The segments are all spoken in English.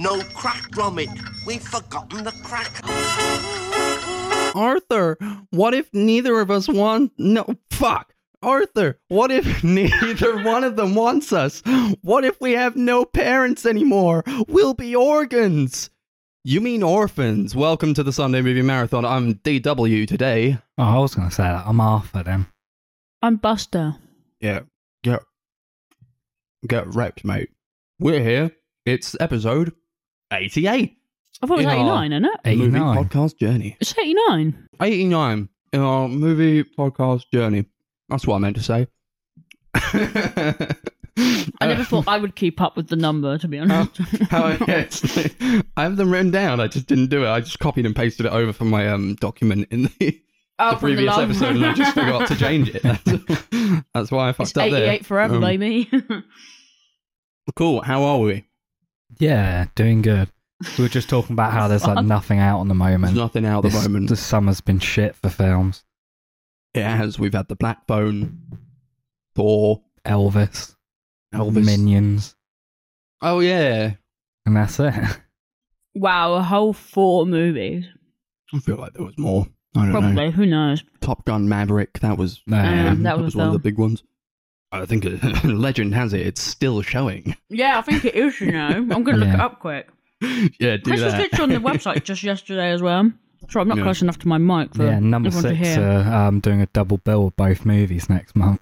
No crack, Gromit. We've forgotten the crack. Arthur, what if neither of us want. No, fuck. Arthur, what if neither one of them wants us? What if we have no parents anymore? We'll be organs. You mean orphans? Welcome to the Sunday Movie Marathon. I'm DW today. Oh, I was going to say that. I'm Arthur then. I'm Buster. Yeah, get get wrecked, mate. We're here. It's episode eighty-eight. I thought it was In our 89, isn't it? Movie 89. podcast journey. It's 89. Eighty-nine in our movie podcast journey. That's what I meant to say. I never Uh, thought I would keep up with the number, to be honest. How yes, I have them written down. I just didn't do it. I just copied and pasted it over from my um document in the, Oh, the from the previous love. episode, and I just forgot to change it. That's, that's why I fucked It's up 88 there. forever, Um, baby. Cool. How are we? Yeah, doing good. We were just talking about how there's like nothing out on the There's moment. nothing out at the This, moment. The summer's been shit for films. It has. We've had the Black Phone, Thor, Elvis, Elvis. Minions, Oh yeah. and that's it. wow, a whole four movies. I feel like there was more. I don't know. Probably. Who knows? Top Gun Maverick. That was No, Yeah, um, that was a one of the film. big ones. I think uh, legend has it. It's still showing. Yeah, I think it is, you know. I'm going to look Yeah. it up quick. yeah, do Chris was that. literally on the website just yesterday as well. Sorry, I'm not Yeah. close enough to my mic for yeah, number everyone to six hear. are um, doing a double bill of both movies next month.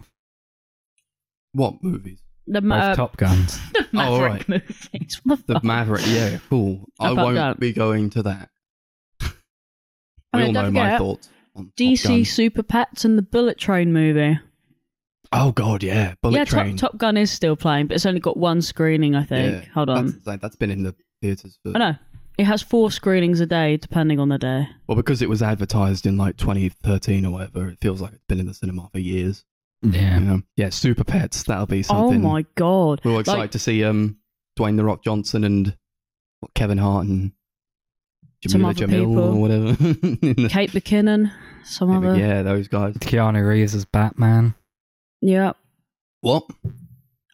what movies? the Both uh, Top Guns. the Maverick right. movies. What the, The? Maverick, yeah, cool. I About won't that. be going to that. we Oh, yeah, all know don't my forget, thoughts on Top DC Gun. Super Pets and the Bullet Train movie. Oh god, yeah, Bullet yeah, Train. Top, Top Gun is still playing, but it's only got one screening, I think. Yeah, Hold on. That's, like, that's been in the theaters for I know. It has four screenings a day, depending on the day. well because it was advertised in like 2013 or whatever. It feels like it's been in the cinema for years. Yeah. Yeah, yeah Super Pets. That'll be something. Oh my god! We're all excited Like, to see um Dwayne the Rock Johnson and what, Kevin Hart and Some Jameela Jamil people. or whatever. The- Kate McKinnon, some other. Yeah. yeah, those guys. Keanu Reeves as Batman. What?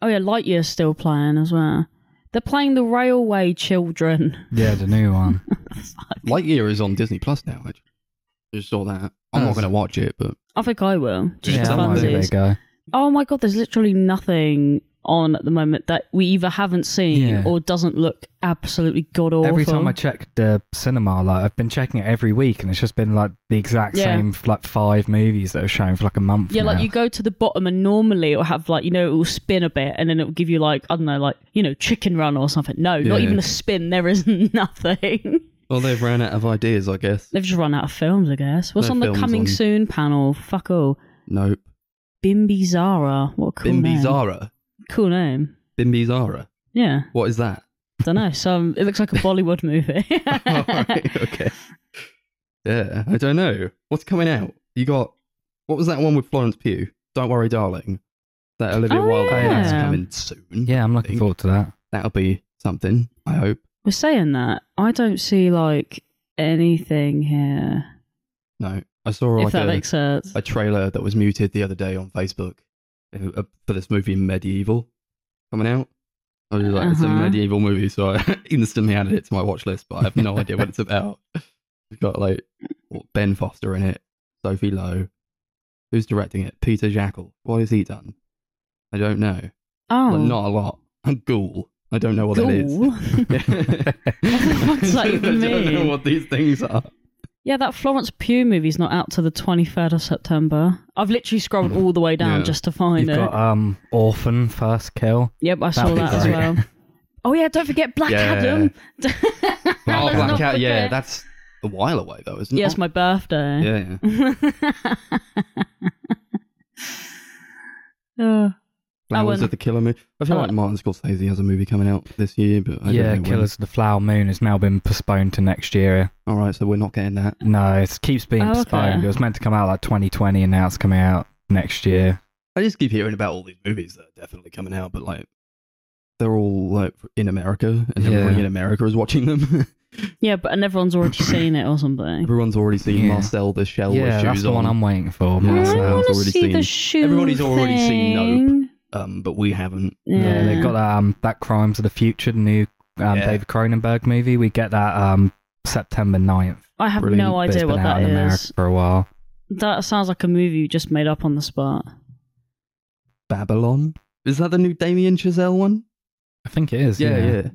Oh yeah, Lightyear's still playing as well. They're playing the Railway Children. Yeah, the new one. Lightyear is on Disney Plus now. Actually. Just saw that. I'm not That's- going to watch it, but I think I will. Just yeah, for I might give it a funsies. go. Oh my god, there's literally nothing on at the moment that we either haven't seen Yeah. or doesn't look absolutely god awful. Every time I check the cinema, like I've been checking it every week, and it's just been like the exact Yeah. same like five movies that are showing for like a month. Yeah, like you go to the bottom and normally it'll have like, you know, it will spin a bit and then it'll give you like, I don't know, like, you know, chicken run or something. No, not even a spin. There is nothing. well, they've ran out of ideas, I guess. They've just run out of films, I guess. What's No on the coming on- soon panel? Fuck all. Nope. Bimbi Zara. What a cool Bimbi name. Zara. Cool name. Bimbi Zara. Yeah. What is that? I don't know. Some it looks like a Bollywood movie. Alright, okay. Yeah, I don't know. What's coming out? You got what was that one with Florence Pugh? Don't worry, darling. That Olivia Oh, Wilde one that's coming soon. yeah, I'm looking forward to that. That'll be something. I hope. We're saying that. I don't see like anything here. No, I saw if like that a, makes sense. a trailer that was muted the other day on Facebook for this movie Medieval coming out. I was like, it's a Uh-huh. medieval movie, so I instantly added it to my watch list, but I have no idea what it's about. We've got like Ben Foster in it, Sophie Lowe. Who's directing it? Peter Jackal. What has he done? I don't know. oh. Like, not a lot. A ghoul. I don't know what that is. Ghoul? What does that even I don't know what these things are. Yeah, that Florence Pugh movie's not out till the 23rd of September. I've literally scrolled all the way down Yeah. just to find You've it. got um Orphan First Kill. yep, I saw That'd be that as great. well. Oh yeah, don't forget Black Yeah. Adam. Oh, Let's Black not Cat. Yeah, forget. that's a while away though, isn't it? Yeah, it's my birthday. Yeah, yeah. Uh, Flowers and- of the Killer Moon. I feel like Martin Scorsese has a movie coming out this year, but I yeah, don't know when. Killers of the Flower Moon has now been postponed to next year. All right, so we're not getting that. No, it keeps being Oh, okay. postponed. It was meant to come out like 2020, and now it's coming out next year. I just keep hearing about all these movies that are definitely coming out, but like they're all like in America, and Yeah. everybody in America is watching them. yeah, but and everyone's already seen it or something. Everyone's already seen Yeah. Marcel the Shell with yeah, shoes that's the on. one I'm waiting for. Yeah, I Marcel. I've want to already see seen- the shoe everybody's already seen thing. Um, but we haven't. Yeah. Yeah, they've got um that Crimes of the Future, the new um, Yeah. David Cronenberg movie. We get that um, September 9th. I have Brilliant. no but it's idea been what out that in America is. for a while. That sounds like a movie you just made up on the spot. Babylon. Is that the new Damien Chazelle one? I think it is. Yeah, Yeah, yeah.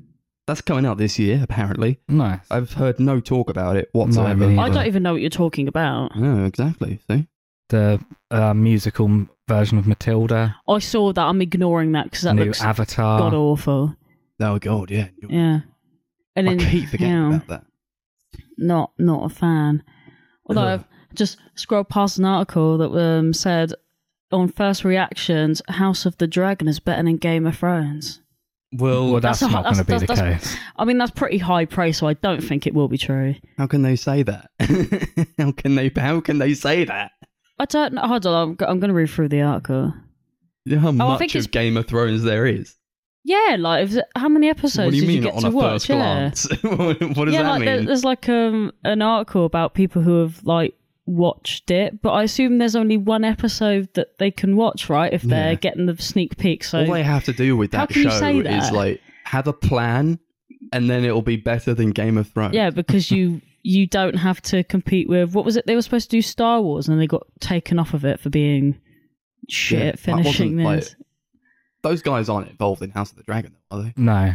That's coming out this year, apparently. Nice. I've heard no talk about it whatsoever. me I don't even know what you're talking about. Oh, exactly. See? the uh, musical m- version of Matilda, I saw that. I'm ignoring that because that new looks Avatar. god awful. Oh, God, yeah. You're- Yeah. And I then keep forgetting yeah, about that. not not a fan. Although Ugh. I've just scrolled past an article that um, said on first reactions, House of the Dragon is better than Game of Thrones. Well, well, that's, that's not going to be that's- the that's- case. I mean, that's pretty high praise, so I don't think it will be true. how can they say that? how can they? How can they say that? I don't know. Hold on, I'm, go- I'm going to read through the article. You know how Oh, I much think of it's- Game of Thrones there is. Yeah, like if- how many episodes what do you did mean you get on to a watch? first yeah. glance? what does yeah, that like there- mean? there's like um an article about people who have like watched it, but I assume there's only one episode that they can watch, right? If they're Yeah. getting the sneak peek. So All they have to do with How that can you show say is that? like have a plan, and then it'll be better than Game of Thrones. yeah, because you you don't have to compete with what was it? They were supposed to do Star Wars, and they got taken off of it for being shit. Yeah, finishing wasn't, like, this. those guys aren't involved in House of the Dragon, are they? No.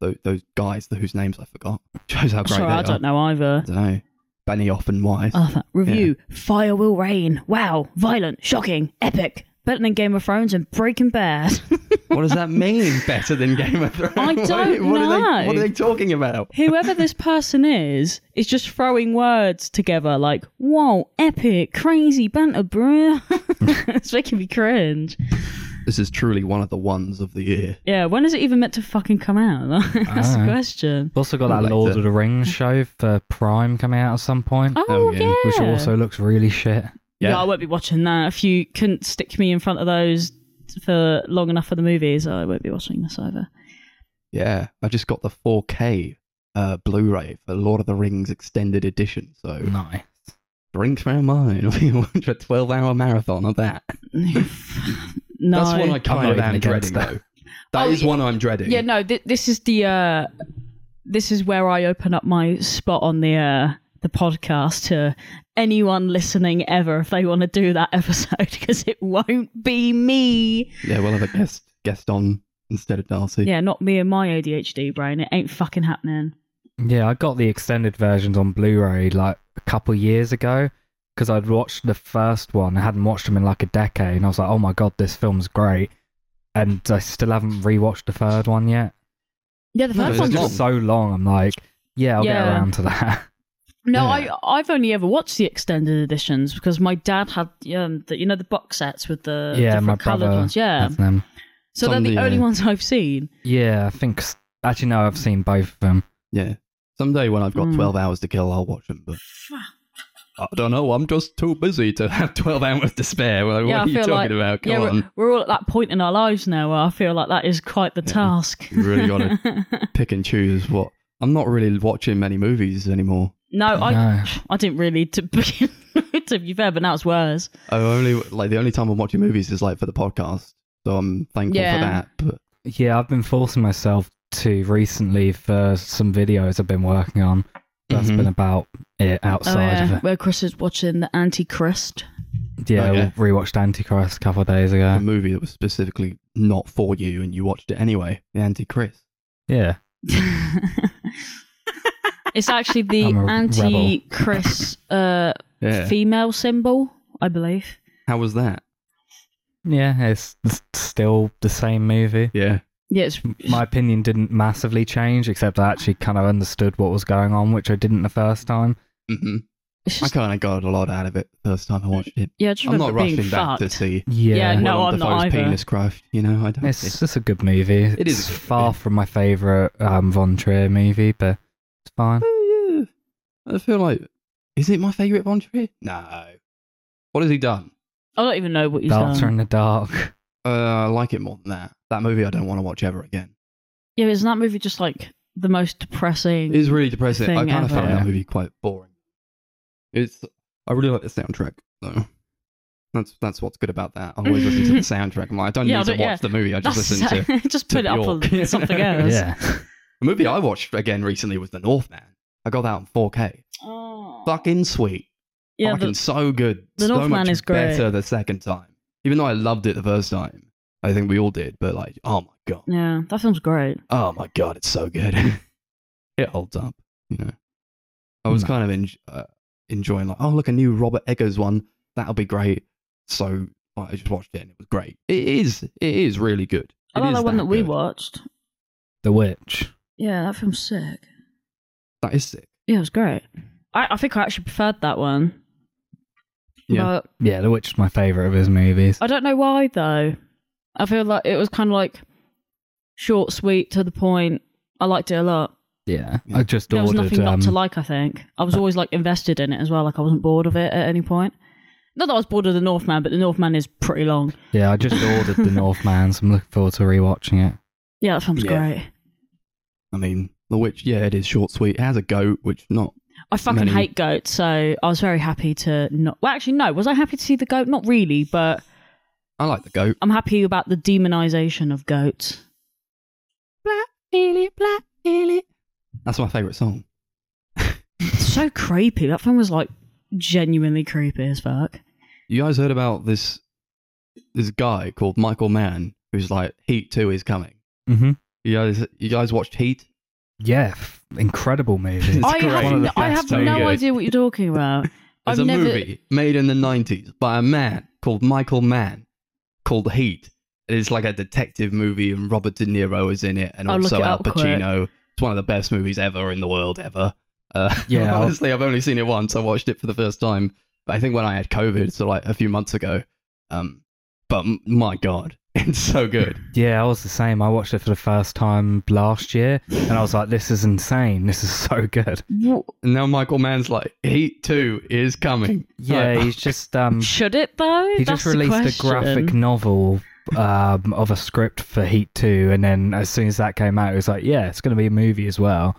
Those, those guys whose names I forgot. Shows how great Sorry, they I are. don't know either. I don't know. Benioff and Weiss. Oh, that- review: Fire will rain. Wow, violent, shocking, epic. Better than Game of Thrones and Breaking Bad. what does that mean? Better than Game of Thrones? I don't what, Are they, what are they talking about? Whoever this person is, is just throwing words together like, whoa, epic, crazy banter, bruh. it's making me cringe. This is truly one of the ones of the year. Yeah, when is it even meant to fucking come out? That's the Ah. question. We've also got that Later. Lord of the Rings show for Prime coming out at some point, Oh, yeah. yeah. which also looks really shit. Yeah. Yeah. I won't be watching that. If you couldn't stick me in front of those for long enough for the movies, I won't be watching this either. Yeah, I just got the 4K uh, Blu-ray for Lord of the Rings extended edition. So Nice. drinks for mine. We watch a 12-hour marathon of that. no. That's one I kind of am dreading, that. though. That Oh, is yeah. one I'm dreading. Yeah, no, th- this is the uh this is where I open up my spot on the uh the podcast to anyone listening ever if they want to do that episode because it won't be me. Yeah, we'll have a guest guest on instead of Darcy. Yeah, not me and my ADHD brain. It ain't fucking happening. Yeah, I got the extended versions on Blu-ray like a couple years ago because I'd watched the first one. I hadn't watched them in like a decade, and I was like, "Oh my god, this film's great!" And I still haven't rewatched the third one yet. Yeah, the No, first it's It's one's long. just so long. I'm like, "Yeah, I'll get around to that." No, Yeah. I I've only ever watched the extended editions because my dad had um the, you know the box sets with the yeah, my different coloured brother. ones. Yeah, has them. so Some they're the the, only uh, ones I've seen. Yeah, I think actually no, I've seen both of them. Yeah. Someday when I've got Mm. 12 hours to kill, I'll watch them. But I don't know. I'm just too busy to have 12 hours to spare. Like, Yeah, I what are you talking like- about? Come yeah, on. we're, we're all at that point in our lives now where I feel like that is quite the Yeah. task. You really got to pick and choose what. I'm not really watching many movies anymore. No, I No. I didn't really to begin to be fair, but now it's worse. I only like the only time I'm watching movies is like for the podcast, so I'm thankful Yeah. for that. But Yeah, I've been forcing myself to recently for some videos I've been working on. That's Mhm. been about it Oh outside of it. where Chris is watching the Antichrist. Yeah, Oh, yeah. we rewatched Antichrist a couple of days ago. a movie that was specifically not for you, and you watched it anyway, The Antichrist. Yeah, it's actually the I'm a Antichrist uh, Yeah. female symbol, I believe. How was that? yeah, it's s- still the same movie. Yeah. Yeah, it's, My opinion didn't massively change, except I actually kind of understood what was going on, which I didn't the first time. hmm it's I just kind of got a lot out of it the first time I watched it. yeah, I just I'm not remember being rushing back fucked. to see Yeah, Yeah, no, Willem I'm not Dafoe's either. penis crushed. You know, I don't. it's just a good movie. It is It's good far movie. from my favorite um, Von Trier movie, but it's fine. Yeah. I feel like is it my favorite Von Trier? No. What has he done? I don't even know what he's Dancer done. in the Dark. Uh, I like it more than that. That movie I don't want to watch ever again. Yeah, isn't that movie just like the most depressing? It's really depressing. I Thing kind of ever. found that movie quite boring. It's. I really like the soundtrack though. That's that's what's good about that. I always listen to the soundtrack. I'm like, I don't Yeah, need to but yeah, watch the movie. I just That's- listen to. just put to it up Bjork. on something else. Yeah. The movie I watched again recently was The Northman. I got that on 4K. Oh. Fucking sweet. Yeah, Fucking the, so good. The so Northman much is great. better the second time. Even though I loved it the first time. I think we all did, but like, oh my god. yeah, that film's great. Oh my god, it's so good. it holds up, you know. I was No. kind of en- uh, enjoying like, oh look, a new Robert Eggers one. That'll be great. So I just watched it and it was great. It is. It is really good. I It like is that one that we watched. The Witch. Yeah, that film's sick. That is sick. Yeah, it was great. I, I think I actually preferred that one. Yeah. But Yeah, The Witch is my favorite of his movies. I don't know why though. I feel like it was kind of like short, sweet, to the point. I liked it a lot. Yeah, Yeah. I just There was ordered. nothing not um, to like. I think I was always like invested in it as well. Like I wasn't bored of it at any point. Not that I was bored of the Northman, but the Northman is pretty long. Yeah, I just ordered The Northman, so I'm looking forward to rewatching it. Yeah, that film's Yeah. great. I mean, The Witch, yeah, it is short, sweet. It has a goat, which not. I fucking Many- hate goats, so I was very happy to not. Well, actually, no. Was I happy to see the goat? Not really, but I like the goat. I'm happy about the demonization of goats. That's my favourite song. So creepy. That film was like genuinely creepy as fuck. You guys heard about this this guy called Michael Mann who's like Heat 2 is coming. Mm-hmm. You guys you guys watched Heat? Yeah, f- incredible movie. It's I great. have, One of the I have so no good. idea what you're talking about. There's I've a never. movie made in the 90s by a man called Michael Mann called Heat. It's like a detective movie and Robert De Niro is in it and I'll look also it Al up quick. Pacino. It's one of the best movies ever in the world ever. Uh, Yeah, I'll- honestly, I've only seen it once. I watched it for the first time, but I think when I had COVID, so like a few months ago. Um, but m- my God, it's so good. Yeah, I was the same. I watched it for the first time last year, and I was like, "This is insane. This is so good." And now Michael Mann's like, Heat 2 is coming. Yeah, Like, he's just um, Should it though? he That's just the released a graphic novel um of a script for Heat Two, and then as soon as that came out, it was like, "Yeah, it's going to be a movie as well."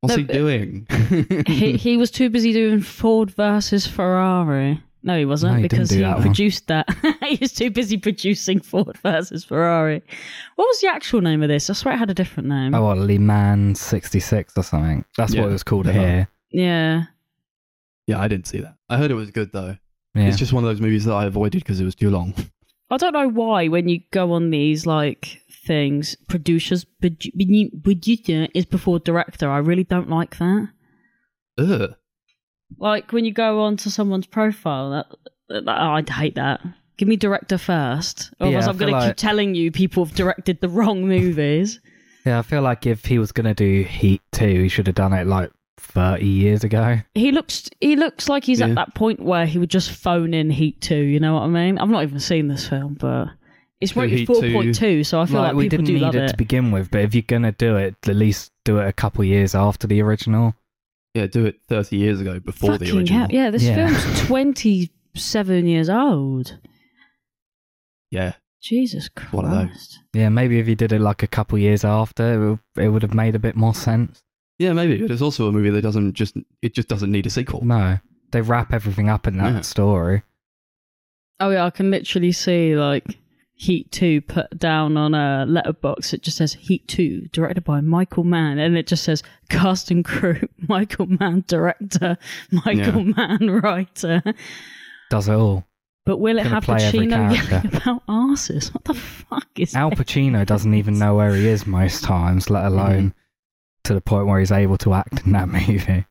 What's No, he doing? he he was too busy doing Ford versus Ferrari. No, he wasn't No, he because he that one. produced that. he was too busy producing Ford versus Ferrari. What was the actual name of this? I swear it had a different name. Oh, what, Le Mans '66 or something. That's Yeah, what it was called yeah. here. Yeah. yeah, I didn't see that. I heard it was good though. Yeah. It's just one of those movies that I avoided because it was too long. I don't know why when you go on these like things, producers produ- producer is before director. I really don't like that. Ugh. Like when you go onto someone's profile, that, that oh, I'd hate that. Give me director first, or Yeah, else I I'm going feel to keep telling you people have directed the wrong movies. yeah, I feel like if he was going to do Heat Two, he should have done it like 30 years ago. he looks he looks like he's Yeah. at that point where he would just phone in Heat Two. You know what I mean? I've not even seen this film, but it's So rated Heat four point two, so I feel like, we people didn't do need love it, it. to begin with, but if you're going to do it, at least do it a couple years after the original. Yeah, do it 30 years ago before the Fucking original. hell. Yeah, this Yeah. film's twenty seven years old. Yeah. Jesus Christ. One of those. Yeah, maybe if you did it like a couple years after, it would, it would have made a bit more sense. Yeah, maybe. But it's also a movie that doesn't just, it just doesn't need a sequel. No, they wrap everything up in that Yeah. story. Oh yeah, I can literally see like Heat Two put down on a letterbox. It just says Heat Two, directed by Michael Mann, and it just says cast and crew: Michael Mann, director, Michael Mann, writer. Does it all. But will it Gonna have Pacino yelling about asses? What the fuck is Al? Pacino doesn't even know where he is most times, let alone to the point where he's able to act in that movie.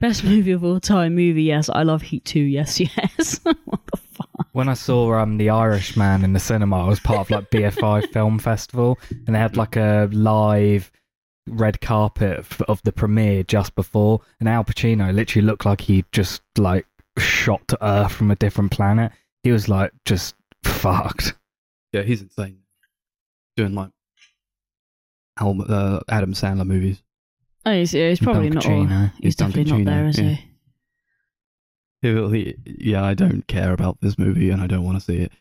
Best movie of all time movie? Yes, I love Heat Two. Yes, yes. what the? When I saw um The Irishman in the cinema, I was part of like BFI Film Festival, and they had like a live red carpet f- of the premiere just before, and Al Pacino literally looked like he just like shot to Earth from a different planet. He was like just fucked. Yeah, he's insane. Doing like Al, uh, Adam Sandler movies. Oh, he's, yeah, he's probably not. All, Pacino. he's Don definitely not there, is yeah. he? He'll- he- yeah, I don't care about this movie and I don't want to see it.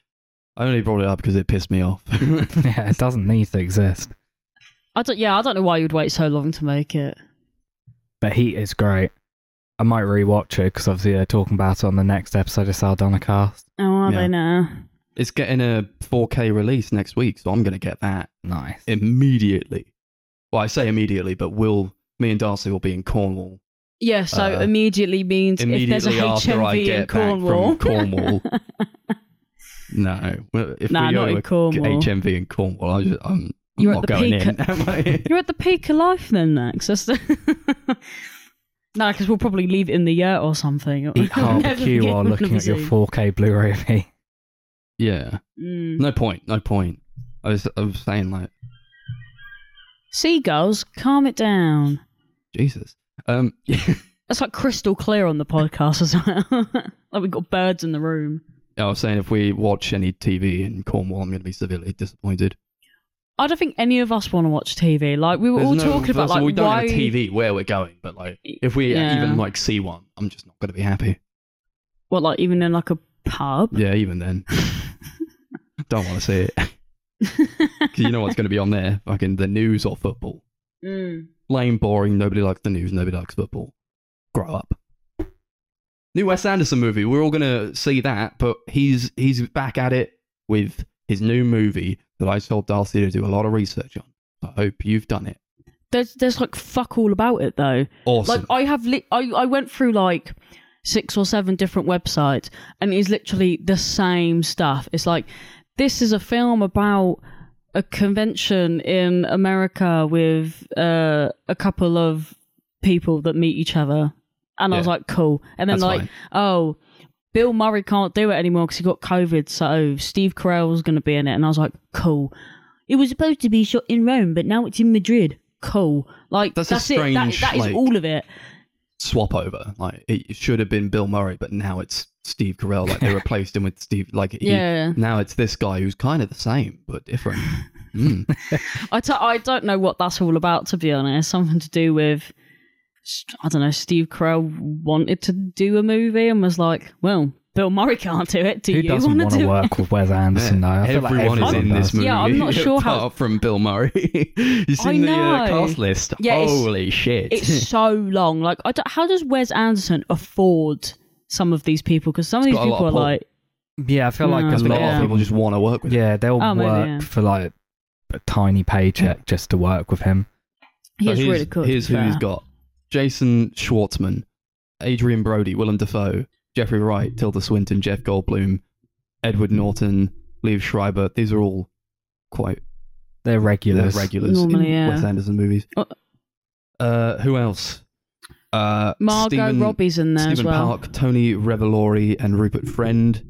I only brought it up because it pissed me off. yeah, it doesn't need to exist. I don't. Yeah, I don't know why you'd wait so long to make it. But Heat is great. I might rewatch it because obviously they're talking about it on the next episode of Saldana Cast. Oh, are Yeah. they now? it's getting a 4K release next week, so I'm going to get that Nice. immediately. Well, I say immediately, but will me and Darcy will be in Cornwall Yeah, so Uh, immediately means if there's a immediately HMV in Cornwall. Cornwall. no, well, if Nah, we not in Cornwall. HMV in Cornwall, I just, I'm, I'm not going in. I? You're at the peak of life then, Max. That's the... no, because we'll probably leave it in the yurt or something. Eat half a Never queue forget while looking at your 4K Blu-ray of me. yeah, Mm. no point, no point. I was, I was saying like, Seagulls, calm it down. Jesus. Um, That's like crystal clear on the podcast as well. like we've got birds in the room. I was saying if we watch any TV in Cornwall, I'm going to be severely disappointed. I don't think any of us want to watch TV. Like we were There's all no- talking about first of all, like we don't why have a TV where we're going, but like if we Yeah. even like see one, I'm just not going to be happy. what like even in like a pub. Yeah, even then, don't want to see it because you know what's going to be on there, fucking the news or football. Mm. Lame, boring. Nobody likes the news. Nobody likes football. Grow up. New Wes Anderson movie. We're all gonna see that, but he's he's back at it with his new movie that I told Darcy to do a lot of research on. I hope you've done it. There's there's like fuck all about it though. Awesome. Like I have, li- I I went through like six or seven different websites, and it's literally the same stuff. It's like this is a film about a convention in America with uh, a couple of people that meet each other, and I was like, cool. And then That's like, fine. oh. Bill Murray can't do it anymore because he got COVID, so Steve Carell's going to be in it. And I was like, cool. It was supposed to be shot in Rome, but now it's in Madrid. Cool. Like, That's a that's, it. That, strange, that is like- all of it. swap over. Like it should have been Bill Murray, but now it's Steve Carell. Like they replaced him with Steve. Like he, Yeah. now it's this guy who's kind of the same but different. Mm. I t- I don't know what that's all about, to be honest. Something to do with, I don't know, Steve Carell wanted to do a movie and was like, well, Bill Murray can't do it. Do Who you doesn't want want to to do work it? with Wes Anderson though? I feel like Everyone is in everyone this movie. Yeah, I'm not sure how- apart from Bill Murray. you seen the uh, cast list? Yeah, it's- Holy shit! It's so long. Like, I how does Wes Anderson afford some of these people? Because some of these got a lot people are of pull. like, Yeah, I feel like No, a I think a lot lot of of people people just want to work with him. Yeah, they'll Oh, maybe, work yeah. for like a tiny paycheck just to work with him. he So is here's, really cool. to Here's be who he's fair. got: Jason Schwartzman, Adrien Brody, Willem Dafoe, Jeffrey Wright, Tilda Swinton, Jeff Goldblum, Edward Norton, Liev Schreiber. These are all quite They're they're regulars. regulars Normally, in yeah. Wes Anderson movies. Uh, Uh, who else? Uh, Margot Stephen, Robbie's in there Stephen as well. Park, Tony Revolori, and Rupert Friend.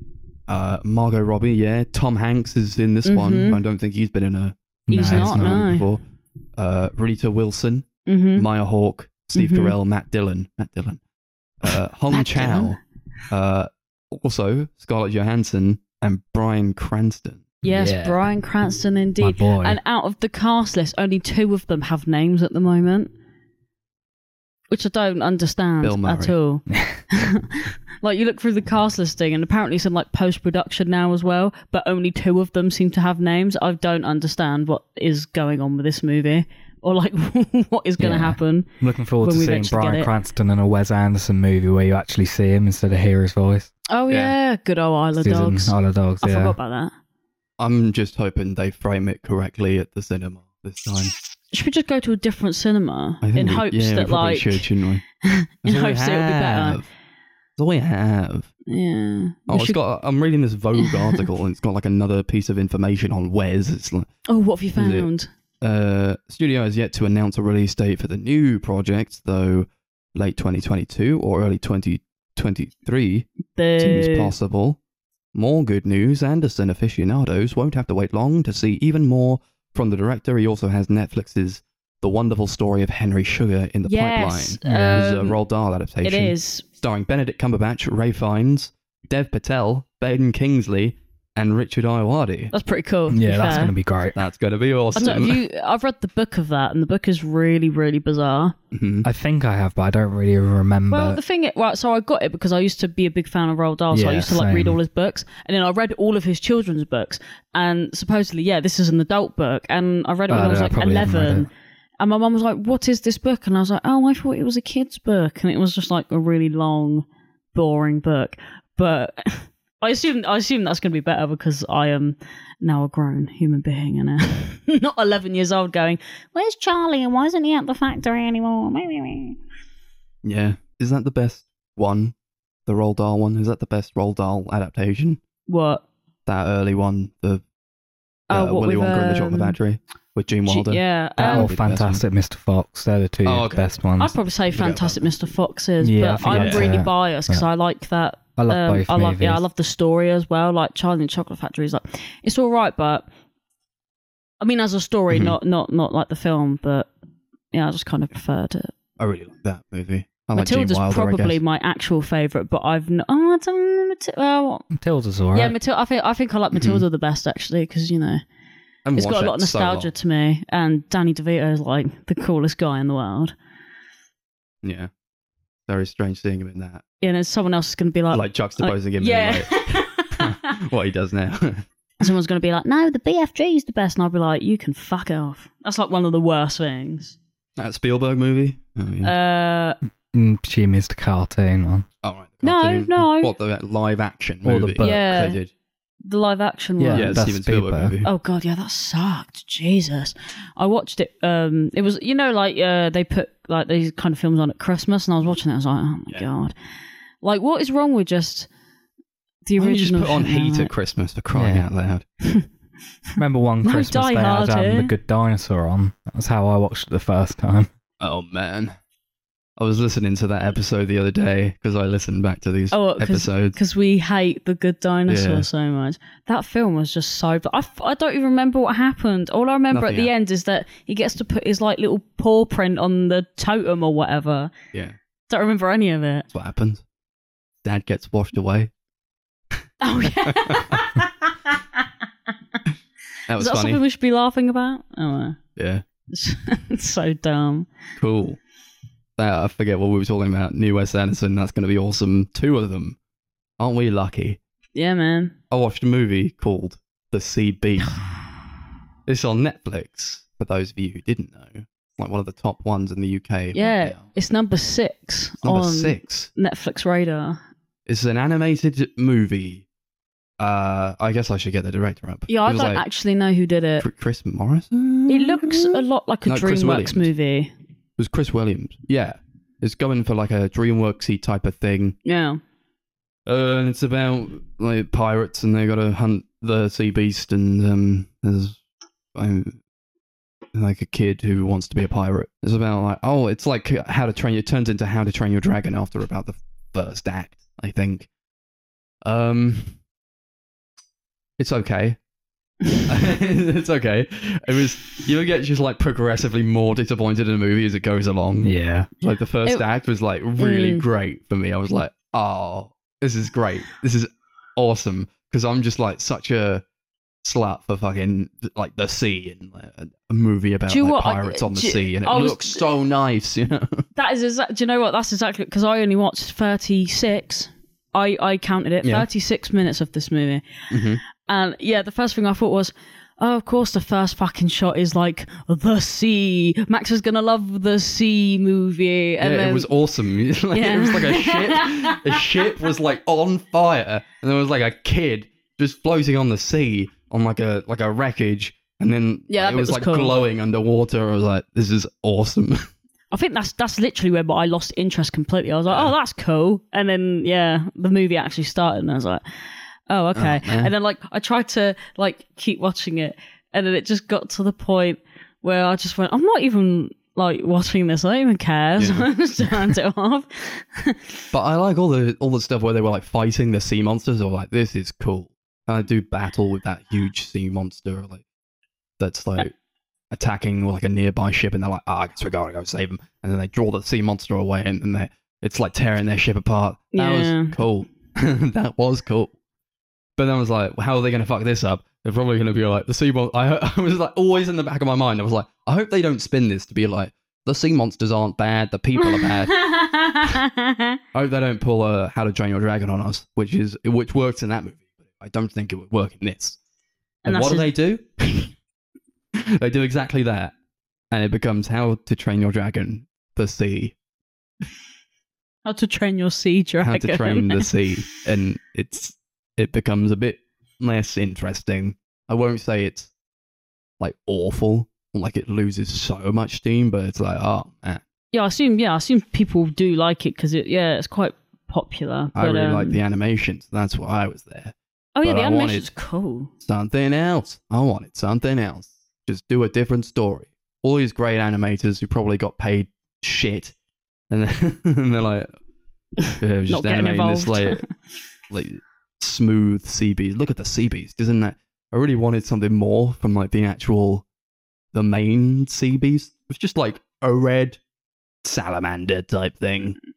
Uh, Margot Robbie, yeah. Tom Hanks is in this one. Mhm. I don't think he's been in a He's No, not, no. before. Uh, Rita Wilson, hmm Maya Hawke, Steve Mhm. Carell, Matt Dillon, Matt Dillon, uh, Hong Matt Chau, Dillon. uh, also Scarlett Johansson and Bryan Cranston. Yes, Yeah. Bryan Cranston My indeed. boy. And out of the cast list, only two of them have names at the moment, which I don't understand Bill Murray. at all. like you look through the cast listing, and apparently it's in like post production now as well, but only two of them seem to have names. I don't understand what is going on with this movie, or like what is going to Yeah. happen. I'm looking forward when to we seeing eventually get Bryan it. Cranston in a Wes Anderson movie where you actually see him instead of hear his voice. Oh Yeah. yeah, good old Isle of He's in Dogs. Isle of Dogs, I yeah. forgot about that. I'm just hoping they frame it correctly at the cinema this time. Should we just go to a different cinema in we- hopes yeah, that probably like should, shouldn't we? in we hopes that it'll be better? That's all we have. Yeah. Oh, We it's should- got. I'm reading this Vogue article, and it's got like another piece of information on Wes. It's like, oh, what have you found? uh, studio has yet to announce a release date for the new project, though late 2022 or early 2023 seems possible. More good news: Anderson aficionados won't have to wait long to see even more from the director. He also has Netflix's The Wonderful Story of Henry Sugar in the yes, pipeline. It's a um, Roald Dahl it adaptation. is. starring Benedict Cumberbatch, Ralph Fiennes, Dev Patel, Ben Kingsley, and Richard Ayoade. That's pretty cool. Yeah, that's going to be great. That's going to be I awesome. don't, have you, I've read the book of that, and the book is really, really bizarre. Mhm. I think I have, but I don't really remember. Well, the thing, is, right? So I got it because I used to be a big fan of Roald Dahl, so I Yeah, used to like read same. all his books, and then I read all of his children's books, and supposedly, yeah, this is an adult book, and I read it when Oh, I was no, I like probably haven't read eleven. And my mum was like, "What is this book?" And I was like, "Oh, I thought it was a kid's book," and it was just like a really long, boring book. But I assume I assume that's going to be better because I am now a grown human being and uh, not 11 years old going, Where's Charlie and why isn't he at the factory anymore? Yeah. Is that the best one? The Roald Dahl one? Is that the best Roald Dahl adaptation? What? That early one, the Oh, uh, what Willy with, Wonka and the Chocolate um, Factory with Gene G- Wilder. yeah. That um, or would be the best Fantastic Mr. Fox. They're the two Oh, okay. best ones. I'd probably say Fantastic Mr. Fox is, Yeah, I but think I'm really fair. biased because Yeah. I like that. I love um, both I love, yeah, I love the story as well. Like Charlie and the Chocolate Factory is like, it's all right, but I mean, as a story, Mhm. not not not like the film, but yeah, I just kind of preferred it. I really like that movie. I like Gene Matilda's Wilder, I probably guess. my actual favorite, but I've n- oh, I don't know, Matil- well, Matilda's alright. yeah, Matilda. I think I think I like Matilda the best actually because you know I haven't it's got a lot of that so nostalgia to me, and Danny DeVito is like the coolest guy in the world. Yeah. Very strange seeing him in that. You know, someone else is going to be like, like juxtaposing him yeah. like, what he does now. Someone's going to be like, no, the BFG is the best. And I'll be like, you can fuck off. That's like one of the worst things. that Spielberg movie? Oh, yeah. Uh, Mm, Jimmy's the cartoon one. oh, right. the no, cartoon. no. What, the live action Or the movie? book. Yeah. They did. the live action one. Yeah, that's Steven Spielberg, Spielberg. movie. Oh god, yeah, that sucked. Jesus. I watched it. Um, it was you know like uh, they put like these kind of films on at Christmas, and I was watching it. I was like, oh my Yeah. god, like what is wrong with just the Why don't you original? just put on shit, Heat man? at Christmas for crying Yeah. out loud. Remember one No Christmas Die they had Hard um, here. The Good Dinosaur on? That was how I watched it the first time. Oh man. I was listening to that episode the other day because I listened back to these Oh, 'cause- episodes. because we hate the Good Dinosaur Yeah. so much. That film was just so. I, I don't even remember what happened. All I remember Nothing at the happened. end is that he gets to put his like little paw print on the totem or whatever. Yeah, Don't remember any of it. that's what happens. Dad gets washed away. Oh yeah. that was that funny. something we should be laughing about? Oh, Yeah, it's so dumb. cool. Uh, I forget what we were talking about. New Wes Anderson. That's going to be awesome. Two of them. Aren't we lucky? Yeah, man. I watched a movie called The Sea Beast. it's on Netflix. For those of you who didn't know, it's like one of the top ones in the UK. Yeah, now. it's number six number on six. Netflix radar. It's an animated movie. Uh, I guess I should get the director up. Yeah, I don't like actually know who did it. Chris Morrison. It looks a lot like a No, DreamWorks movie. It was Chris Williams. Yeah, it's going for like a DreamWorksy type of thing. Yeah. Uh, and it's about like pirates, and they got to hunt the sea beast, and um, there's um, like a kid who wants to be a pirate. It's about like oh, it's like how to train. It turns into how to train your dragon after about the first act, I think. Um, it's okay. it's okay. It was you get just like progressively more disappointed in a movie as it goes along. Yeah. Like the first It- act was like really Mm. great for me. I was like, oh, this is great. This is awesome because I'm just like such a slut for fucking like the sea and like, a, a movie about Do you like, what? I- pirates on the do you- sea and it I was- looks so nice. You know, That is exactly. Do you know what? That's exactly because I only watched thirty six. I I counted it Yeah. thirty six minutes of this movie, Mhm. And yeah, the first thing I thought was. Oh, of course, the first fucking shot is like the sea. Max is gonna love the sea movie, and yeah, then it was awesome. like, It was like a ship. the ship was like on fire, and there was like a kid just floating on the sea on like a like a wreckage, and then Yeah, that it was was like cool. glowing underwater. I was like, this is awesome. I think that's that's literally where I lost interest completely. I was like, oh, that's cool, and then yeah, the movie actually started, and I was like, oh, okay. man. and then like I tried to like keep watching it, and then it just got to the point where I just went, I'm not even like watching this. I don't even care. So Yeah. I just turned it off. But I like all the all the stuff where they were like fighting the sea monsters. Or like, this is cool. And I do battle with that huge sea monster, like that's like attacking like a nearby ship, and they're like, "Ah, I guess we gotta go save them." And then they draw the sea monster away, and then they it's like tearing their ship apart. That Yeah. was cool. that was cool. But then I was like, how are they going to fuck this up? They're probably going to be like the sea monster. I, I was like always in the back of my mind. I was like, I hope they don't spin this to be like the sea monsters aren't bad, the people are bad. I hope they don't pull a How to Train Your Dragon on us, which is which works in that movie. But I don't think it would work in this. And And, what do they do? they do exactly that, and it becomes How to Train Your Dragon: The Sea. How to train your sea dragon. How to Train the Sea, and it's it becomes a bit less interesting. I won't say it's like awful, like it loses so much steam, but it's like, oh man, Yeah, I assume. Yeah, I assume people do like it because it. Yeah, it's quite popular. I but, really like um, the animations. That's why I was there. Oh yeah, but the I animation's cool. Something else. I wanted something else. Just do a different story. All these great animators who probably got paid shit, and, then, and they're like, yeah, just animating this involved. like like smooth CBs. Look at the CBs. isn't that? I really wanted something more from like the actual, the main CBs. It's just like a red salamander type thing. It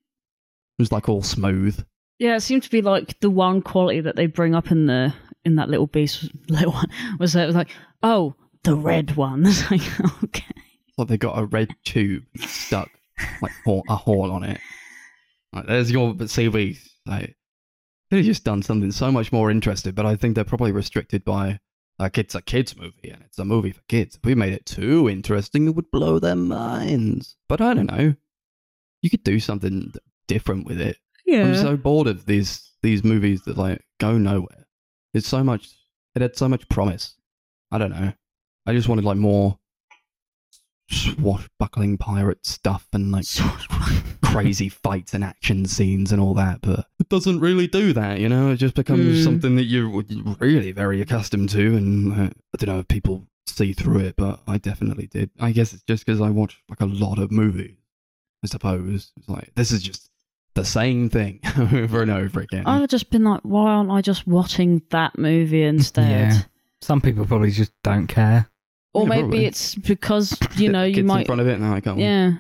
was like all smooth. Yeah, it seemed to be like the one quality that they bring up in the in that little beast little one was that it was like, oh, the red one. It's like, okay. like they got a red tube stuck, like a horn on it. Like, there's your CV. Like they've just done something so much more interesting, but I think they're probably restricted by like it's a kids movie and it's a movie for kids. If we made it too interesting, it would blow their minds. But I don't know. You could do something different with it. Yeah. I'm so bored of these these movies that like go nowhere. It's so much. It had so much promise. I don't know. I just wanted like more swashbuckling pirate stuff and like crazy fights and action scenes and all that, but it doesn't really do that. You know, it just becomes Mm. something that you're really very accustomed to, and uh, I don't know if people see through it, but I definitely did. I guess it's just because I watch like a lot of movies. I suppose it's like this is just the same thing over and over again. I've just been like, why aren't I just watching that movie instead? Yeah. Some people probably just don't care. Or Yeah, maybe probably. it's because you know you Kids in might, front of it. No, I can't. yeah.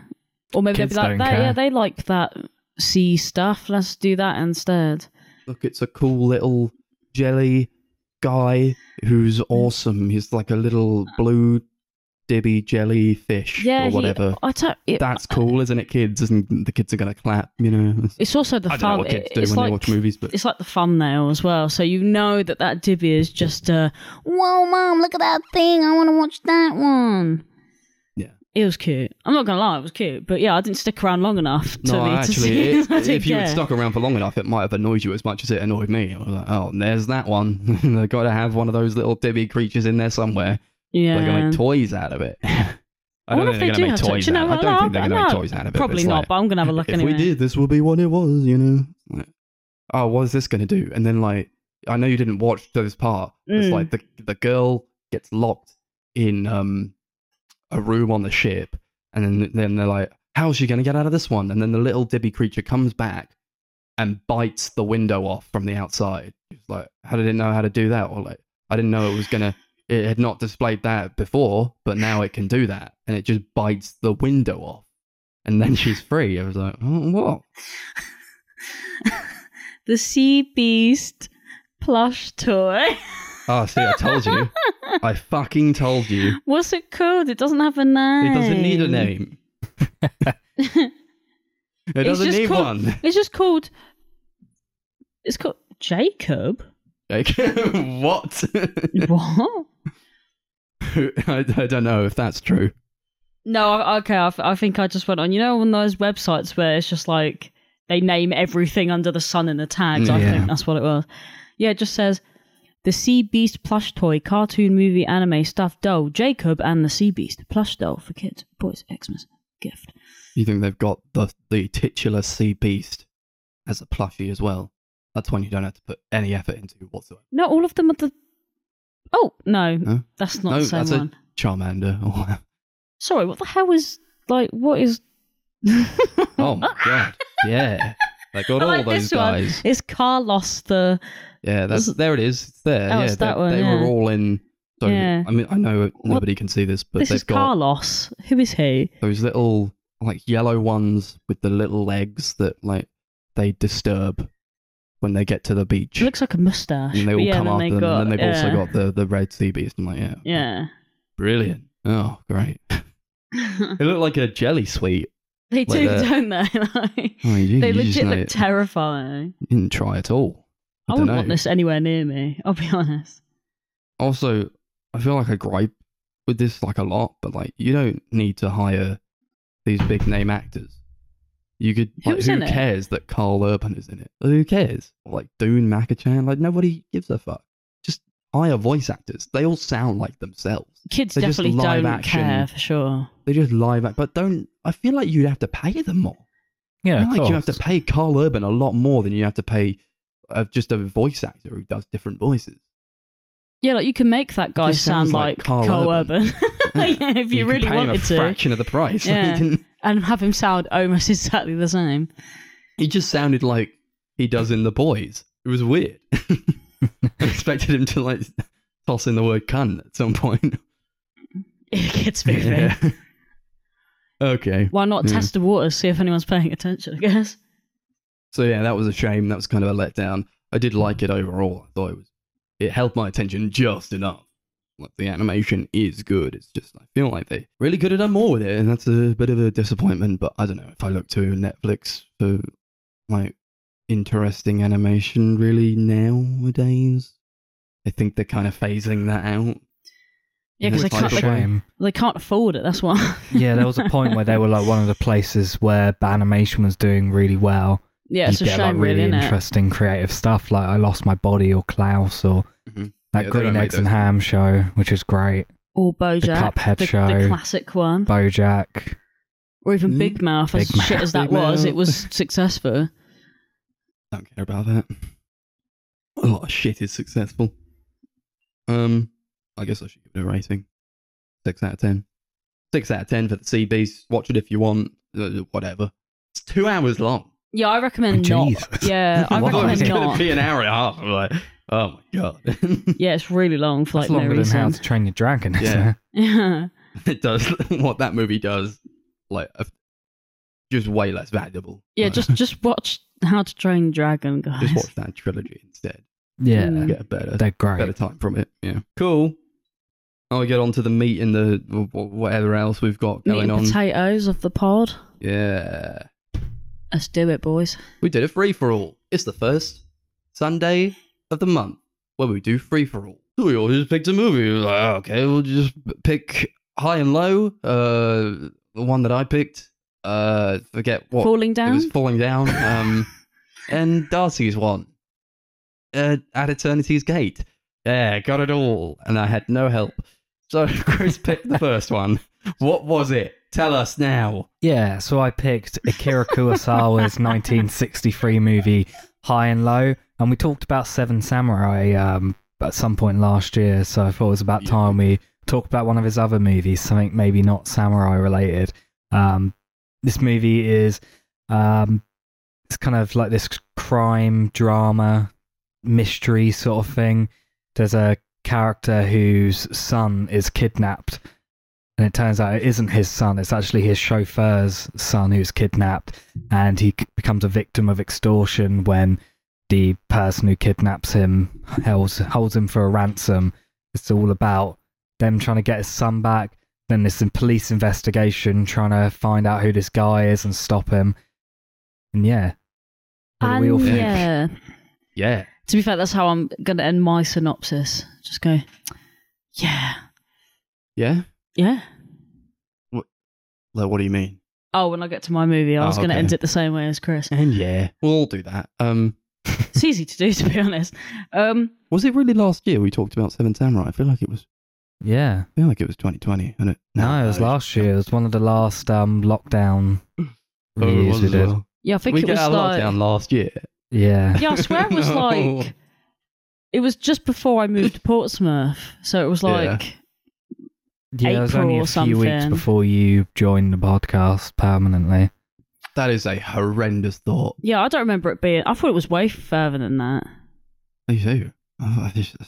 Or maybe Kids they'd be like, don't that, yeah, they like that sea stuff. Let's do that instead. Look, it's a cool little jelly guy who's awesome. He's like a little blue dibby jellyfish Yeah, or he- whatever. I don't. It, That's cool, isn't it, kids? And the kids are gonna clap, you know. It's also the I don't know fun. what kids do it's when like they watch movies, but it's like the thumbnail as well. So you know that that dibby is just a whoa, mom, look at that thing. I want to watch that one. Yeah. It was cute. I'm not gonna lie, it was cute. But yeah, I didn't stick around long enough to no, me to actually, see. it, I if you had care. stuck around for long enough, it might have annoyed you as much as it annoyed me. I was like, oh, there's that one. They've got to have one of those little dibby creatures in there somewhere. Yeah. They're gonna make toys out of it. I don't think if they're gonna do make toys to- do you out. know I don't think they're gonna make toys out of it. Probably not, like, but I'm gonna have a look if anyway. we did, this would be what it was, you know. Like, oh, what is this going to do? And then, like, I know you didn't watch this part. It's Mm. like the the girl gets locked in um a room on the ship, and then then they're like, how's she going to get out of this one? And then the little dibby creature comes back and bites the window off from the outside. It's like, how did it know how to do that? Or like, I didn't know it was gonna. It had not displayed that before, but now it can do that, and it just bites the window off, and then she's free. I was like, oh, what? the sea beast plush toy. Oh, see, I told you. I fucking told you. What's it called? It doesn't have a name. It doesn't need a name. It doesn't need called- one. It's just called. It's called Jacob. Like, what? what? I, I don't know if that's true. No, okay. I, I think I just went on. You know, on those websites where it's just like they name everything under the sun in the tags. I think that's what it was. Yeah, it just says the Sea Beast plush toy, cartoon, movie, anime, stuffed doll, Jacob, and the Sea Beast plush doll for kids, boys, Xmas gift. You think they've got the the titular sea beast as a plushie as well? That's one you don't have to put any effort into whatsoever. No, all of them are the. Oh no, that's not no, the same that's one. a Charmander. Or, Sorry, what the hell is like? What is? oh my god! Yeah, they got all those this one. guys. It's Carlos the. Yeah, that's there. It is. It's there. Oh, yeah, that they, one, they yeah. were all in. So Yeah. I mean, I know nobody can see this, but this they've is Carlos. Who is he? those little like yellow ones with the little legs that like they disturb when they get to the beach. He looks like a mustache. and they all yeah, come after them, got, and then they've also got the the red sea beast. I'm like, yeah, Yeah. brilliant. Oh, great. they look like a jelly sweet. they Like do, that. don't they? Like, Oh, you, they you legit look terrifying. you didn't try at all. I, I, wouldn't know. want this anywhere near me. I'll be honest. Also, I feel like I gripe with this like a lot, but like you don't need to hire these big name actors. You could. Like, Who's who in it? cares that Karl Urban is in it? Who cares? Like Dune Makachan. Like nobody gives a fuck. Just hire voice actors. They all sound like themselves. Kids They're just definitely live don't action. care for sure. They just live act, but don't. I feel like you'd have to pay them more. Yeah, I of feel like you have to course. pay Karl Urban a lot more than you have to pay uh, just a voice actor who does different voices. Yeah, like you can make that guy just sound sounds like, like Karl Karl Urban. Urban. yeah, if you, could really pay him wanted a to. fraction of the price. Yeah. He didn't- And have him sound almost exactly the same. he just sounded like he does in The Boys. It was weird. I expected him to like toss in the word cunt at some point. It gets moving. Yeah. okay. Why not Yeah. test the waters, see if anyone's paying attention, I guess? So yeah, that was a shame. That was kind of a letdown. I did like it overall. I thought it was it held my attention just enough. Like the animation is good. It's just I feel like they really could have done more with it, and that's a bit of a disappointment. But I don't know if I look to Netflix for like interesting animation really nowadays. I think they're kind of phasing that out. Yeah, because they It's It's can't, a they, shame. they can't afford it, that's why. yeah, there was a point where they were like one of the places where animation was doing really well. yeah, it's you a get shame, like really really, innit? interesting creative stuff like I Lost My Body or Klaus or Mhm. That Yeah, Green Eggs and those Ham show, which is great. Or Bojack, Cuphead the, show. the classic one. Bojack. Or even Mm. Big Mouth, as Big shit as that Big was, it was successful. Don't care about that. A lot of shit is successful. Um, I guess I should give it a rating. Six out of ten. Six out of ten for the Sea Beast. Watch it if you want. Uh, whatever. It's two hours long. Yeah, I recommend Oh, not. Yeah, I I thought it was recommend going not. to be an hour and a half. I'm like, oh my god. Yeah, it's really long for like That's no longer than How to Train Your Dragon. Yeah. it? Yeah. it does what that movie does. Like, uh, just way less valuable. Yeah, Like, just just watch How to Train Your Dragon, guys. just watch that trilogy instead. Yeah, Mm. Get a better they're great. better time from it. Yeah. Cool. I'll get on to the meat and the wh- wh- whatever else we've got Meat going and on. potatoes of the pod. Yeah. Let's do it, boys. We did a free for all. It's the first Sunday of the month where we do free for all. So we all just picked a movie. We were like, "Oh, okay, we'll just pick high and low. Uh, the one that I picked, uh, forget what Falling Down? it down. was falling down. Um, and Darcy's one. Uh, at Eternity's Gate. Yeah, got it all. And I had no help. So Chris picked the first one. What was it? Tell us now. Yeah, so I picked Akira Kurosawa's 1963 movie High and Low, and we talked about Seven Samurai um, at some point last year. So I thought it was about Yeah. time we talked about one of his other movies, something maybe not samurai related. Um, this movie is um, it's kind of like this crime drama mystery sort of thing. There's a character whose son is kidnapped and it turns out it isn't his son it's actually his chauffeur's son who's kidnapped and he becomes a victim of extortion when the person who kidnaps him holds, holds him for a ransom it's all about them trying to get his son back then there's some police investigation trying to find out who this guy is and stop him and yeah what do we all And think yeah, Yeah. to be fair, that's how I'm gonna end my synopsis. Just go, yeah, Yeah? yeah. Like, what do you mean? Oh, when I get to my movie, I Oh, was gonna okay. end it the same way as Chris. And yeah, we'll all do that. Um, It's easy to do, to be honest. Um, was it really last year we talked about Seven Samurai? I feel like it was. yeah I feel like it was 2020. And it, no, it was last year it was one of the last um lockdown Oh, it reviews was we did well. yeah, I think We it was out like, lockdown last year. yeah yeah, I swear it was No. like, it was just before I moved to Portsmouth, so it was Yeah. like, Yeah, it was only April a or few weeks before you joined the podcast permanently. That is a horrendous thought. yeah, I don't remember it being. I thought it was way further than that. Too. Oh, I just I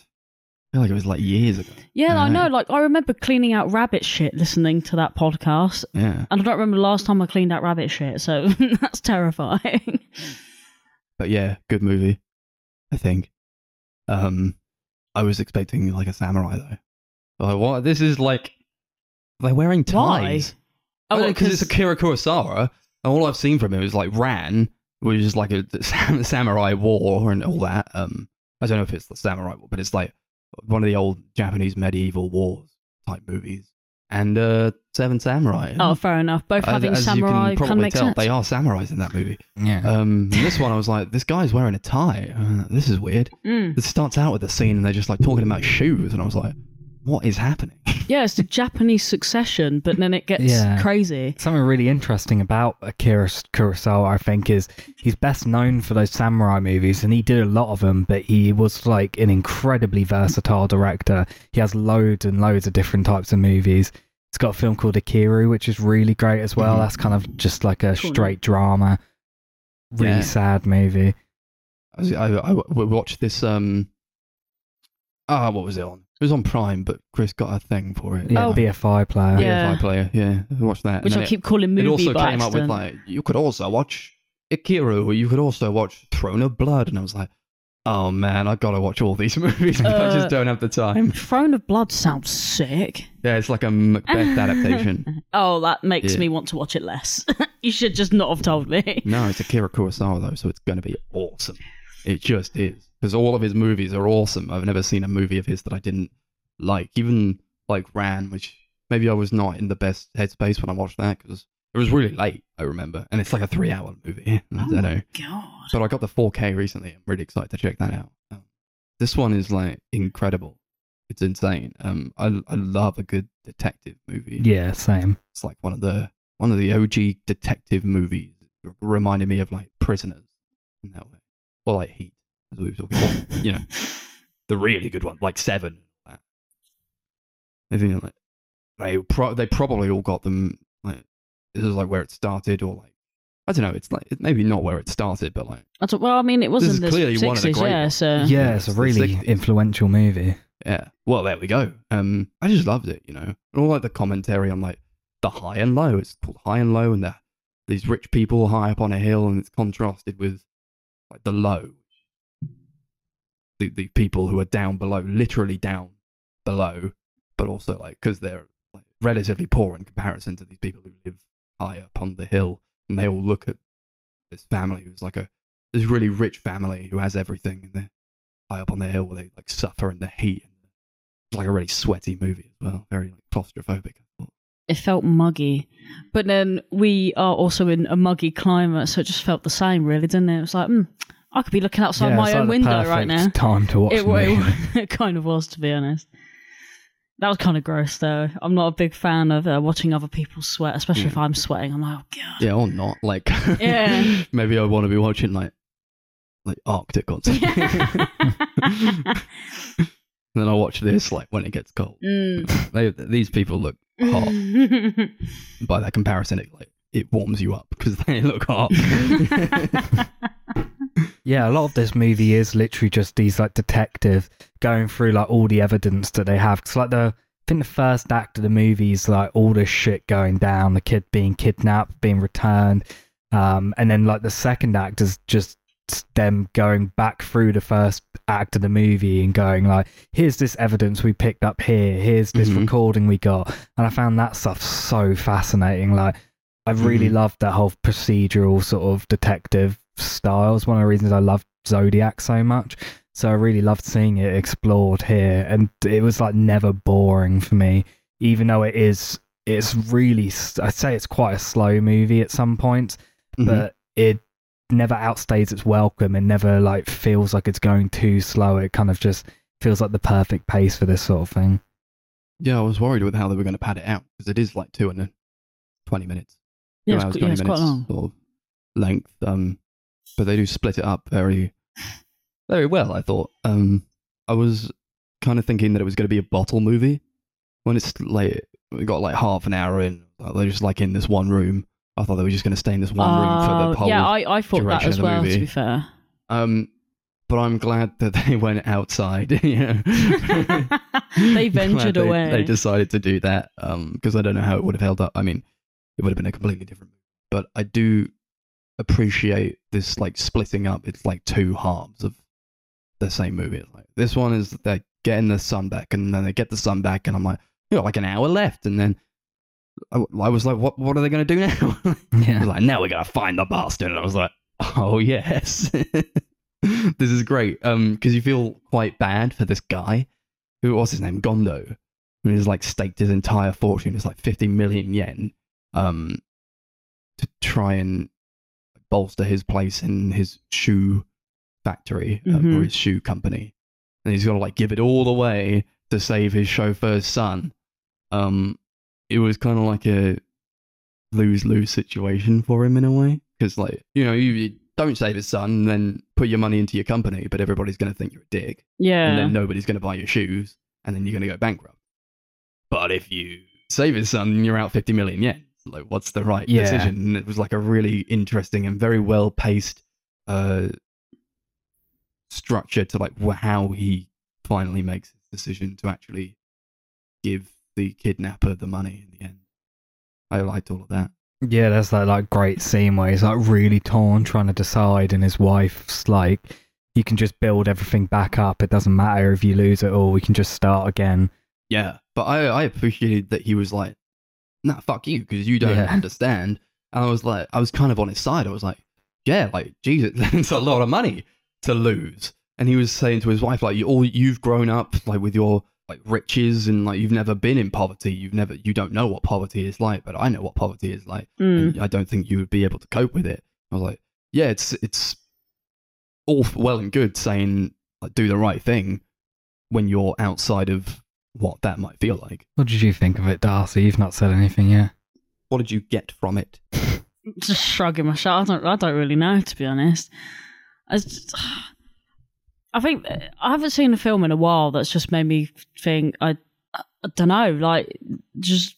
feel like it was like years ago. Yeah, I know. Like I remember cleaning out rabbit shit listening to that podcast, Yeah. and I don't remember the last time I cleaned out rabbit shit. So that's terrifying. But yeah, good movie. I think. Um, I was expecting like a samurai though. Like, what? This is like they're wearing ties. Oh, Oh, because it's Akira Kurosawa, all I've seen from him is like Ran, which is like a sam- samurai war and all that. Um, I don't know if it's the samurai war, but it's like one of the old Japanese medieval wars type movies. and uh, Seven Samurai. Oh, fair enough. Both As- having as you samurai can kind of probably tell, sense. they are samurais in that movie. Yeah. Um, this one, I was like, this guy's wearing a tie. Uh, this is weird. Mm. It starts out with a scene, and they're just like talking about shoes, and I was like, what is happening? Yeah, it's the Japanese succession, but then it gets Yeah. crazy. Something really interesting about Akira Kurosawa, I think, is he's best known for those samurai movies, and he did a lot of them. But he was like an incredibly versatile director. He has loads and loads of different types of movies. He's got a film called Ikiru, which is really great as well. Mhm. That's kind of just like a straight drama, really Yeah. sad movie. I, was- I, I w- watched this. Um, ah, what was it on? It was on Prime, but Chris got a thing for it. Yeah, Oh. BFI player. Yeah. BFI player. Yeah, I watched that. Which and I then keep calling it, movie it also by came up with accident. like you could also watch Ikiru, or you could also watch Throne of Blood, and I was like, oh man, I gotta watch all these movies, but I Uh, just don't have the time. Throne of Blood sounds sick. Yeah, it's like a Macbeth adaptation. Oh, that makes Yeah. me want to watch it less. you should just not have told me. No, it's Akira Kurosawa though, so it's going to be awesome. It just is because all of his movies are awesome. I've never seen a movie of his that I didn't like. Even like Ran, which maybe I was not in the best headspace when I watched that because it was really late. I remember, and it's like a three-hour movie. I don't know, God. but I got the 4K recently. I'm really excited to check that out. Um, this one is like incredible. It's insane. Um, I I love a good detective movie. Yeah, same. It's like one of the one of the OG detective movies. It reminded me of like Prisoners in that way, or like Heat, as we were talking about. you know, the really good one, like Seven. I think like they pro- they probably all got them. Like this is like where it started, or like I don't know. It's like it's maybe not where it started, but like I thought, well, I mean, it was This is the clearly 60s, one of the great yeah, so... yeah, yeah, it's a it's the really influential movie. Yeah. Well, there we go. Um, I just loved it, you know. And all like the commentary on like the high and low. It's called high and low, and the these rich people high up on a hill, and it's contrasted with like the low. The the people who are down below, literally down below, but also like because they're like relatively poor in comparison to these people who live high up on the hill, and they all look at this family who's like a this really rich family who has everything, and they're high up on the hill where they like suffer in the heat. It's like a really sweaty movie as well, very like claustrophobic. I thought. It felt muggy. But then we are also in a muggy climate, so it just felt the same, really, didn't it? It was like, hmm, I could be looking outside yeah, my it's own like the window right now. perfect Time to watch It, the movie. it, it kind of was, to be honest. That was kind of gross, though. I'm not a big fan of uh, watching other people sweat, especially if I'm sweating. I'm like, oh god. Yeah, or not. Like, Yeah. maybe I want to be watching like like Arctic or something. then I'll watch this like when it gets cold. Mm. They, these people look hot. By that comparison, it like it warms you up because they look hot. Yeah, a lot of this movie is literally just these like detectives going through like all the evidence that they have. Cause like the, I think the first act of the movie is like all this shit going down, the kid being kidnapped, being returned, um, and then like the second act is just them going back through the first act of the movie and going like, here's this evidence we picked up here, here's this Mhm. recording we got, and I found that stuff so fascinating. Like, I really Mhm. loved that whole procedural sort of detective style. It's one of the reasons I loved Zodiac so much. So I really loved seeing it explored here, and it was like never boring for me. Even though it is, it's really, i'd say it's quite a slow movie at some points, Mhm. but it never outstays its welcome and never like feels like it's going too slow. It kind of just feels like the perfect pace for this sort of thing. yeah, I was worried with how they were going to pad it out because it is like two and a twenty minutes. yeah, it's, hours, qu- yeah, 20 it's quite minutes long. sort of length. Um, but they do split it up very, very well. I thought. Um, I was kind of thinking that it was going to be a bottle movie when it's like we got like half an hour in. like, They're just like in this one room. I thought they were just going to stay in this one room for the whole. yeah, I, I thought that duration as of the well, to movie. be fair. um, but I'm glad that they went outside. you know. They Glad ventured they- away. They decided to do that because I don't know how it would have held up. I mean, it would have been a completely different movie. But I do appreciate this like splitting up. It's like two halves of the same movie. It's like this one is they're getting the sun back, and then they get the sun back, and I'm like, you know, like an hour left, and then. I, I was like, "What? What are they going to do now?" Yeah. like, "Now we're going to find the bastard." And I was like, "Oh yes, this is great." Um, because you feel quite bad for this guy who was his name, Gondo, And he's like staked his entire fortune, it's like 50 million yen, um, to try and bolster his place in his shoe factory uh, Mhm. or his shoe company. And he's got to like give it all away to save his chauffeur's son. Um, it was kind of like a lose lose situation for him in a way. Because, like, you know, you, you don't save his son, then put your money into your company, but everybody's going to think you're a dick Yeah. and then nobody's going to buy your shoes, and then you're going to go bankrupt. But if you save his son, you're out 50 million yen. Like, what's the right Yeah. decision? And it was like a really interesting and very well paced uh, structure to like how he finally makes his decision to actually give the kidnapper the money in the end. I liked all of that. Yeah, there's that like great scene where he's like really torn, trying to decide, and his wife's like, "You can just build everything back up. It doesn't matter if you lose it all. We can just start again." Yeah, but I I appreciated that he was like, "Nah, fuck you," because you don't Yeah. understand. And I was like, I was kind of on his side. I was like, "Yeah, like Jesus, it's a lot of money to lose." And he was saying to his wife, like, "You all you've grown up like with your like riches and like you've never been in poverty. You've never you don't know what poverty is like, but I know what poverty is like. Mm. And I don't think you would be able to cope with it." I was like, "Yeah, it's it's all well and good saying like do the right thing when you're outside of what that might feel like." What did you think of it, Darcy? You've not said anything yet. What did you get from it? just shrugging my shoulders. I don't, I don't really know, to be honest. I, just- I think I haven't seen a film in a while that's just made me think. I, I don't know, like just.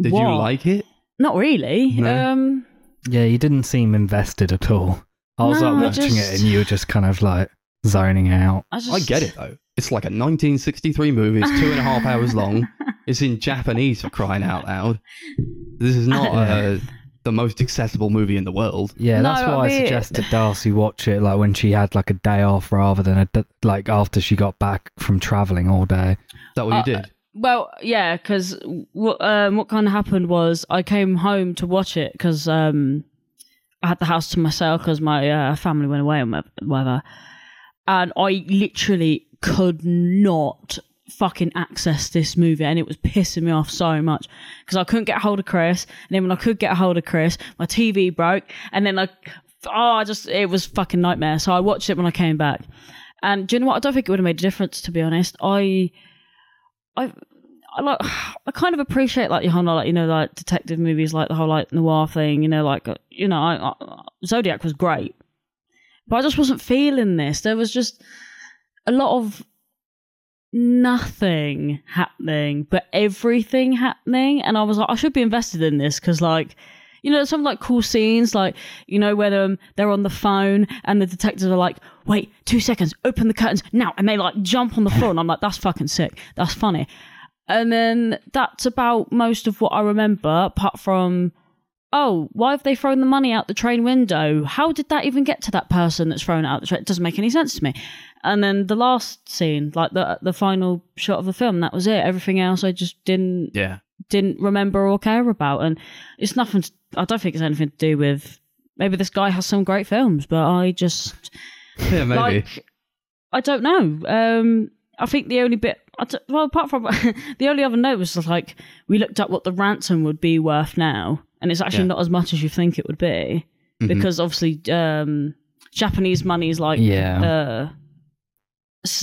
Did you like it? Not really. No? Um, Yeah, you didn't seem invested at all. I was No, like I watching it, and you were just kind of like zoning out. I just I get it though. It's like a 1963 movie. It's two and a half hours long. It's in Japanese for crying out loud. This is not uh, the most accessible movie in the world. Yeah, that's I why I, mean- suggested Darcy watch it like when she had like a day off rather than a d- like after she got back from traveling all day. Is that what Uh, you did? Well, yeah, because what um, what kind of happened was I came home to watch it because um, I had the house to myself because my uh, family went away and whatever, and I literally could not fucking access this movie, and it was pissing me off so much because I couldn't get a hold of Chris, and then when I could get a hold of Chris, my TV broke, and then I, oh, I just it was fucking nightmare. So I watched it when I came back, and do you know what? I don't think it would have made a difference to be honest. I. I I like I kind of appreciate like your whole like you know like detective movies like the whole like noir thing you know like uh, you know I, I, Zodiac was great but I just wasn't feeling this there was just a lot of nothing happening but everything happening. And I was like I should be invested in this because like you know some like cool scenes like you know where um, they're on the phone and the detectives are like wait two seconds open the curtains now and they like jump on the floor. And i'm like that's fucking sick. That's funny. And then that's about most of what i remember apart from oh why have they thrown the money out the train window how did that even get to that person that's thrown out the train it doesn't make any sense to me and then the last scene like the the final shot of the film that was it everything else i just didn't Yeah. didn't remember or care about. And it's nothing, to- I don't think it's anything to do with maybe this guy has some great films, but I just, Yeah, maybe. like, I don't know. Um, I think the only bit, I well, apart from the only other note was like we looked up what the ransom would be worth now, and it's actually Yeah. not as much as you think it would be Mhm. because obviously um, Japanese money is like Yeah. uh,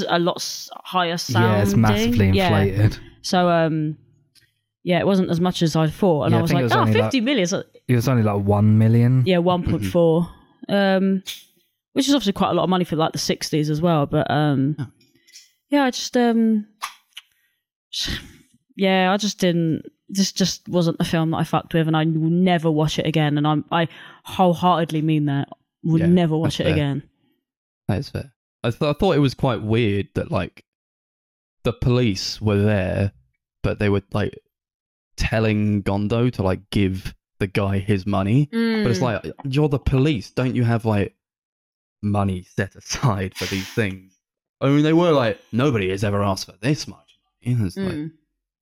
a lot higher sounding. Yeah, it's massively Yeah. inflated. So um yeah, it wasn't as much as I thought. And Yeah, I I was it like, was oh, only 50 million. So- It was only like one million. yeah, 1.4. Um which is obviously quite a lot of money for like the 60s as well, but um Oh. Yeah, I just um yeah, I just didn't this just wasn't a film that I fucked with and I will never watch it again and I'm I wholeheartedly mean that. Would Yeah, never watch it fair. again. That's fair. I, th- I thought it was quite weird that like the police were there, but they were like telling Gondo to like give the guy his money. But Mm. it's like you're the police, don't you have like money set aside for these things? I mean, they were like nobody has ever asked for this much. money. And it's like, Mm.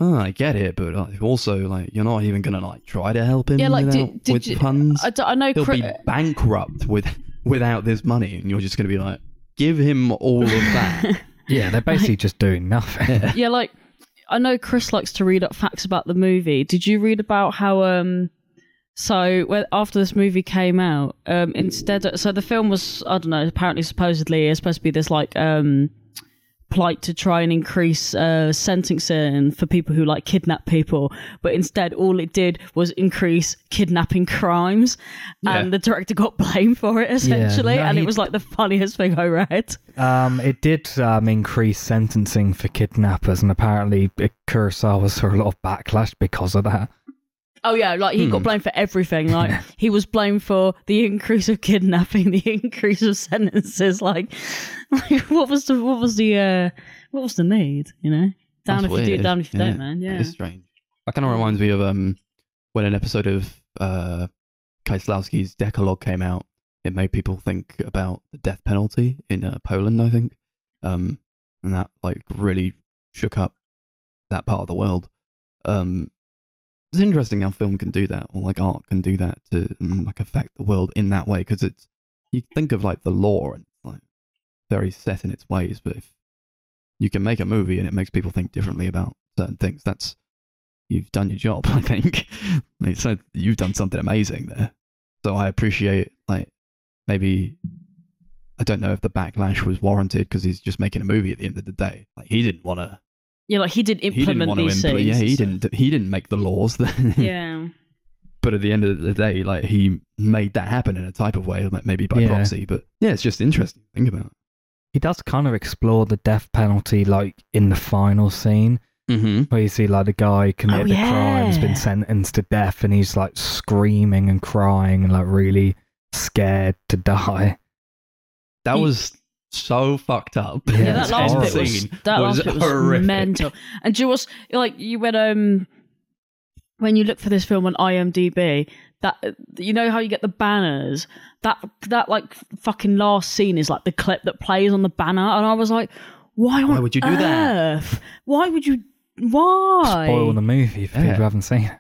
oh, I get it, but uh, also like you're not even gonna like try to help him Yeah, like, without, did- did with you- funds. I, d- I know He'll Chri- be bankrupt with without this money, and you're just gonna be like, give him all of that. Yeah, they're basically just doing nothing. yeah, like I know Chris likes to read up facts about the movie. Did you read about how um so when, after this movie came out, um instead of, so the film was I don't know, apparently supposedly it's supposed to be this like um plight to try and increase uh sentencing for people who like kidnap people, but instead all it did was increase kidnapping crimes and Yeah. the director got blamed for it essentially no, and it was like the funniest thing I read. Um, it did um, increase sentencing for kidnappers, and apparently Kurosawa saw a lot of backlash because of that. Oh yeah, like he got Hmm. blamed for everything. Like he was blamed for the increase of kidnapping, the increase of sentences. Like, like what was the what was the uh what was the need? You know, down That's if you do, down if you Yeah, don't, man. Yeah. It's strange. That kind of reminds me of um when an episode of uh Kieslowski's Decalogue came out. It made people think about the death penalty in uh, Poland, I think, um, and that like really shook up that part of the world. Um, it's interesting how film can do that, or like art can do that to mm, like affect the world in that way. Because it's you think of like the law and like very set in its ways, but if you can make a movie and it makes people think differently about certain things, that's you've done your job. I think so you've done something amazing there. So I appreciate like maybe I don't know if the backlash was warranted because he's just making a movie at the end of the day. Like he didn't want to. Yeah, like he did He didn't implement want to these implement. things. Yeah, he didn't. He didn't make the laws. Yeah. but at the end of the day, like he made that happen in a type of way, like maybe by Yeah. proxy. But yeah, it's just interesting. to Think about. He does kind of explore the death penalty, like in the final scene, Mm-hmm. where you see like the guy committed Oh, the crime, has been sentenced to death, and he's like screaming and crying and like really scared to die. That He- was so fucked up. Yeah, Yeah, that last horrible. bit was Scene that was last bit was horrific. mental. And do you was like you when um when you look for this film on IMDb, that you know how you get the banners. That that like fucking last scene is like the clip that plays on the banner, and I was like, why? Why would you do that? Why would you? Why? Spoil the movie if Yeah. people haven't seen it.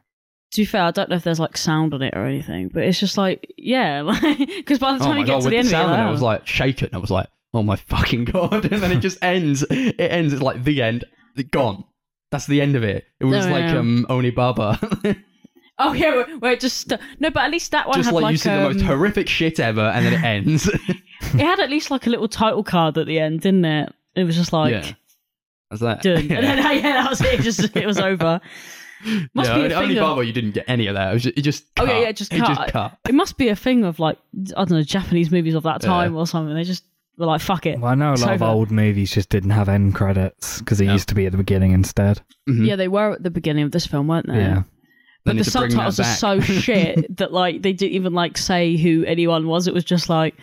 to be fair, I don't know if there's like sound on it or anything, but it's just like, yeah, because by the Oh time my you get god! to With the end the of sound, it, and you're I was like shaken. I was like, "Oh my fucking god!" And then it just ends. It ends. It's like the end. It gone. That's the end of it. It was Oh, like yeah. um Onibaba. oh yeah, where, where it just no, but at least that one just had like, like, you see the most um, horrific shit ever, and then it ends. it had at least like a little title card at the end, didn't it? It was just like yeah. That's that. done, and then yeah, that was it. Just it was over. Must yeah, be a only, only Baba, you didn't get any of that. It, was just, it just Oh, yeah, yeah, just It cut. just cut. It must be a thing of like I don't know Japanese movies of that Yeah. time or something. They just were like fuck it. Well, I know a It's lot of old movies just didn't have end credits because it Yeah. used to be at the beginning instead. Mhm. Yeah, they were at the beginning of this film, weren't they? Yeah. They But need the to bring that subtitles are back. so shit that like they didn't even like say who anyone was. It was just like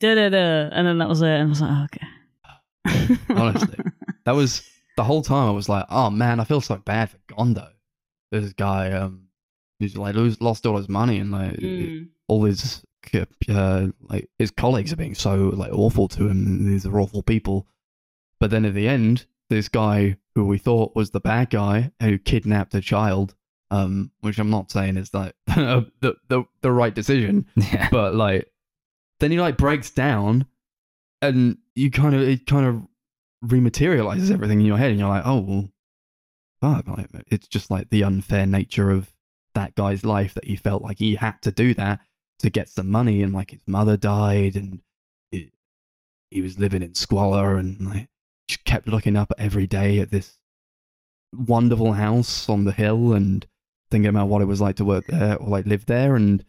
da da da, and then that was it. And I was like, oh, okay. Honestly, that was the whole time. I was like, "Oh man, I feel so bad for Gondo." This guy, um, who's like lose, lost all his money and like Mm. all his uh, like his colleagues are being so like awful to him. These are awful people. But then at the end, this guy who we thought was the bad guy who kidnapped a child, um, which I'm not saying is like the the the right decision, Yeah. but like then he like breaks down and you kind of it kind of rematerializes everything in your head and you're like oh well fuck like, it's just like the unfair nature of that guy's life that he felt like he had to do that to get some money and like his mother died and it, he was living in squalor and like just kept looking up every day at this wonderful house on the hill and thinking about what it was like to work there or like live there and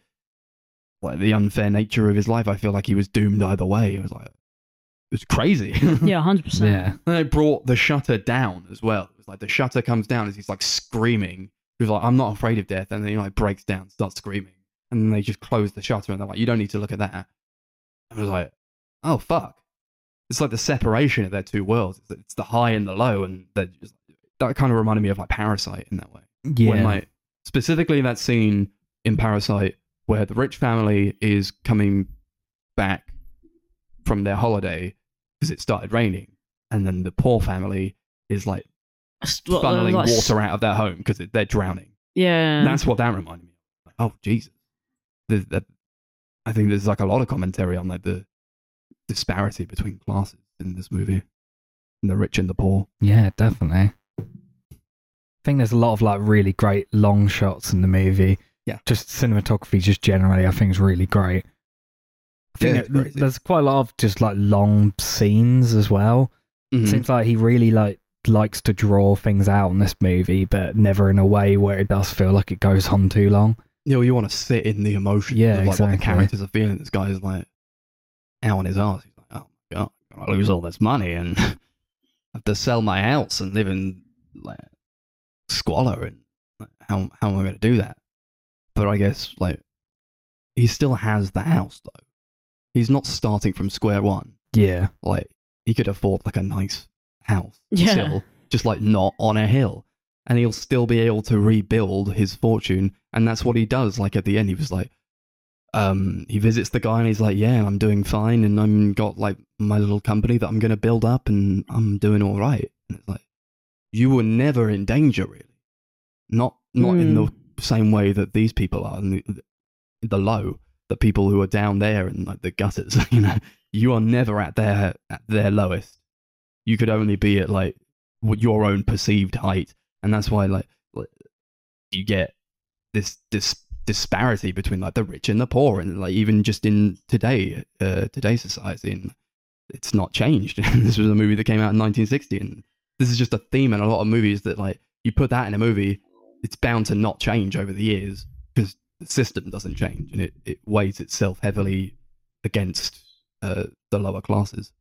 like the unfair nature of his life. I feel like he was doomed either way. It was like it was crazy. Yeah, hundred percent. Yeah. And they brought the shutter down as well. It was like the shutter comes down as he's like screaming. He was like, I'm not afraid of death. And then he like breaks down, starts screaming. And then they just close the shutter and they're like, you don't need to look at that. I was like, oh, fuck. It's like the separation of their two worlds. It's, the high and the low. And just, that kind of reminded me of like Parasite in that way. Yeah. When like, specifically that scene in Parasite where the rich family is coming back from their holiday because it started raining. And then the poor family is like funneling like, water out of their home because they're drowning. Yeah, That's what that reminded me of. Like, oh, Jesus. That, I think there's like a lot of commentary on like the disparity between classes in this movie. the rich and the poor. Yeah, definitely. I think there's a lot of like really great long shots in the movie. Yeah. Just cinematography, just generally, I think is really great. I think Yeah, it- there's quite a lot of just like long scenes as well. Mhm. Seems like he really like likes to draw things out in this movie, but never in a way where it does feel like it goes on too long. You know, you want to sit in the emotion Yeah, of like what the characters are feeling. This guy's like out on his ass. He's like, oh my god, I'm gonna lose all this money and have to sell my house and live in like squalor and like, how how am I going to do that? But I guess like he still has the house though. He's not starting from square one. Yeah. Like he could afford like a nice house Yeah. still, just like not on a hill. And he'll still be able to rebuild his fortune. And that's what he does. Like at the end, he was like, um, he visits the guy and he's like, yeah, I'm doing fine. And I'm got like my little company that I'm going to build up and I'm doing all right. And it's like, you were never in danger, really. Not, not in the same way that these people are in the, the low, the people who are down there in like the gutters, you know, you are never at their, at their lowest. You could only be at like your own perceived height and that's why like, you get this this disparity between like the rich and the poor and like even just in today uh today's society and it's not changed. This was a movie that came out in 1960 and this is just a theme in a lot of movies that like you put that in a movie it's bound to not change over the years because the system doesn't change and it, it weighs itself heavily against uh, the lower classes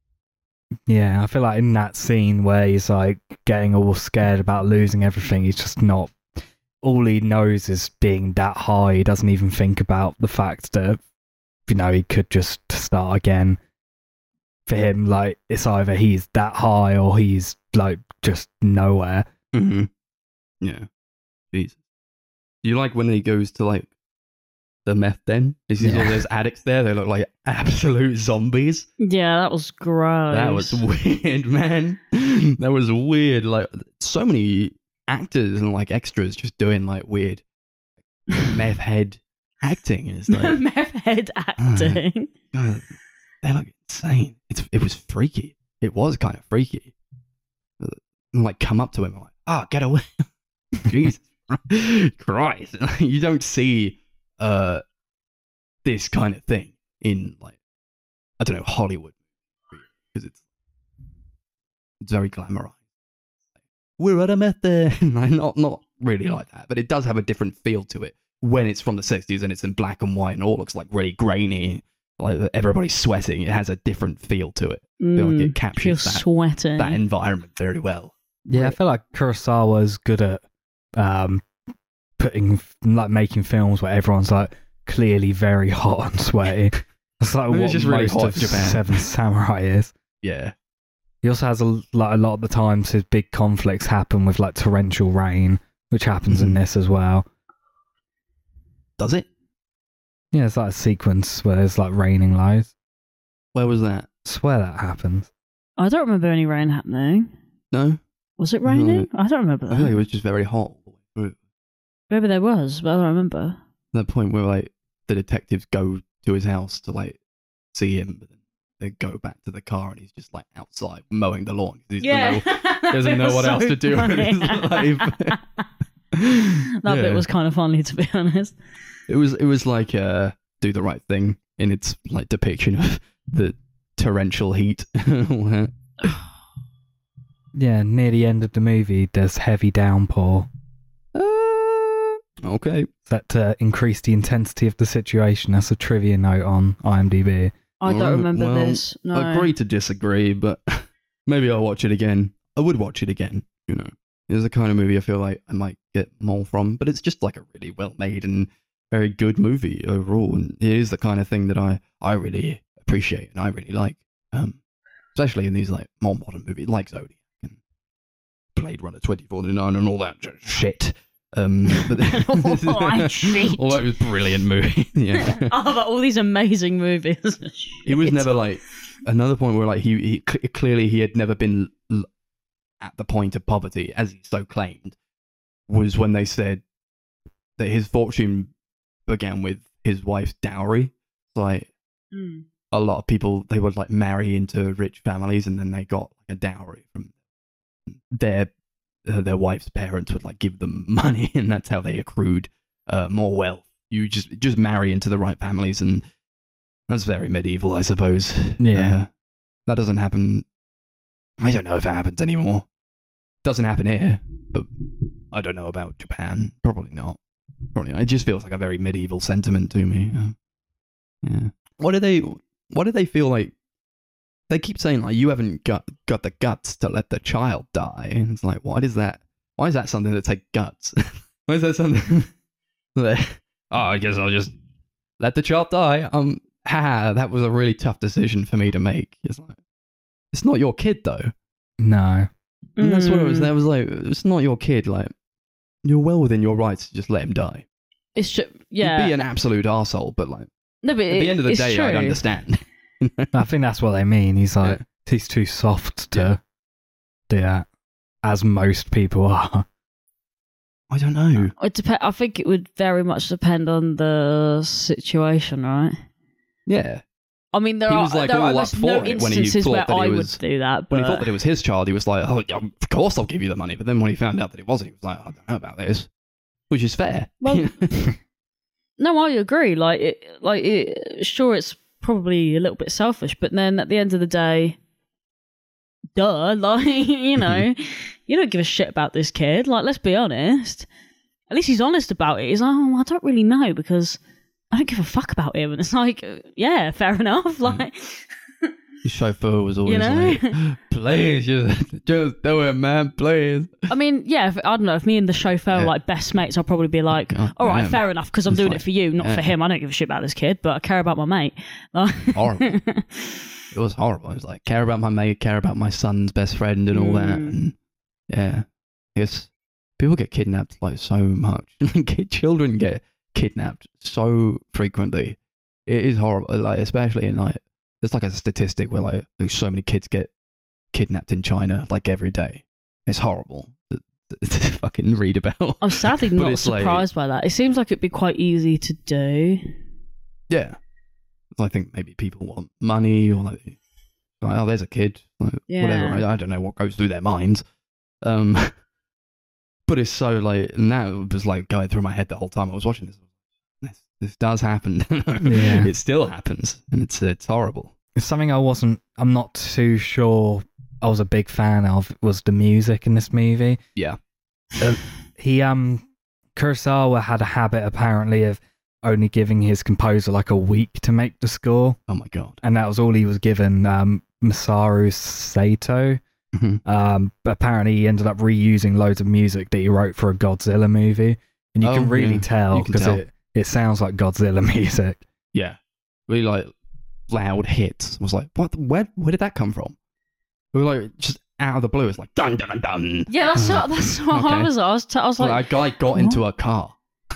Yeah, I feel like in that scene where he's like getting all scared about losing everything, he's just not. All he knows is being that high. He doesn't even think about the fact that, you know, he could just start again. For him, like, it's either he's that high or he's, like, just nowhere. Mm-hmm. Yeah. Jesus. You like when he goes to like the meth den? He sees all those addicts there. They look like absolute zombies. Yeah, that was gross. That was weird, man. That was weird. Like so many actors and like extras just doing like weird meth head acting. It's like, meth head acting. God, they look insane. It's, it was freaky. It was kind of freaky. And, like come up to him, I'm like, oh, get away. Jesus Christ. you don't see uh, this kind of thing in like, I don't know, Hollywood. Because it's, it's very glamorized. We're at a meth den. Not, not really like that, but it does have a different feel to it when it's from the 60s and it's in black and white and all looks like really grainy like everybody's sweating. It has a different feel to it. feel like it Mm, captures that, sweating. that environment very well. Yeah, I feel like Kurosawa's good at um, putting, like, making films where everyone's, like, clearly very hot and sweaty. It's like Maybe what just really most hot of Japan. Seven Samurai is. Yeah. He also has a like a lot of the times his big conflicts happen with like torrential rain, which happens in Mhm. this as well. Does it? Yeah, it's like a sequence where there's like raining loads. Where was that? swear that happens. I don't remember any rain happening. No? Was it raining? I don't remember I feel like it was just very hot. all the way through. Maybe there was, but I don't remember. That point where like the detectives go to his house to like see him, but then they go back to the car and he's just like outside mowing the lawn. He's Yeah. no- doesn't know what else to do with his life. that Yeah. bit was kind of funny, to be honest. It was it was like uh do the right thing in its like depiction of the torrential heat. Yeah, near the end of the movie, there's heavy downpour. Uh, okay. That to increase the intensity of the situation. That's a trivia note on IMDb. I don't Alright, remember well, this. No. I agree to disagree, but maybe I'll watch it again. I would watch it again, you know. It's the kind of movie I feel like I might get more from, but it's just like a really well made and very good movie overall. And it is the kind of thing that I, I really appreciate and I really like. Um, especially in these like more modern movies like Zodiac and Blade Runner 2049 and all that shit. Um, but All that shit. All that was a brilliant movie. yeah. oh, but all these amazing movies. He was never like another point where like he, he cl- clearly he had never been l- at the point of poverty as he so claimed was when they said that his fortune began with his wife's dowry. Like, Mm. a lot of people they would like marry into rich families and then they got like a dowry from their their wife's parents would like give them money and that's how they accrued uh, more wealth. You just just marry into the right families and that's very medieval, I suppose. Yeah. Uh, that doesn't happen. I don't know if it happens anymore. Doesn't happen here, but I don't know about Japan. Probably not. Probably not. It just feels like a very medieval sentiment to me. Uh, yeah. What do they? What do they feel like? They keep saying like you haven't got got the guts to let the child die. And it's like, what is that? Why is that something that takes guts? Why is that something? that, oh, I guess I'll just let the child die. Um, ha, that was a really tough decision for me to make. It's like, it's not your kid though. No. And that's what it was. Mm. That was like, it's not your kid. Like, you're well within your rights to just let him die. It's just You'd yeah. be an absolute asshole, but like, no, but at the end of the day, true. I'd understand. I think that's what they mean. He's like, he's too soft to Yeah. do that, as most people are. I don't know. It dep- I think it would very much depend on the situation, right? Yeah. I mean, there He are was, like, there all are up for no it when he thought where that he I was- would do that. But When he thought that it was his child, he was like, "Oh, yeah, of course I'll give you the money." But then when he found out that it wasn't, he was like, "I don't know about this," which is fair. Well- no, I agree. Like, it, like, it, sure, it's probably a little bit selfish, but then at the end of the day, duh, like, you know, you don't give a shit about this kid. Like, let's be honest. At least he's honest about it. He's like, oh, I don't really know because I don't give a fuck about him. And it's like, uh, yeah, fair enough. Like, the chauffeur was always You know? like, "Please, just, just do it, man, please." I mean, yeah, if, I don't know. If me and the chauffeur Yeah. like best mates, I'll probably be like, Oh, all right, damn. fair enough, because I'm It's doing like- it for you, not yeah. for him. I don't give a shit about this kid, but I care about my mate. Horrible. It was horrible. It was like care about my mate, care about my son's best friend, and all that. Mm. And yeah, yes, people get kidnapped like so much. Children get kidnapped so frequently. It is horrible. Like especially in like there's like a statistic where like there's so many kids get kidnapped in China like every day. It's horrible to, to, fucking read about. I'm sadly not it's like- surprised by that. It seems like it'd be quite easy to do. Yeah. I think maybe people want money or like, like, oh, there's a kid. Like, Whatever. I, I don't know what goes through their minds. Um, but it's so like, and that was like going through my head the whole time I was watching this. This, does happen. Yeah. It still happens. And it's, it's horrible. It's something I wasn't. I'm not too sure. I was a big fan of was the music in this movie. Yeah. He um, Kurosawa had a habit apparently of only giving his composer like a week to make the score, Oh my God. and that was all he was given. Um, Masaru Sato. Mhm. Um, but apparently he ended up reusing loads of music that he wrote for a Godzilla movie, and you Oh, can really yeah. tell because it it sounds like Godzilla music. Yeah. Really like loud hits. I was like, what? Where, where did that come from? We were like, just out of the blue. It's like, dun, dun, dun. Yeah, that's what, that's what I was. I was, t- I was Like, like, a guy got into a car.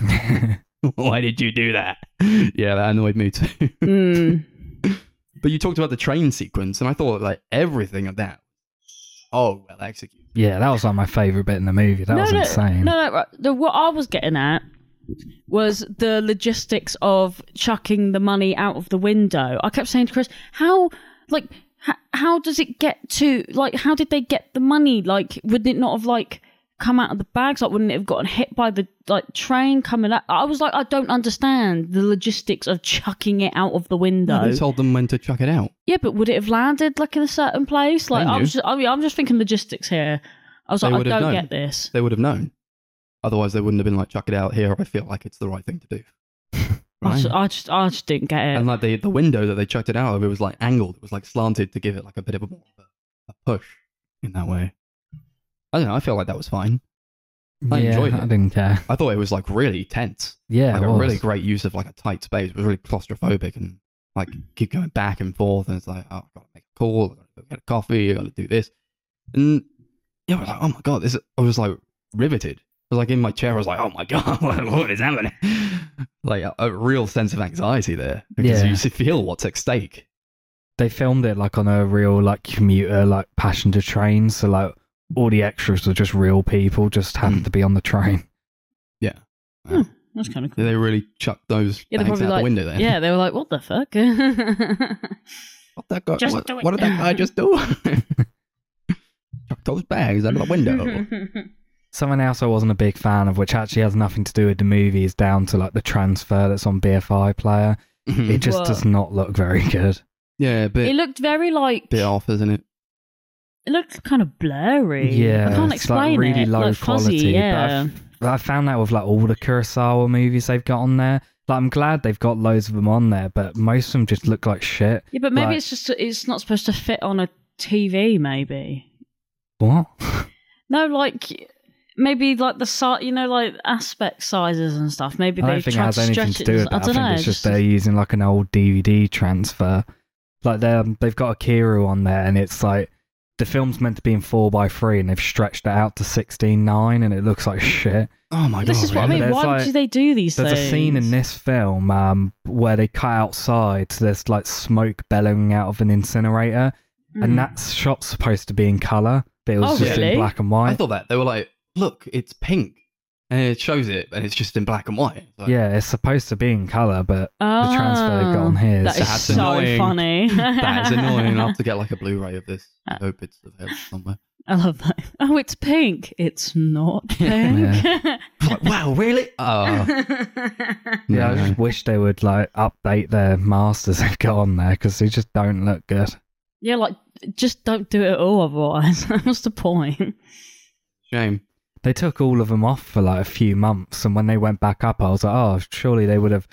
Why did you do that? Yeah, that annoyed me too. mm, but you talked about the train sequence, and I thought like everything of that. Oh well executed. yeah, that was like my favorite bit in the movie. That no, was no, insane. No, no, right. The, what I was getting at was the logistics of chucking the money out of the window. I kept saying to Chris, how, like, h- how does it get to, like, how did they get the money? Like, wouldn't it not have, like, come out of the bags? Like, wouldn't it have gotten hit by the, like, train coming out? I was like, I don't understand the logistics of chucking it out of the window. They told them when to chuck it out. Yeah, but would it have landed like in a certain place? Like I knew. was, just, I mean, I'm just thinking logistics here. I was They like, I would have don't known. get this. They would have known. Otherwise, they wouldn't have been like chuck it out here. I feel like it's the right thing to do. I, just, I just, I just didn't get it. and like the the window that they chucked it out of, it was like angled. It was like slanted to give it like a bit of a, a, push in that way. I don't know. I feel like that was fine. I yeah, enjoyed I it. didn't care. I thought it was like really tense. Yeah, like a really great use of like a tight space. It was really claustrophobic and like keep going back and forth. And it's like, oh, I've got to make a call. I've got to get a coffee. I've got to do this. And yeah, I was like, oh my god, this. Is, I was like riveted. I was like in my chair. I was like, oh my god, what is happening? Like a, a real sense of anxiety there because Yeah. you feel what's at stake. They filmed it like on a real like commuter like passenger train, so like all the extras were just real people, just happened Hmm. to be on the train. Yeah. Hmm. That's kind of cool. They really chuck those Yeah, they're bags probably out like, the window then? yeah, they were like, what the fuck? What, that guy, Just what, what did that guy just do? chuck those bags out of the window. Something else I wasn't a big fan of, which actually has nothing to do with the movie, is down to like the transfer that's on BFI player. Mm-hmm. It just What? does not look very good. yeah, a it looked very like bit off, isn't it? it looked kind of blurry. Yeah, I can't it's, like, explain really it. low like fuzzy, quality, but yeah. But I found that with like all the Kurosawa movies they've got on there. Like I'm glad they've got loads of them on there, but most of them just look like shit. Yeah, but maybe like- it's just it's not supposed to fit on a TV. Maybe What? no, like maybe like the size, you know, like aspect sizes and stuff. Maybe I they don't think it tried has to anything stretch to it. do with I that. I, don't think know. it's just they're using like an old DVD transfer. Like they they've got Ikiru on there, and it's like the film's meant to be in four by three, and they've stretched it out to sixteen nine, and it looks like shit. Oh my god! this god! is what I mean. Why like- do they do these things? There's things? a scene in this film um, where they cut outside. So there's like smoke bellowing out of an incinerator, Mm. and that shot's supposed to be in color, but it was Oh, just really? in black and white. I thought that they were like, look, it's pink, and it shows it, and it's just in black and white. Like, yeah, it's supposed to be in color, but the transfer they've got on ah, here is That is That's so annoying. funny. that is annoying. I'll have to get like a Blu-ray of this. Uh, I hope it's available somewhere. I love that. Oh, it's pink. It's not pink. It's like, wow, really? Oh, Yeah, I just wish they would like update their masters they've got on there because they just don't look good. yeah, like just don't do it at all. Otherwise, what's the point? shame. They took all of them off for like a few months, and when they went back up, I was like, oh, surely they would have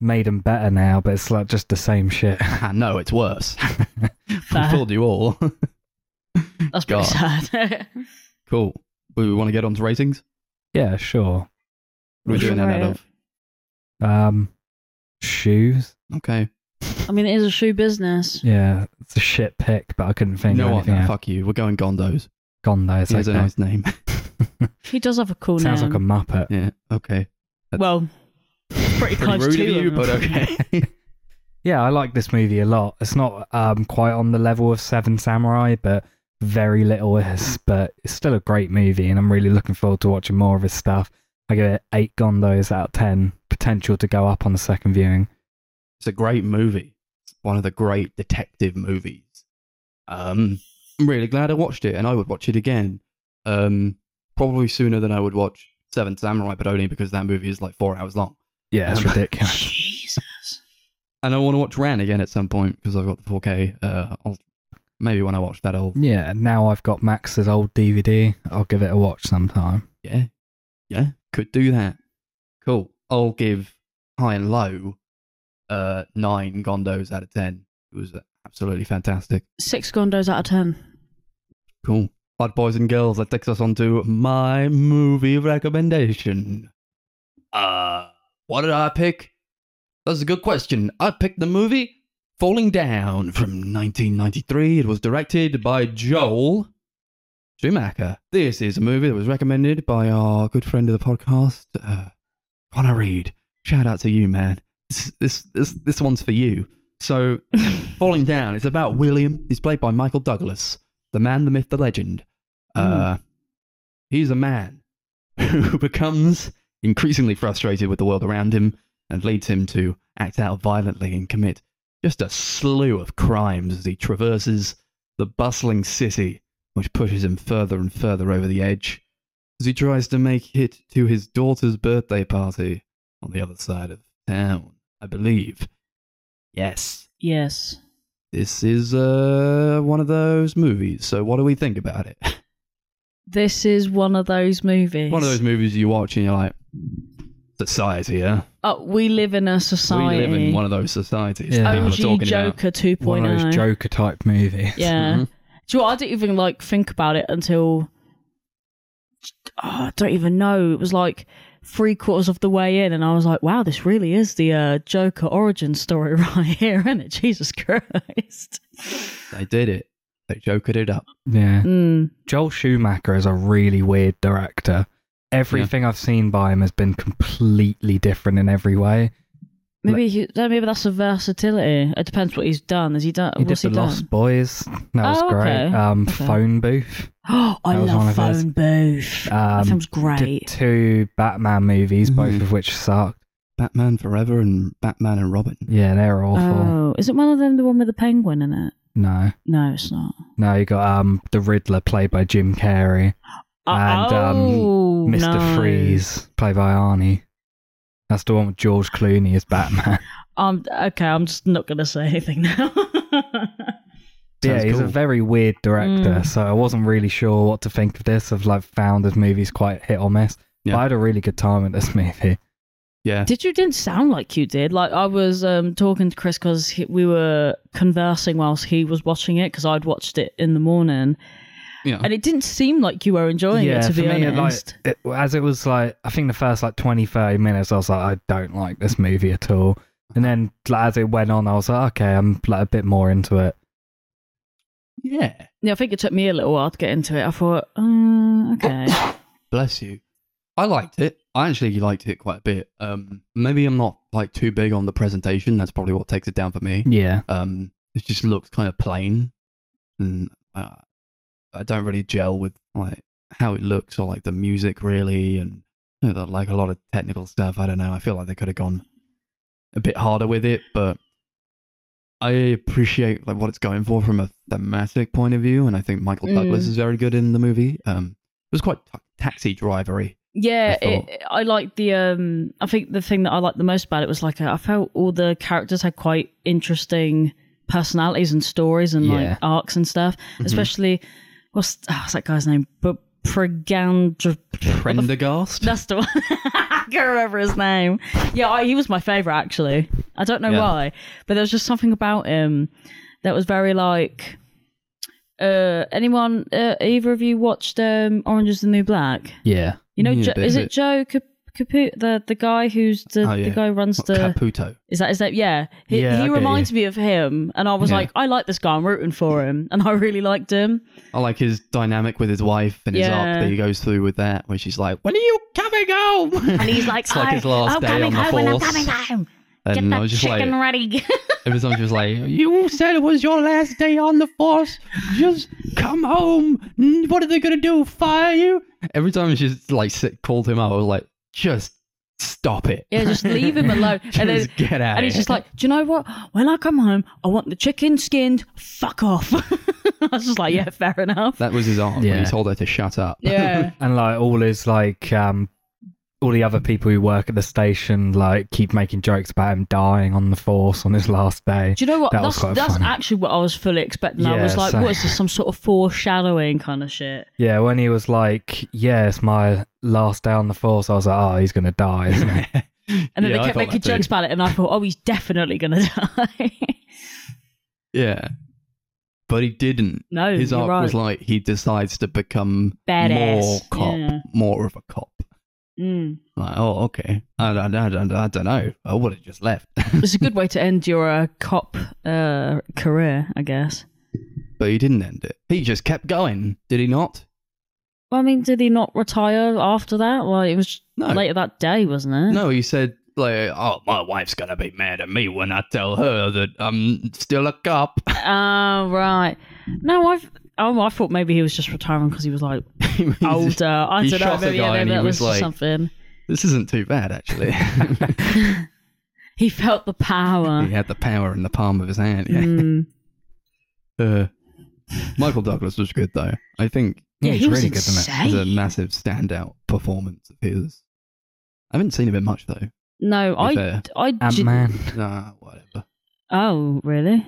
made them better now, but it's like just the same shit. No, it's worse. I Fair. fooled you all. That's pretty God. sad. cool. We want to get on to ratings. yeah, sure. What are we doing that out of? Um, shoes. Okay. I mean, it is a shoe business. Yeah, it's a shit pick, but I couldn't You think know of what? anything No, else. fuck you. We're going Gondos. Gondo, He has a okay. nice name. He does have a cool name. Sounds name. like a muppet. yeah. Okay. That's well, pretty Pretty close rude to of you, him. but okay. Yeah, I like this movie a lot. It's not um, quite on the level of Seven Samurai, but very little is. But it's still a great movie, and I'm really looking forward to watching more of his stuff. I give it eight Gondos out of ten. Potential to go up on the second viewing. It's a great movie. It's one of the great detective movies. Um, I'm really glad I watched it, and I would watch it again. Um, probably sooner than I would watch Seven Samurai, but only because that movie is like four hours long. Yeah, that's Um, ridiculous. Jesus. And I want to watch Ran again at some point because I've got the 4K. Uh, I'll, maybe when I watch that, I'll Yeah, now I've got Max's old DVD. I'll give it a watch sometime. yeah, yeah, could do that. Cool. I'll give High and Low uh nine Gondos out of ten. It was absolutely fantastic. Six Gondos out of ten. Cool. Bad boys and girls, that takes us on to my movie recommendation. Uh, what did I pick? That's a good question. I picked the movie Falling Down from 1993. It was directed by Joel Schumacher. This is a movie that was recommended by our good friend of the podcast, uh, Connor Reed. Shout out to you, man. This, this, this, this one's for you. So, Falling Down, it's about William. He's played by Michael Douglas, the man, the myth, the legend. Uh, he's a man who becomes increasingly frustrated with the world around him and leads him to act out violently and commit just a slew of crimes as he traverses the bustling city, which pushes him further and further over the edge as he tries to make it to his daughter's birthday party on the other side of town, I believe. Yes, Yes. This is uh, one of those movies. So, what do we think about it? This is one of those movies. One of those movies you watch and you're like, society, yeah? Oh, we live in a society. We live in one of those societies. Yeah. that people are OG talking Joker 2.0. One of those Joker type movies. Yeah. Mhm. Do you know what? I didn't even like think about it until oh, I don't even know. It was like three quarters of the way in, and I was like, "Wow, this really is the uh, Joker origin story right here, isn't it?" Jesus Christ. They did it. They jokered it up. Yeah. Mm. Joel Schumacher is a really weird director. Everything I've seen by him has been completely different in every way. Maybe he, maybe that's a versatility. It depends what he's done. Has he done? He did what's the he done? Lost Boys. That was Oh, great. okay. Um, Okay. Phone Booth. Oh, I was one love of his. Phone Booth. that Um, film's Did great. two Batman movies, both Mhm. of which sucked. Batman Forever and Batman and Robin. Yeah, they're awful. Oh, is it one of them? The one with the penguin in it? no, No, it's not. no, you got um the Riddler played by Jim Carrey, And, um, oh, Mister no. Freeze played by Arnie. That's the one with George Clooney as Batman. Um, okay, I'm just not gonna say anything now. yeah, Sounds he's a very weird director, Mm. so I wasn't really sure what to think of this. I've like found his movies quite hit or miss. Yeah. But I had a really good time in this movie. Yeah. Did you didn't sound like you did? Like I was um, talking to Chris because we were conversing whilst he was watching it because I'd watched it in the morning, Yeah. and it didn't seem like you were enjoying it. To be me, it, honest, like, it, as it was like, I think the first like 20, 30 minutes, I was like, I don't like this movie at all. And then like, as it went on, I was like, okay, I'm like a bit more into it. Yeah. yeah, I think it took me a little while to get into it. I thought, um, okay, Bless you. I liked it. I actually liked it quite a bit. Um, maybe I'm not like too big on the presentation. That's probably what takes it down for me. Yeah. Um, it just looks kind of plain, and uh, I don't really gel with like how it looks or like the music really, and you know, like a lot of technical stuff. I don't know. I feel like they could have gone a bit harder with it, but I appreciate like what it's going for from a thematic point of view, and I think Michael Mm. Douglas is very good in the movie. Um, it was quite ta- taxi drivery. yeah, I it, I like the. Um, I think the thing that I liked the most about it was like I felt all the characters had quite interesting personalities and stories and Yeah. like arcs and stuff. Mm-hmm. Especially what's, oh, what's that guy's name? But Pregandra. Prendergast. That's the one. I can't remember his name. Yeah, I, he was my favorite actually. I don't know Yeah. why, but there was just something about him that was very like. Uh, anyone? Uh, either of you watched um, Orange Is the New Black? Yeah. You know, Yeah, jo- is it it. Joe Cap- Caput, the the guy who's the Oh, yeah. the guy who runs the? Caputo. Is that is that? Yeah, he, Yeah, I he get reminds me of him, and I was Yeah. like, I like this guy. I'm rooting for him, and I really liked him. I like his dynamic with his wife and his Yeah. arc that he goes through with that, where she's like, "When are you coming home?" And he's like, it's like his oh, last I'm day coming on the home and I'm force. coming home. Get and I was just chicken like, ready. every time she was like, "You said it was your last day on the force. Just come home. What are they gonna do? Fire you?" Every time she's like sit, called him out, I was like, "Just stop it. Yeah, just leave him alone. just and then, get out." and he's just like, do you know what? When I come home, I want the chicken skinned. Fuck off. I was just like, yeah, fair enough. that was his arm. Yeah. he told her to shut up. yeah. And like all his like um all the other people who work at the station like keep making jokes about him dying on the force on his last day. Do you know what? That that's that's funny. actually what I was fully expecting. I was like, so- what is this? Some sort of foreshadowing kind of shit. Yeah, when he was like, "Yeah, it's my last day on the force," I was like, "Oh, he's gonna die." Isn't he? And then Yeah, they kept making that too. jokes about it, and I thought, oh, he's definitely gonna die. Yeah. But he didn't. no, His you're arc right. was like he decides to become Badass. more cop, Yeah. more of a cop. Mm. Like, oh, okay. I, I, I, I, I don't know. I would have just left. It's a good way to end your uh, cop uh, career, I guess. but he didn't end it. He just kept going, did he not? Well, I mean, did he not retire after that? Well, it was No. later that day, wasn't it? No, he said, like, oh, my wife's going to be mad at me when I tell her that I'm still a cop. Oh, right. No, I've. Oh, I thought maybe he was just retiring because he was like older. I don't know. shot Maybe, yeah, and maybe he that was was like- something. This isn't too bad, actually. He felt the power. he had the power in the palm of his hand. Yeah. Mm. Uh, Michael Douglas was good, though. I think Yeah, he's he was really good, it? It's a insane. massive standout performance of his. I haven't seen him in much though. No, I, fair. I, Ant j- Man. Nah, whatever. Oh, really?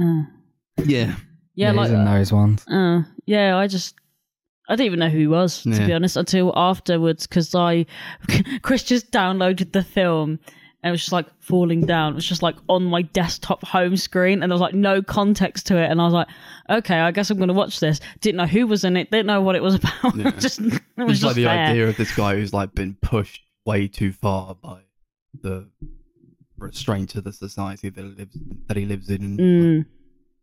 Uh, Yeah, yeah, like he's in those ones. Uh, yeah, I just I didn't even know who he was to Yeah. be honest until afterwards because I Chris just downloaded the film and it was just like falling down. It was just like on my desktop home screen and there was like no context to it and I was like, okay, I guess I'm gonna watch this. Didn't know who was in it. Didn't know what it was about. Yeah. just it was it's just like the there. idea of this guy who's like been pushed way too far by the restraint of the society that he lives that he lives in. And Mm, like,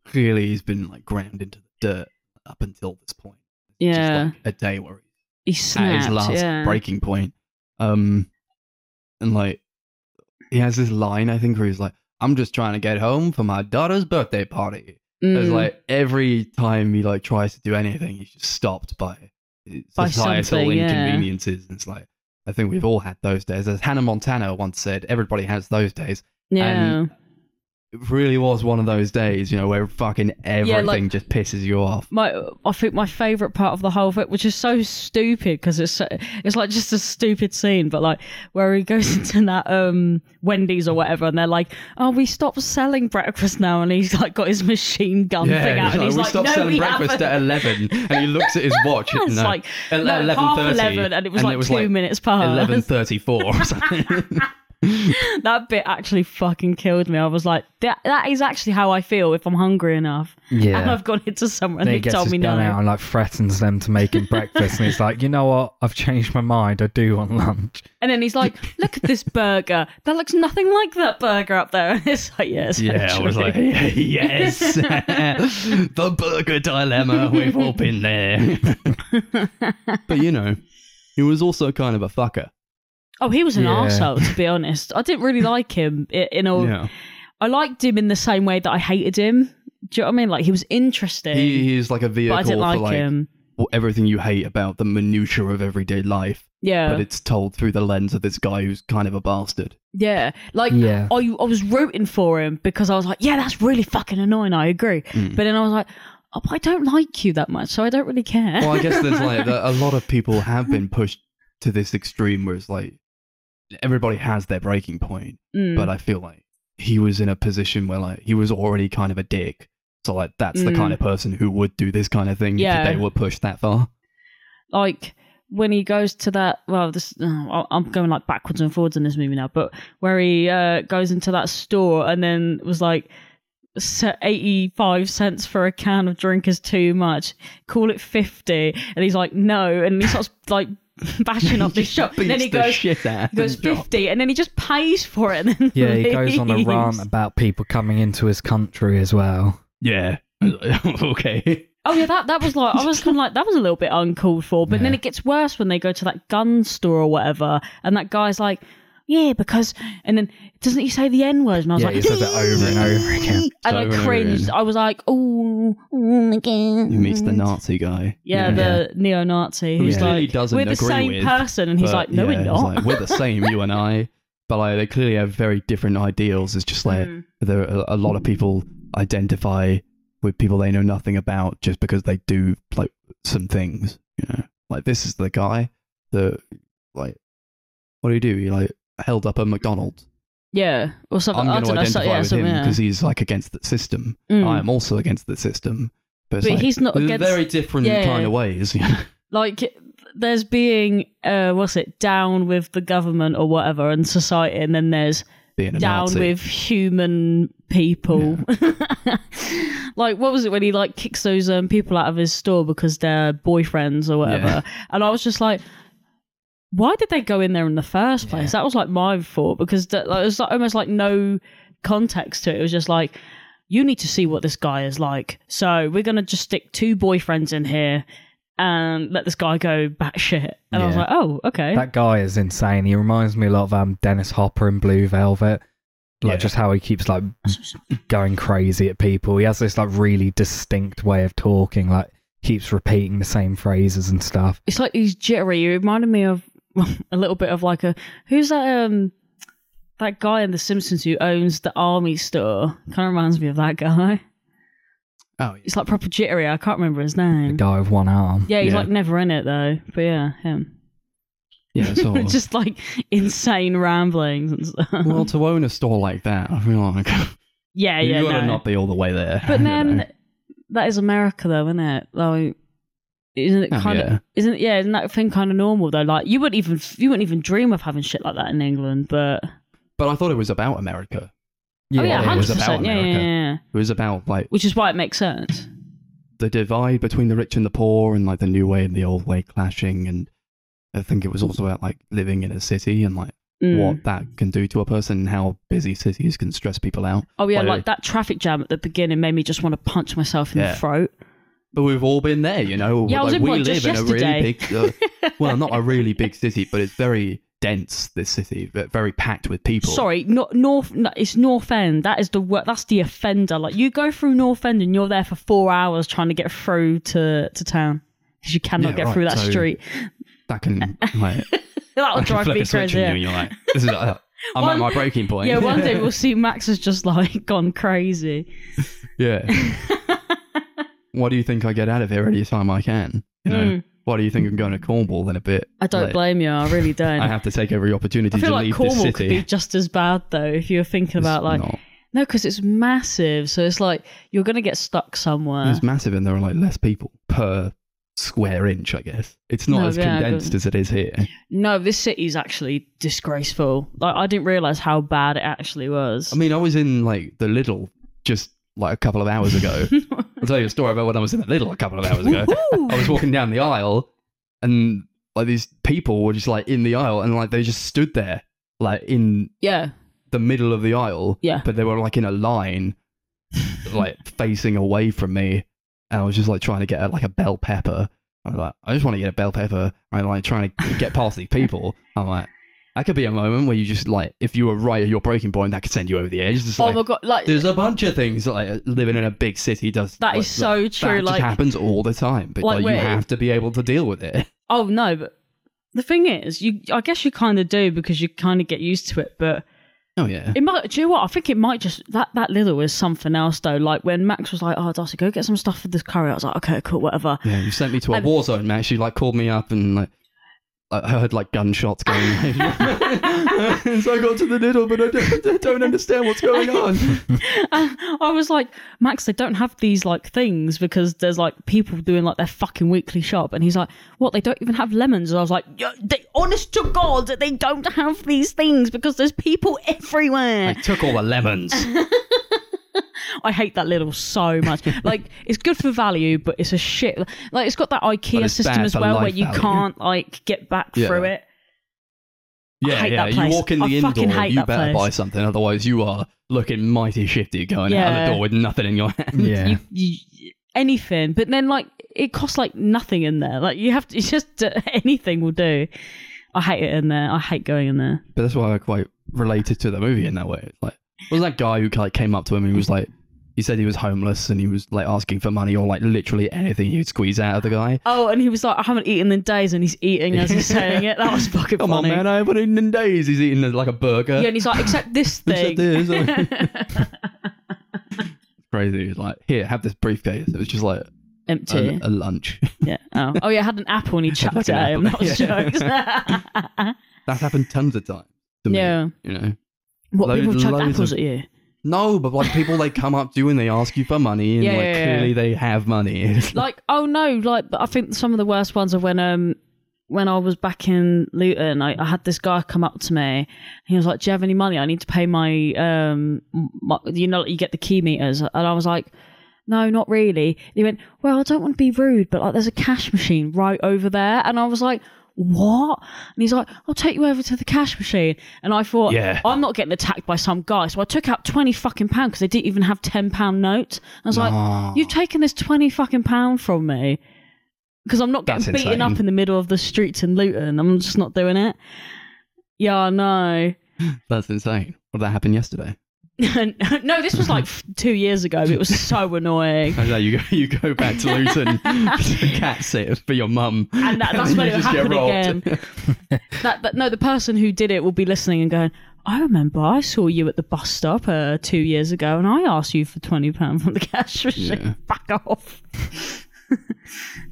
clearly, he's been like ground into the dirt up until this point. It's yeah, like, a day where he he's at his last yeah. breaking point. Um, and like he has this line I think where he's like, "I'm just trying to get home for my daughter's birthday party." It's Mm. like every time he like tries to do anything, he's just stopped by By societal something, yeah. inconveniences. It's like I think we've all had those days. As Hannah Montana once said, everybody has those days. yeah. and- It really was one of those days, you know, where fucking everything like- just pisses you off. my I think my favorite part of the whole bit, which is so stupid because it's so, it's like just a stupid scene, but like where he goes into that um Wendy's or whatever, and they're like, "Oh, we stopped selling breakfast now," and he's like got his machine gun thing out, and like, he's we like, stopped "No, selling breakfast haven't." at eleven, and he looks at his watch. It's no, like ele- no, half 11:30, eleven, and it was like two minutes past. Eleven thirty-four. or something. that bit actually fucking killed me. I was like, that that is actually how I feel if I'm hungry enough, Yeah. and I've gone into somewhere and And he they gets told his me gun no. out and like threatens them to make him breakfast, and he's like, "You know what? I've changed my mind. I do want lunch." And then he's like, "Look at this burger. That looks nothing like that burger up there." And it's like, yes, yeah, I was like, yes, the burger dilemma. We've all been there. but you know, he was also kind of a fucker. "Oh, he was an Yeah. arsehole, to be honest. I didn't really like him. i- In a, Yeah, I liked him in the same way that I hated him. Do you know what I mean? Like he was interesting, he, he's like a but vehicle I didn't like, for like him. everything you hate about the minutia of everyday life. Yeah, but it's told through the lens of this guy who's kind of a bastard. yeah. Like Yeah. I, I was rooting for him because I was like, yeah, that's really fucking annoying. I agree. Mm. But then I was like, oh, I don't like you that much, so I don't really care. Well, I guess there's like a a lot of people have been pushed to this extreme where it's like everybody has their breaking point, Mm. but I feel like he was in a position where like he was already kind of a dick. So like that's the Mm. kind of person who would do this kind of thing Yeah. if they were pushed that far. like when he goes to that well this oh, i'm going like backwards and forwards in this movie now but where he uh, goes into that store and then was like 85 cents for a can of drink is too much call it 50 and he's like no and he starts like bashing up this shop and then he Beats the goes shit out he goes of the shop. 50 and then he just pays for it and then Yeah, he goes on a rant about people coming into his country as well. Yeah. okay. Oh yeah, that that was like I was kind of like that was a little bit uncalled for. But then it gets worse when they go to that gun store or whatever, and that guy's like, "Yeah, because," and then doesn't he say the n word? And I was Yeah, like, he says it over and over again. and Over I and cringed. again. I was like, "Oh, oh again." He meets the Nazi guy. Yeah, the neo-Nazi Who who's clearly like, doesn't "We're the agree same with, person," and he's But, like, "No, yeah, we're not." like, we're the same, you and I. But like, they clearly have very different ideals. It's just like Mm. there are a lot of people identify with people they know nothing about just because they do like some things. You know, like this is the guy that like what do you do? He like held up a McDonald's. yeah, or something. I'm going to know. identify So, yeah, with him yeah. because he's like against the system. Mm. I am also against the system. But, But like, he's not against- very different yeah. kind of ways. You know? like there's being uh what's it down with the government or whatever and society and then there's Being down Nazi. with human people like what was it when he like kicks those um people out of his store because they're boyfriends or whatever Yeah. and i was just like why did they go in there in the first place that was like my thought because that, like, it was like, almost like no context to it it was just like you need to see what this guy is like so we're gonna just stick two boyfriends in here and let this guy go batshit. And I was like, oh, okay. That guy is insane. He reminds me a lot of um, Dennis Hopper in Blue Velvet. Like Yeah. just how he keeps like going crazy at people. He has this like really distinct way of talking. Like keeps repeating the same phrases and stuff. it's like he's jittery. He reminded me of a little bit of like a who's that um that guy in The Simpsons who owns the army store. Kind of reminds me of that guy. Oh, it's like proper jittery. I can't remember his The name. guy with one arm. Yeah, he's Yeah. like never in it though. But yeah, him. yeah. So Just like insane ramblings and stuff. well, to own a store like that, I feel like yeah, you yeah, gotta no. not be all the way there. But you then know? that is America, though, isn't it? Like, isn't it Oh, kind yeah. of? Isn't yeah? Isn't that thing kind of normal though? Like, you wouldn't even you wouldn't even dream of having shit like that in England. But but I thought it was about America. oh yeah, it was about percent. Yeah, yeah, America. yeah. It was about like Which is why it makes sense. the divide between the rich and the poor, and like the new way and the old way clashing. And I think it was also about like living in a city and like Mm. what that can do to a person, and how busy cities can stress people out. Oh yeah, Like- like that traffic jam at the beginning made me just want to punch myself in Yeah. the throat. But we've all been there, you know. Yeah, I was like, in we live in a yesterday. really big, uh, well, not a really big city, but it's very dense. This city, but very packed with people. Sorry, not North. No, it's North End. That is the wor- That's the offender. Like you go through North End and you're there for four hours trying to get through to to town because you cannot Yeah, get right, through that so- street. that can like That'll I can drive me crazy. you, Yeah. and you're like, this is. Uh, I'm One- at my breaking point. yeah, one day we'll see Max has just like gone crazy. yeah. What do you think I get out of here any time I can? You know, Mm. what do you think I'm going to Cornwall in a bit? I don't blame you. I really don't. I have to take every opportunity I feel to like leave Cornwall this could city. be just as bad though if you're thinking It's about like not. no, because it's massive. So it's like you're gonna get stuck somewhere. It's massive, and there are like less people per square inch. I guess it's not No, as yeah, condensed as it is here. No, this city's actually disgraceful. Like I didn't realize how bad it actually was. I mean, I was in like the Lidl just like a couple of hours ago. I'll tell you a story about when I was in the Lidl a couple of hours ago. I was walking down the aisle, and like these people were just like in the aisle, and like they just stood there, like in yeah, the middle of the aisle. Yeah. But they were like in a line, like facing away from me, and I was just like trying to get a, like a bell pepper. I was like, I just want to get a bell pepper. I'm like trying to get past these people. I'm like, that could be a moment where you just like, if you were right at your breaking point, that could send you over the edge. Just oh like, my god, like there's a bunch of things like living in a big city does. that like, is so true. That like happens all the time, but like you have to be able to deal with it. oh no, but the thing is, you I guess you kind of do because you kind of get used to it, but. Oh yeah, It might. Do you know what? I think it might just that that Lidl is something else though. Like when Max was like, "Oh, Darcy, go get some stuff for this curry." I was like, "Okay, cool, whatever." yeah. You sent me to a war zone, man. She like called me up and like. I heard like gunshots going. so I got to the middle, but I don't, I don't understand what's going on. I was like, Max, they don't have these like things because there's like people doing like their fucking weekly shop. And he's like, what? They don't even have lemons. And I was like, yeah, they, honest to God, they don't have these things because there's people everywhere. I took all the lemons. I hate that Lidl so much. like, it's good for value, but it's a shit. Like, it's got that IKEA system as well where you value. can't like get back Yeah. through it. Yeah, yeah. You walk in the I indoor, you better place. buy something, otherwise you are looking mighty shifty going out Yeah. the door with nothing in your hand. Yeah. you, you, anything, but then like it costs like nothing in there. Like you have to, it's just uh, anything will do. I hate it in there. I hate going in there. But that's why I quite related to the movie in that way. Like, was that guy who like came up to him and he was like, he said he was homeless and he was like asking for money or like literally anything you'd squeeze out of the guy. Oh, and he was like, I haven't eaten in days, and he's eating as he's saying it. That was fucking Come funny. on, man, I haven't eaten in days. He's eating like a burger. Yeah, and he's like, except this thing. Except this. Crazy. He's like, here, have this briefcase. It was just like Empty. a, a lunch. yeah. Oh. oh, yeah. I had an apple and he chucked it at him. That was Yeah. jokes. That's happened tons of times. To me, Yeah. You know. What people chuck apples of- at you? No, but like people they come up to you and they ask you for money and Yeah, like yeah, yeah. clearly they have money. It's like oh no like I think some of the worst ones are when um when I was back in Luton I, I had this guy come up to me he was like do you have any money I need to pay my um my, you know you get the key meters and I was like no not really and he went well I don't want to be rude but like there's a cash machine right over there and I was like what? And he's like, I'll take you over to the cash machine. And I thought, Yeah. I'm not getting attacked by some guy. So I took out 20 fucking pounds because they didn't even have 10 pound notes. I was like, you've taken this 20 fucking pound from me because I'm not getting That's beaten up in the middle of the streets in Luton. I'm just not doing it. Yeah, I know. That's insane. What did that happen yesterday? no, this was like two years ago. It was so annoying. I know you go you go back to Luton to cat sit for your mum. And that, that's when it just get happened again. That, that, no, the person who did it will be listening and going, I remember I saw you at the bus stop uh, two years ago and I asked you for £20 from the cash machine. Yeah. Back off.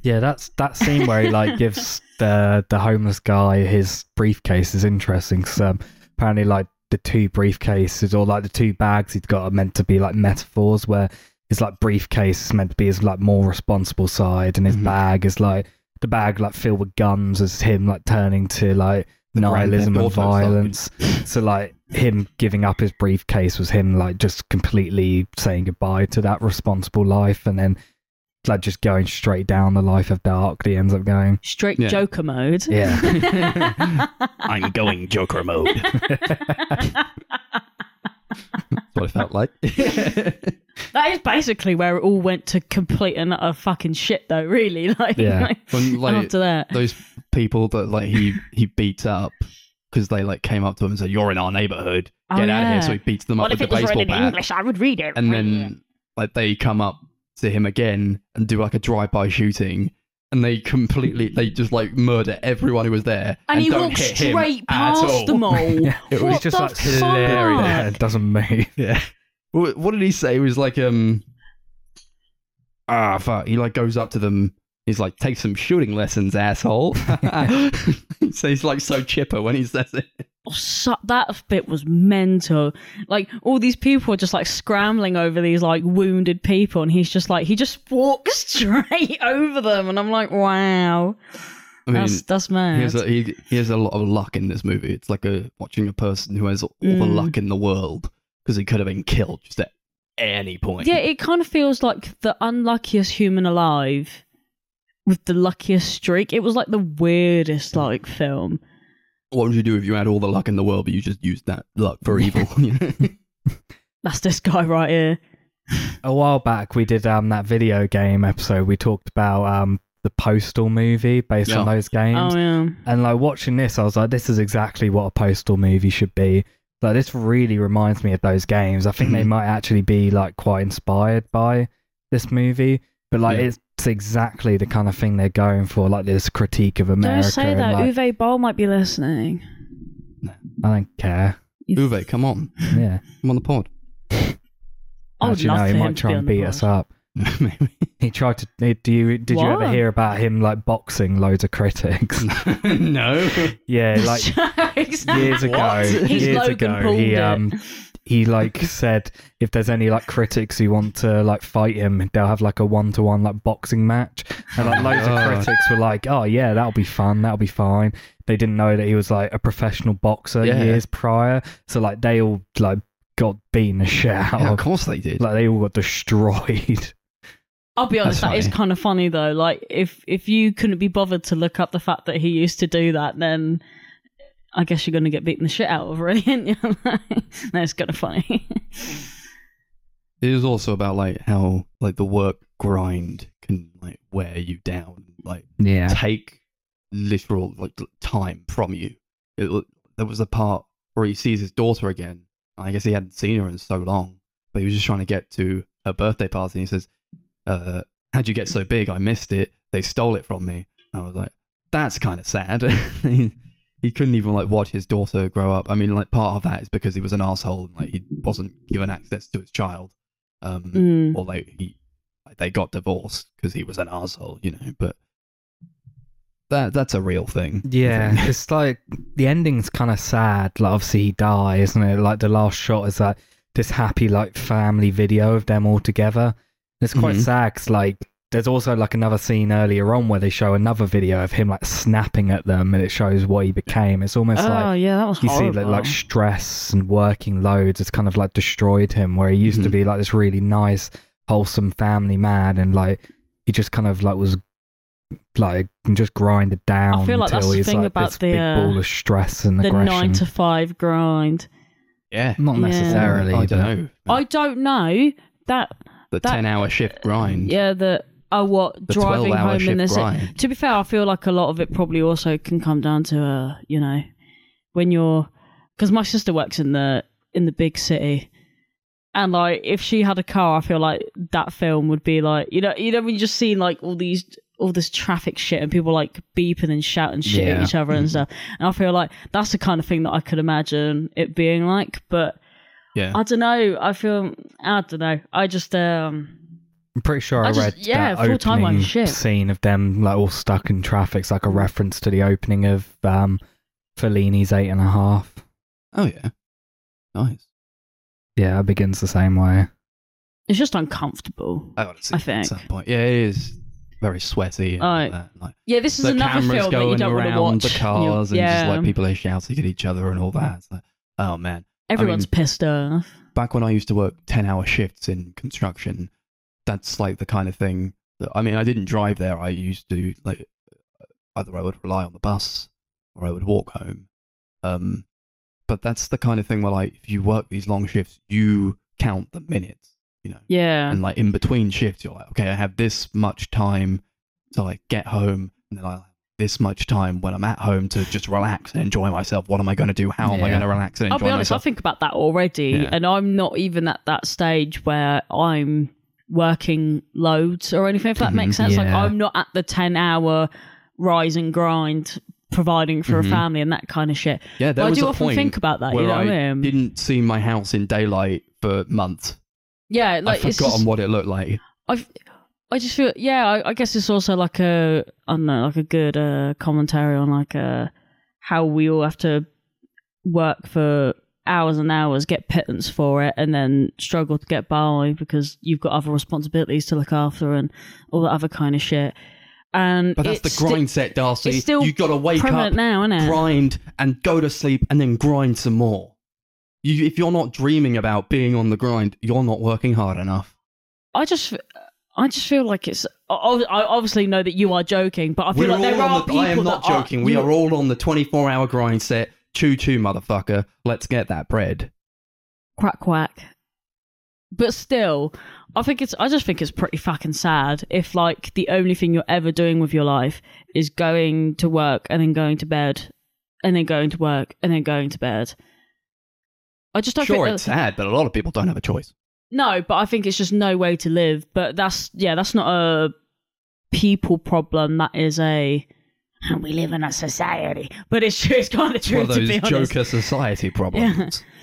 Yeah, that's that scene where he like gives the the homeless guy his briefcase is interesting because um, apparently like the two briefcases or like the two bags he's got are meant to be like metaphors where his like briefcase is meant to be his like more responsible side and his Mhm. bag is like the bag like filled with guns is him like turning to like nihilism and Theft Auto stuff. violence. so like him giving up his briefcase was him like just completely saying goodbye to that responsible life and then like just going straight down the life of dark he ends up going Straight Yeah. Joker mode. yeah I'm going Joker mode. That's what it felt like. That is basically where it all went to complete and utter fucking shit, though. Really, like, Yeah. like, when like after that, those people that like he he beats up because they like came up to him and said, "You're in our neighborhood. Oh, Get out of here!" So he beats them up Well, with if the it was baseball written in bat. English, I would read it. and then like they come up to him again and do like a drive-by shooting and they completely they just like murder everyone who was there and he don't walks hit him straight at all. past them all. Yeah, it was just the like hilarious. fuck? It doesn't move. yeah what, what did he say it was like um ah fuck he like goes up to them he's like take some shooting lessons asshole so he's like so chipper when he says it So, that bit was mental. Like all these people are just like scrambling over these like wounded people, and he's just like he just walks straight over them, and I'm like, wow, I mean that's that's he mad. has, a, he, he has a lot of luck in this movie. It's like a watching a person who has all the Mm. luck in the world because he could have been killed just at any point. yeah, it kind of feels like the unluckiest human alive with the luckiest streak. It was like the weirdest like film. What would you do if you had all the luck in the world, but you just used that luck for evil? That's this guy right here. A while back, we did um that video game episode. We talked about um the Postal movie based on those games. Oh yeah. And like watching this, I was like, this is exactly what a Postal movie should be. Like this really reminds me of those games. I think they Mhm. might actually be like quite inspired by this movie. But like Yeah. it's exactly the kind of thing they're going for, like this critique of America. Don't say that. like, Uwe Boll might be listening. I don't care. Uwe, come on, Yeah. come on the pod. I would Actually, love no, he for him might to try be and the beat pod. us up. Maybe. He tried to. Did you did you ever What? hear about him like boxing loads of critics? no. yeah, like years ago. He's years Logan ago, Paul'd he it. um he like said if there's any like critics who want to like fight him, they'll have like a one to one like boxing match. And like loads of oh. critics were like, "Oh yeah, that'll be fun. That'll be fine." They didn't know that he was like a professional boxer Yeah. years prior, so like they all like got beaten the shit out Yeah, of of. course they did. Like they all got destroyed. I'll be honest, That's that is funny. kind of funny though. Like if if you couldn't be bothered to look up the fact that he used to do that, then I guess you're gonna get beaten the shit out of, really. aren't you? That's kind of funny. it is also about like how like the work grind can like wear you down, like Yeah. take literal like time from you. It, there was a part where he sees his daughter again. I guess he hadn't seen her in so long, but he was just trying to get to her birthday party. And he says, uh, "How'd you get so big? I missed it. They stole it from me." I was like, "That's kind of sad." he, couldn't even like watch his daughter grow up. I mean, like part of that is because he was an asshole and like he wasn't given access to his child. Um, Mm. or they he like, they got divorced because he was an asshole, you know. But that that's a real thing. Yeah, it's like the ending's kind of sad. Like obviously he dies, isn't it? Like the last shot is like this happy like family video of them all together. It's quite Mhm. sad 'cause, like there's also like another scene earlier on where they show another video of him like snapping at them, and it shows what he became. It's almost oh like yeah, that was you see that like stress and working loads. It's kind of like destroyed him. Where he used to Mhm. be like this really nice, wholesome family man, and like he just kind of like was like just grinded down I feel like until that's the thing like about this the, big uh, ball of stress and the aggression. nine to five grind. yeah. Not Yeah. necessarily. I don't know. I don't know that. the that- ten hour shift grind. Yeah, the oh what The driving home in this. grind. To be fair, I feel like a lot of it probably also can come down to uh, you know, when you're because my sister works in the in the big city, and like if she had a car, I feel like that film would be like you know you know you just seen like all these all this traffic shit and people like beeping and shouting shit at each other and Mhm. stuff, and I feel like that's the kind of thing that I could imagine it being like, but. Yeah. I don't know. I feel I don't know. I just um I'm pretty sure I, I just- read yeah, that full-time one, opening shit. scene of them like all stuck in traffic's like a reference to the opening of um, Fellini's Eight and a Half. Oh yeah. Nice. Yeah, it begins the same way. it's just uncomfortable. I gotta I it at some point. Yeah, it is very sweaty. And all that. Like, Yeah, this is the another cameras film that you going don't want to around watch. the cars and yeah, just like people are shouting at each other and all that. It's like, oh man. everyone's mean- pissed off. back when I used to work 10 hour shifts in construction, that's like the kind of thing that, I mean, I didn't drive there. I used to, like, either I would rely on the bus or I would walk home. Um, but that's the kind of thing where, like, if you work these long shifts, you count the minutes, you know, Yeah, and like in between shifts, you're like, okay, I have this much time to like get home and then I have this much time when I'm at home to just relax and enjoy myself. What am I going to do? How am I going to relax and I'll enjoy be honest, myself? I think about that already, Yeah. and I'm not even at that stage where I'm working loads or anything. If that Mhm. makes sense, like I'm not at the ten hour rise and grind providing for Mhm. a family and that kind of shit. yeah, there But I was do a often point think about that. You where know I what I mean? didn't see my house in daylight for months. yeah, like I've forgotten just, what it looked like. I've, I just feel, yeah, I, I guess it's also like a, I don't know, like a good uh, commentary on like uh, how we all have to work for hours and hours, get pittance for it, and then struggle to get by because you've got other responsibilities to look after and all that other kind of shit. And But that's the grind set, Darcy. still you got to wake up, now, it? grind, and go to sleep, and then grind some more. You, if you're not dreaming about being on the grind, you're not working hard enough. I just, I just feel like it's. I obviously know that you are joking, but I feel We're like there are the, people. I am not that are- joking. we are all on the 24 hour grind set. Choo choo, motherfucker. Let's get that bread. quack quack. But still, I think it's I just think it's pretty fucking sad if like the only thing you're ever doing with your life is going to work and then going to bed and then going to work and then going to bed. I just don't Sure, think it's sad, but a lot of people don't have a choice. no, but I think it's just no way to live. But that's yeah, that's not a people problem. That is a we live in a society. But it's true. It's kind of true one of to those. Joker society problems.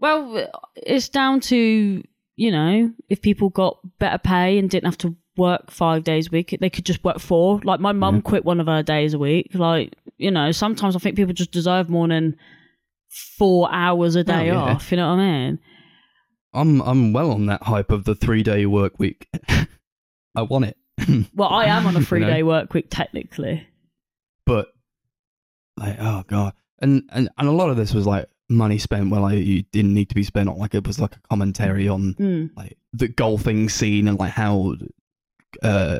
Well, it's down to, you know, if people got better pay and didn't have to work five days a week, they could just work four. Like my mum Yeah. quit one of her days a week. Like, you know, sometimes I think people just deserve more than four hours a day oh, yeah. off. You know what I mean? I'm I'm well on that hype of the three day work week. I want it. Well, I am on a You three know? day work week technically. Like oh god and, and and a lot of this was like money spent where like you didn't need to be spent on like it was like a commentary on Mm. like the golfing scene and like how uh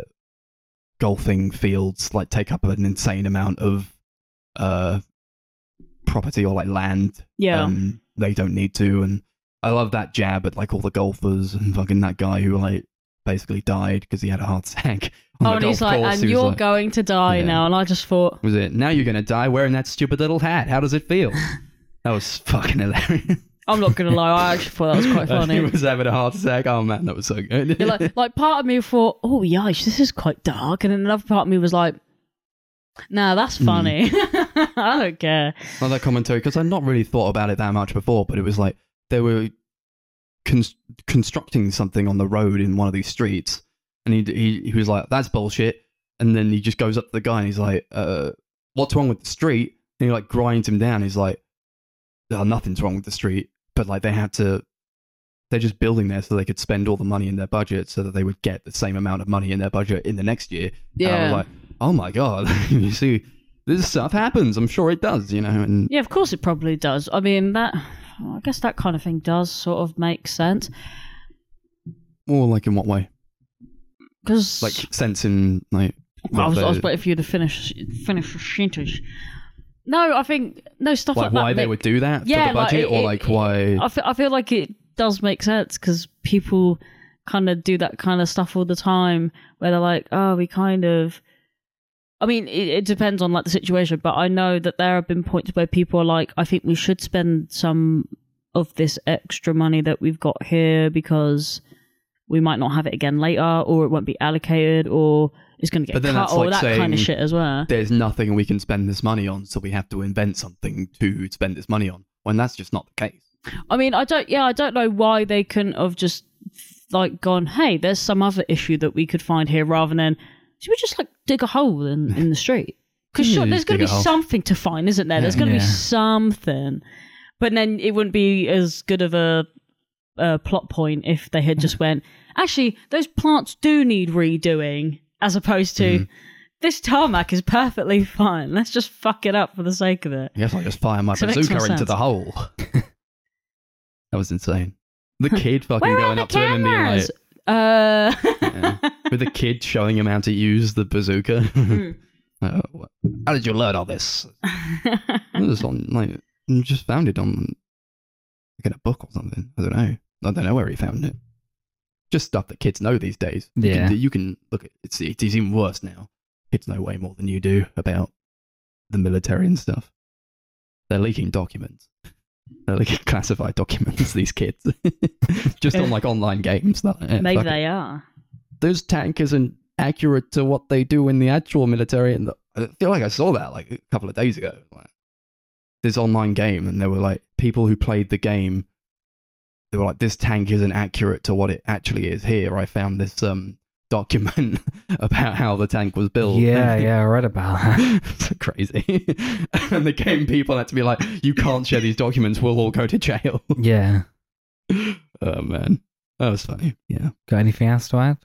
golfing fields like take up an insane amount of uh property or like land Yeah. um they don't need to and i love that jab at like all the golfers and fucking that guy who like basically died because he had a heart attack oh, and he's like, and you're like- going to die Yeah. now. And I just thought, was it now you're gonna die wearing that stupid little hat how does it feel that was fucking hilarious I'm not going to lie, I actually thought that was quite funny. he was having a heart attack oh man that was so good Yeah, like, like part of me thought, oh yikes, this is quite dark, and then another part of me was like, nah, that's Hmm. funny. I don't care. Not that commentary because I'd not really thought about it that much before, but it was like they were con- constructing something on the road in one of these streets, and he, he he was like, "That's bullshit," and then he just goes up to the guy and he's like, uh, "What's wrong with the street?" And he like grinds him down. He's like, oh, "Nothing's wrong with the street," but like they had to. They're just building there so they could spend all the money in their budget, so that they would get the same amount of money in their budget in the next year. And I was Yeah. like, "Oh my god!" you see, this stuff happens. I'm sure it does, you know. And Yeah, of course it probably does. I mean, that, I guess that kind of thing does sort of make sense. Or like in what way? Because, Like sense in like. I was, I was the- waiting for you to finish, finish the sentence. No, I think, no, stuff like, like that. why they make- would do that Yeah, for the like, budget, it- or it- like why? I feel, I feel like it does make sense because people kind of do that kind of stuff all the time where they're like, oh, we kind of. I mean, it, it depends on like the situation, but I know that there have been points where people are like, I think we should spend some of this extra money that we've got here because we might not have it again later, or it won't be allocated, or it's going to get But then cut, or like that kind of shit as well. There's nothing we can spend this money on, so we have to invent something to spend this money on. When that's just not the case. I mean, I don't. Yeah, I don't know why they couldn't have just like gone. Hey, there's some other issue that we could find here, rather than should we just like dig a hole in, in the street? Because sure, there's going to be something to find, isn't there? There's going to Yeah. be something, but then it wouldn't be as good of a, a plot point if they had just went. Actually, those plants do need redoing, as opposed to. Mm-hmm. This tarmac is perfectly fine. Let's just fuck it up for the sake of it. Yes, I'll just fire my So bazooka into sense. the hole. that was insane. The kid fucking going up to him and being like. Uh, Yeah. with the kid showing him how to use the bazooka. Oh, how did you learn all this? It was on like you just found it on like in a book or something. I don't know. I don't know where he found it. Just stuff that kids know these days. You Yeah. can, you can look at it's it's even worse now. Kids know way more than you do about the military and stuff. They're leaking documents. They're leaking classified documents. These kids, just on like online games. That, yeah, Maybe fuck it. they are. This tank isn't accurate to what they do in the actual military. And the, I feel like I saw that like a couple of days ago. Like, this online game, and there were like people who played the game. They were like, "This tank isn't accurate to what it actually is." Here, I found this um document about how the tank was built. Yeah, yeah, I read about that. it's crazy. and the game people had to be like, "You can't share these documents. We'll all go to jail." Yeah. oh man, that was funny. Yeah, Got anything else to add?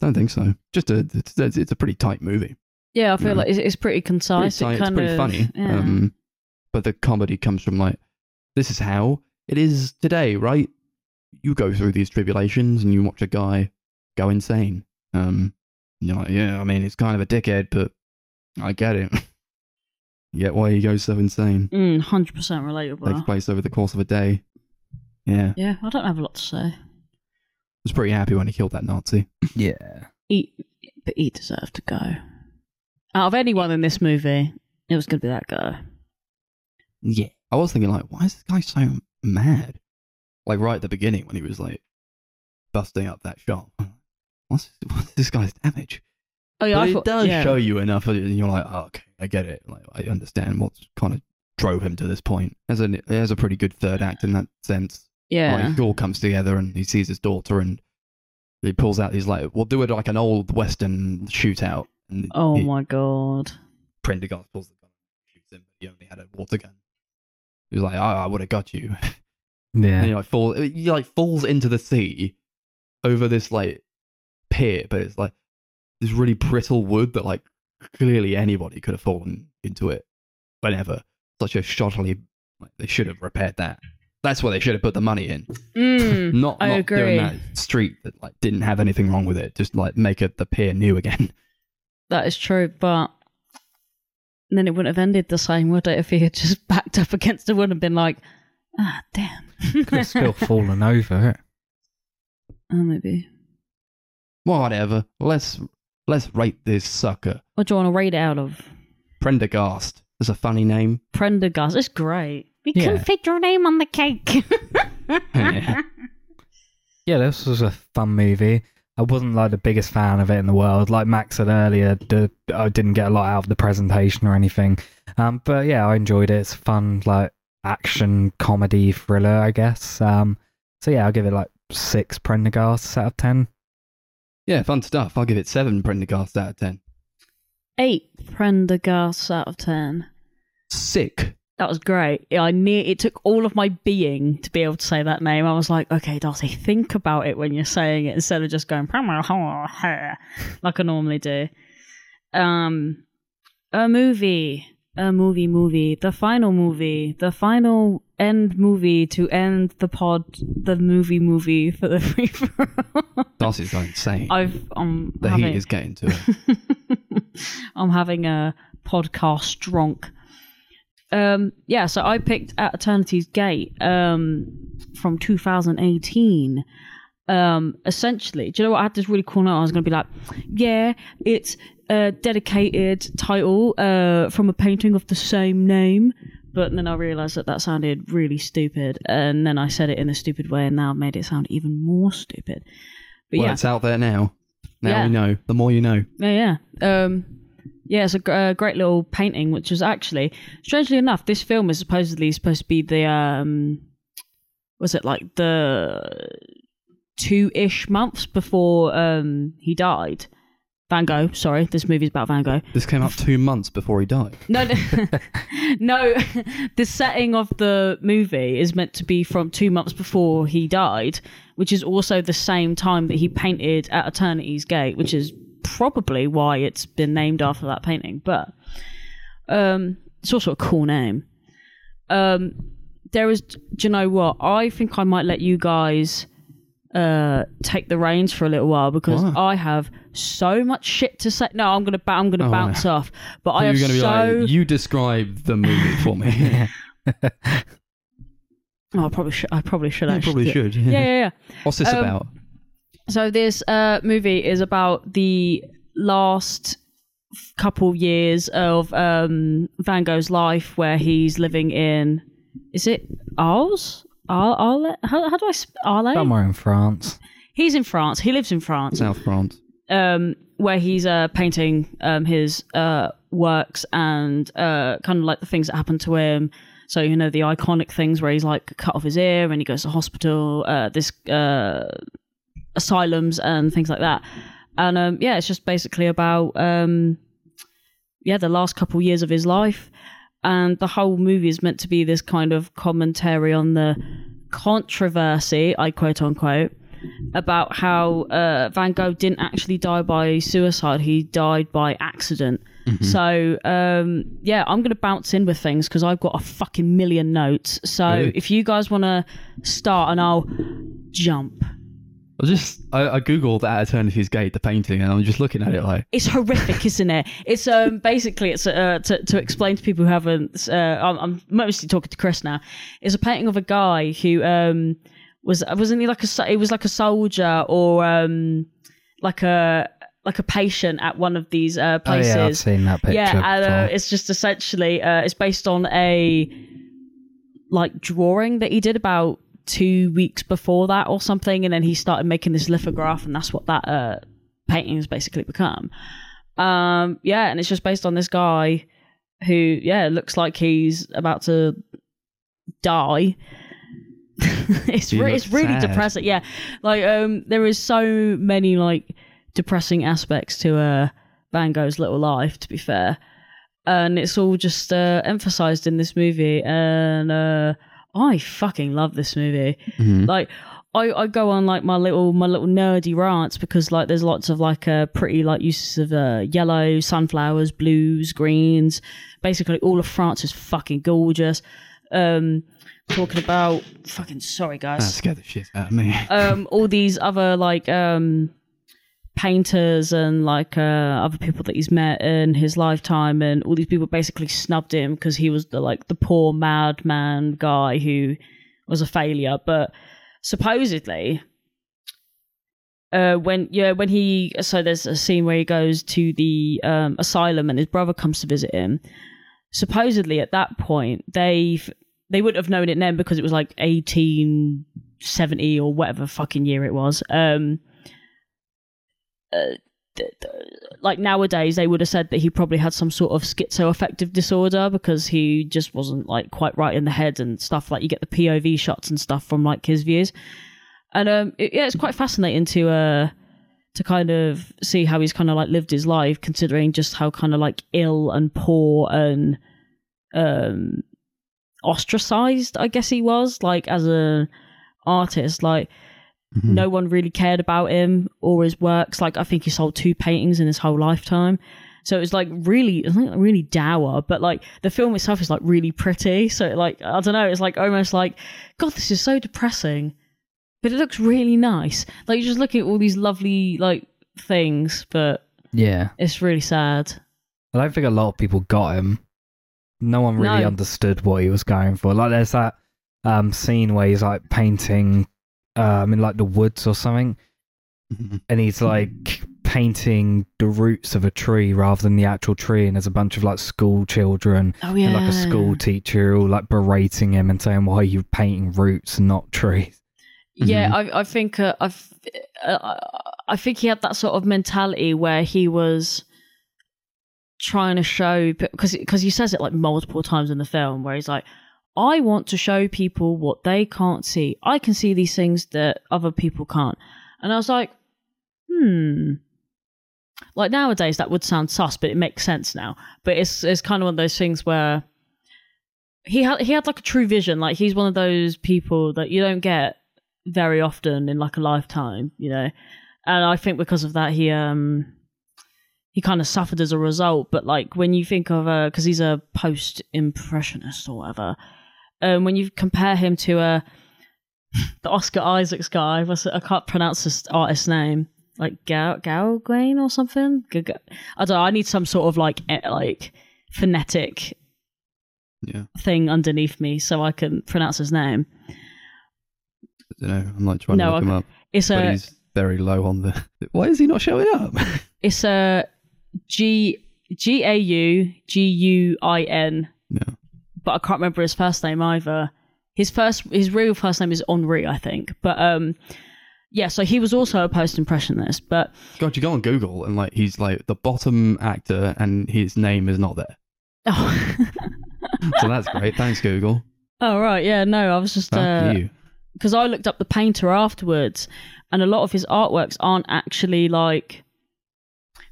don't think so. Just a, it's, it's it's a pretty tight movie. Yeah, I feel Yeah. like it's, it's pretty Pretty concise. tight, it it's pretty of, funny. Yeah. Um, but the comedy comes from like, this is how it is today, right? You go through these tribulations and you watch a guy go insane. Um, you're like, yeah, I mean, it's kind of a dickhead, but I get it. Get why he goes so insane. Mm, 100% relatable. Takes place over the course of a day. Yeah, Yeah, I don't have a lot to say. I was pretty happy when he killed that Nazi. Yeah. He, but he deserved to go. Out of anyone in this movie, it was going to be that guy. Yeah. I was thinking, like, why is this guy so mad? Like, right at the beginning when he was, like, busting up that shop. What's, what's this guy's damage? Oh yeah, but I it thought, does yeah. show you enough, and you're like, oh, okay, I get it. Like, I understand what's kind of drove him to this point. There's a, there's a pretty good third act in that sense. Yeah, Like, it all comes together, and he sees his daughter, and he pulls out these, like, we'll do it like an old Western shootout. And Oh he, my god. Prendergast pulls the gun shoots him, but he only had a water gun. He was like, oh, I would have got you. Yeah. and he like fall he like falls into the sea over this like pier, but it's like this really brittle wood that like clearly anybody could have fallen into it whenever. Such a shoddily like they should have repaired that. That's where they should have put the money in. Mm, Not, I not agree. doing that street that like didn't have anything wrong with it. Just like make it the pier new again. that is true, but then it wouldn't have ended the same, would it? If he had just backed up against the wood and been like, "Ah, damn." Could have still fallen over it. oh, maybe. Whatever. Let's let's rate this sucker. What do you want to rate it out of? Prendergast. That's a funny name. Prendergast. It's great. We Yeah. can fit your name on the cake. Yeah. Yeah, this was a fun movie. I wasn't like the biggest fan of it in the world. Like Max said earlier, the, I didn't get a lot out of the presentation or anything. Um, but yeah, I enjoyed it. It's fun, like action comedy thriller, I guess. Um, so yeah, I'll give it like six Prendergasts out of ten. Yeah, fun stuff. I'll give it seven Prendergasts out of ten. Eight Prendergasts out of ten. Sick. That was great. I near it took all of my being to be able to say that name. I was like, okay, Darcy, think about it when you're saying it instead of just going like I normally do. Um, a movie, a movie, movie, the final movie, the final end movie to end the pod, the movie, movie for the free for all. Darcy's going insane. I've um the having, heat is getting to it. I'm having a podcast drunk. Um, yeah, so I picked At Eternity's Gate um, from 2018. Um, essentially, do you know what? I had this really cool note. I was going to be like, yeah, it's a dedicated title uh, from a painting of the same name. But then I realised that that sounded really stupid. And then I said it in a stupid way, and now I've made it sound even more stupid. But well, yeah, it's out there now. Now Yeah. we know. The more you know. yeah, yeah. Um, yeah, it's a, a great little painting, which was actually, strangely enough, this film is supposedly supposed to be the, um, was it like the two ish months before um, he died? Van Gogh, sorry, this movie's about Van Gogh. This came up two months before he died. No, no, no, the setting of the movie is meant to be from two months before he died, which is also the same time that he painted at Eternity's Gate, which is probably why it's been named after that painting. But um, it's also a cool name. Um, there is, do you know what? I think I might let you guys uh take the reins for a little while because Why? I have so much shit to say. No, I'm gonna ba- I'm gonna Oh, bounce off. But I You're have going to be so like, you describe the movie for me. Oh, I probably should. I probably should. you actually. probably should. Yeah, yeah, yeah. What's this Um, about? So this uh, movie is about the last couple years of um, Van Gogh's life where he's living in. Is it Arles? Arles? Arles? How, how do I? sp- Arles? Somewhere in France. He's in France. He lives in France. South France. um, where he's uh, painting um, his uh, works and uh, kind of like the things that happened to him. So you know the iconic things where he's like cut off his ear and he goes to hospital, uh, this uh, asylums and things like that. And um, yeah, it's just basically about um, yeah the last couple years of his life, and the whole movie is meant to be this kind of commentary on the controversy, I quote unquote, about how uh, Van Gogh didn't actually die by suicide; he died by accident. So um, yeah, I'm gonna bounce in with things because I've got a fucking million notes. So Really? if you guys want to start, and I'll jump. I just I, I googled at Eternity's Gate the painting and I'm just looking at it like It's horrific, isn't it? It's um basically it's uh, to to explain to people who haven't. Uh, I'm, I'm mostly talking to Chris now. It's a painting of a guy who um was wasn't he like a so- he was like a soldier or um like a like a patient at one of these uh, Oh places. yeah, I've seen that picture. Yeah, and uh, it's just essentially uh, it's based on a like drawing that he did about two weeks before that or something, and then he started making this lithograph, and that's what that uh, painting has basically become. Um, yeah, and it's just based on this guy who, yeah, looks like he's about to die. it's re- it's really sad. depressing. Yeah, like um, there is so many like depressing aspects to uh, Van Gogh's little life. To be fair, and it's all just uh, emphasized in this movie, and uh, I fucking love this movie. Like. I, I go on like my little my little nerdy rants because like there's lots of like uh, pretty like uses of uh, yellow sunflowers blues greens basically all of France is fucking gorgeous um talking about fucking sorry guys, that guys scared the shit out of me. um all these other like um painters and like uh other people that he's met in his lifetime and all these people basically snubbed him because he was the like the poor madman guy who was a failure. But supposedly uh when yeah when he so there's a scene where he goes to the um asylum and his brother comes to visit him. Supposedly at that point they've they wouldn't have known it then because it was like 1870 or whatever fucking year it was. Um uh, like nowadays they would have said that he probably had some sort of schizoaffective disorder because he just wasn't like quite right in the head and stuff. Like you get the pov shots and stuff from like his views. And um it, yeah it's quite fascinating to uh to kind of see how he's kind of like lived his life considering just how kind of like ill and poor and um ostracized i guess he was like as a artist. Like no one really cared about him or his works like i think he sold two paintings in his whole lifetime so it was like really I think really dour but like the film itself is like really pretty so like i don't know it's like almost like god this is so depressing but it looks really nice like you're just looking at all these lovely like things but yeah. it's really sad I don't think a lot of people got him. No one really No. understood what he was going for. Like there's that um scene where he's like painting um in like the woods or something. And he's like painting the roots of a tree rather than the actual tree. And there's a bunch of like school children oh yeah and like a school teacher all like berating him and saying why are you painting roots and not trees. Yeah, I, I think uh, I've, uh, I think he had that sort of mentality where he was trying to show because because he says it like multiple times in the film where he's like, I want to show people what they can't see. I can see these things that other people can't, and I was like, hmm. Like nowadays, that would sound sus, but it makes sense now. But it's it's kind of one of those things where he had he had like a true vision. Like he's one of those people that you don't get very often in like a lifetime, you know. And I think because of that, he um he kind of suffered as a result. But like when you think of uh because he's a post impressionist or whatever, um, when you compare him to uh the Oscar Isaacs guy, I can't pronounce this artist's name, like Gal Galgrain or something. I don't know. I need some sort of like like phonetic Yeah. thing underneath me so I can pronounce his name. I don't know. I'm like trying No, to look him up. It's But a he's very low on the. Why is he not showing up? it's a G G A U G U I N. Yeah. But I can't remember his first name either. His first, his real first name is Henri, I think. But um, yeah. So he was also a post impressionist. But God, you go on Google and like he's like the bottom actor, and his name is not there. oh, So that's great. Thanks, Google. oh right, yeah. No, I was just Fuck uh, because I looked up the painter afterwards, and a lot of his artworks aren't actually like.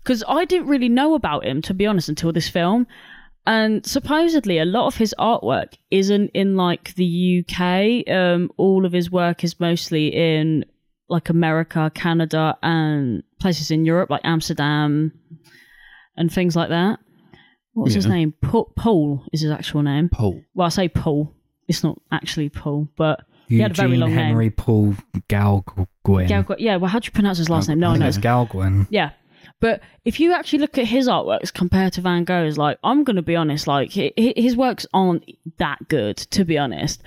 Because I didn't really know about him, to be honest, until this film. And supposedly, a lot of his artwork isn't in like the UK. Um, all of his work is mostly in like America, Canada, and places in Europe, like Amsterdam and things like that. What's his name? Pa- Paul is his actual name. Paul. Well, I say Paul. It's not actually Paul, but He had a very Eugene long name. Henry Paul Galguin. yeah, yeah. Well, how do you pronounce his last name? No, I know. it's Galguin. Yeah. But if you actually look at his artworks compared to Van Gogh's, like, I'm going to be honest, like, hi- hi- his works aren't that good, to be honest.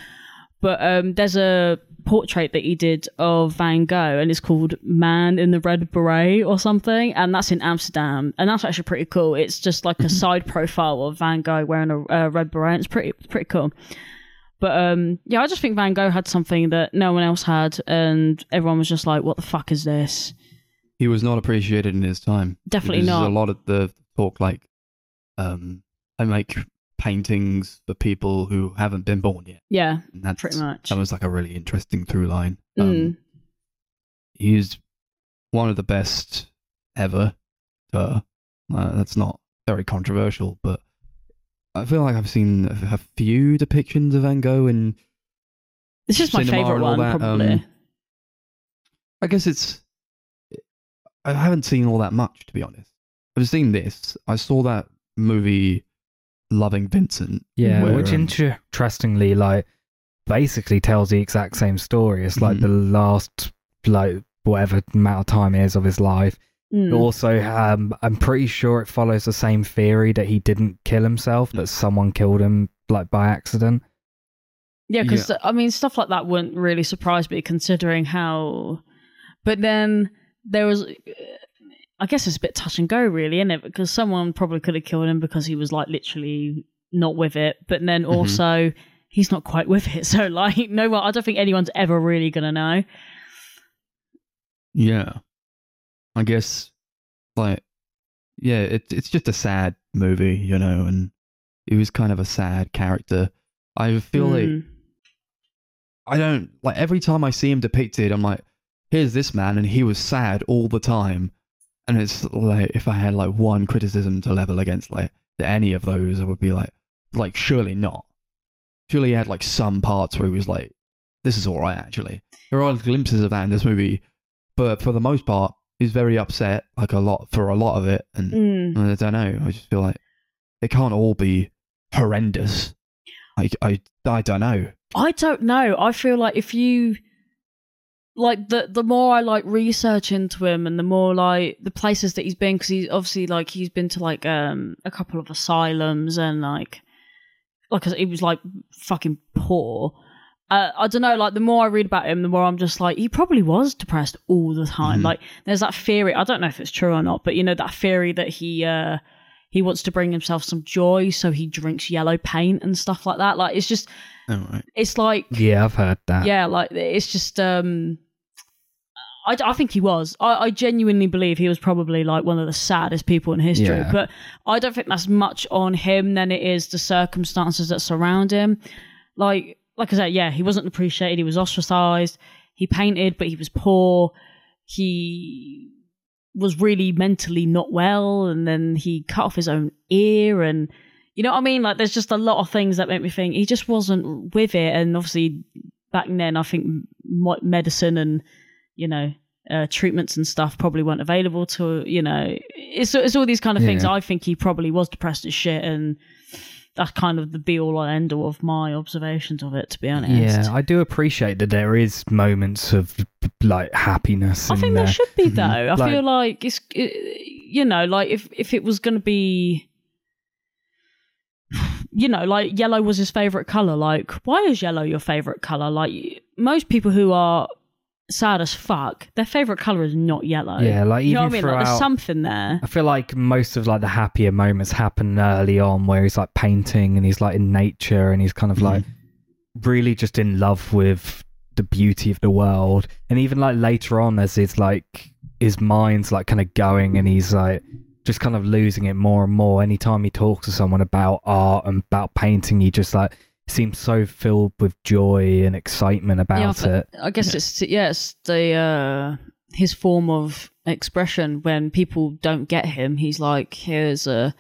But um, there's a portrait that he did of Van Gogh, and it's called Man in the Red Beret or something, and that's in Amsterdam. And that's actually pretty cool. It's just like a side profile of Van Gogh wearing a, a red beret. It's pretty, pretty cool. But um, yeah, I just think Van Gogh had something that no one else had, and everyone was just like, "What the fuck is this?" He was not appreciated in his time. Definitely not. A lot of the talk, like, um, I make paintings for people who haven't been born yet. Yeah, And that's, pretty much. That was like a really interesting through line. Mm. Um, He's one of the best ever. Uh, uh, that's not very controversial, but I feel like I've seen a, a few depictions of Van Gogh, and It's just my favorite one, that, probably. um, I guess it's. I haven't seen all that much, to be honest. I've seen this. I saw that movie, Loving Vincent. Yeah, where, which um, interestingly, like, basically tells the exact same story. It's like Mhm. the last, like, whatever amount of time it is of his life. Mm. Also, um, I'm pretty sure it follows the same theory that he didn't kill himself, that someone killed him, like, by accident. Yeah, because I mean, stuff like that wouldn't really surprise me, considering how. But then there was, I guess it's a bit touch and go, really, isn't it? Because someone probably could have killed him because he was like literally not with it, but then Mhm. also he's not quite with it. So like, no one, I don't think anyone's ever really gonna know. Yeah. I guess, like, yeah, it, it's just a sad movie, you know, and he was kind of a sad character. I feel like Mm. I don't like every time I see him depicted, I'm like, here's this man, and he was sad all the time. And it's like, if I had like one criticism to level against like any of those, I would be like, like surely not. Surely he had like some parts where he was like, this is all right actually. There are glimpses of that in this movie, but for the most part, he's very upset, like a lot for a lot of it, and Mm. I don't know. I just feel like it can't all be horrendous. Like I, I don't know. I don't know. I feel like if you like the the more I like research into him and the more like the places that he's been because he's obviously like he's been to like um a couple of asylums and like like he was like fucking poor. Uh, I don't know. Like the more I read about him, the more I'm just like he probably was depressed all the time. Mhm. Like there's that theory. I don't know if it's true or not, but you know that theory that he uh he wants to bring himself some joy, so he drinks yellow paint and stuff like that. Like it's just All right. it's like Yeah, I've heard that. yeah like it's just um I, I think he was I, I genuinely believe he was probably like one of the saddest people in history Yeah. but i don't think that's much on him than it is the circumstances that surround him like like i said yeah he wasn't appreciated he was ostracized he painted but he was poor he was really mentally not well and then he cut off his own ear and you know what I mean? Like, there's just a lot of things that make me think he just wasn't with it. And obviously, back then, I think medicine and you know uh, treatments and stuff probably weren't available to you know. It's it's all these kind of things. I think he probably was depressed as shit, and that's kind of the be all and end all of my observations of it. To be honest, Yeah, I do appreciate that there is moments of like happiness. I in think there should be mm-hmm. though. I Like- feel like it's you know like if if it was going to be you know like yellow was his favorite color like why is yellow your favorite color like most people who are sad as fuck, their favorite color is not yellow. Yeah, like you know even what I mean. Like, there's something there. I feel like most of like the happier moments happen early on where he's like painting and he's like in nature and he's kind of like mm-hmm. really just in love with the beauty of the world. And even like later on as his like his mind's like kind of going and he's like just kind of losing it more and more. Anytime he talks to someone about art and about painting, he just like seems so filled with joy and excitement about yeah, it. I guess it's yeah, it's the uh, his form of expression when people don't get him. He's like, here's a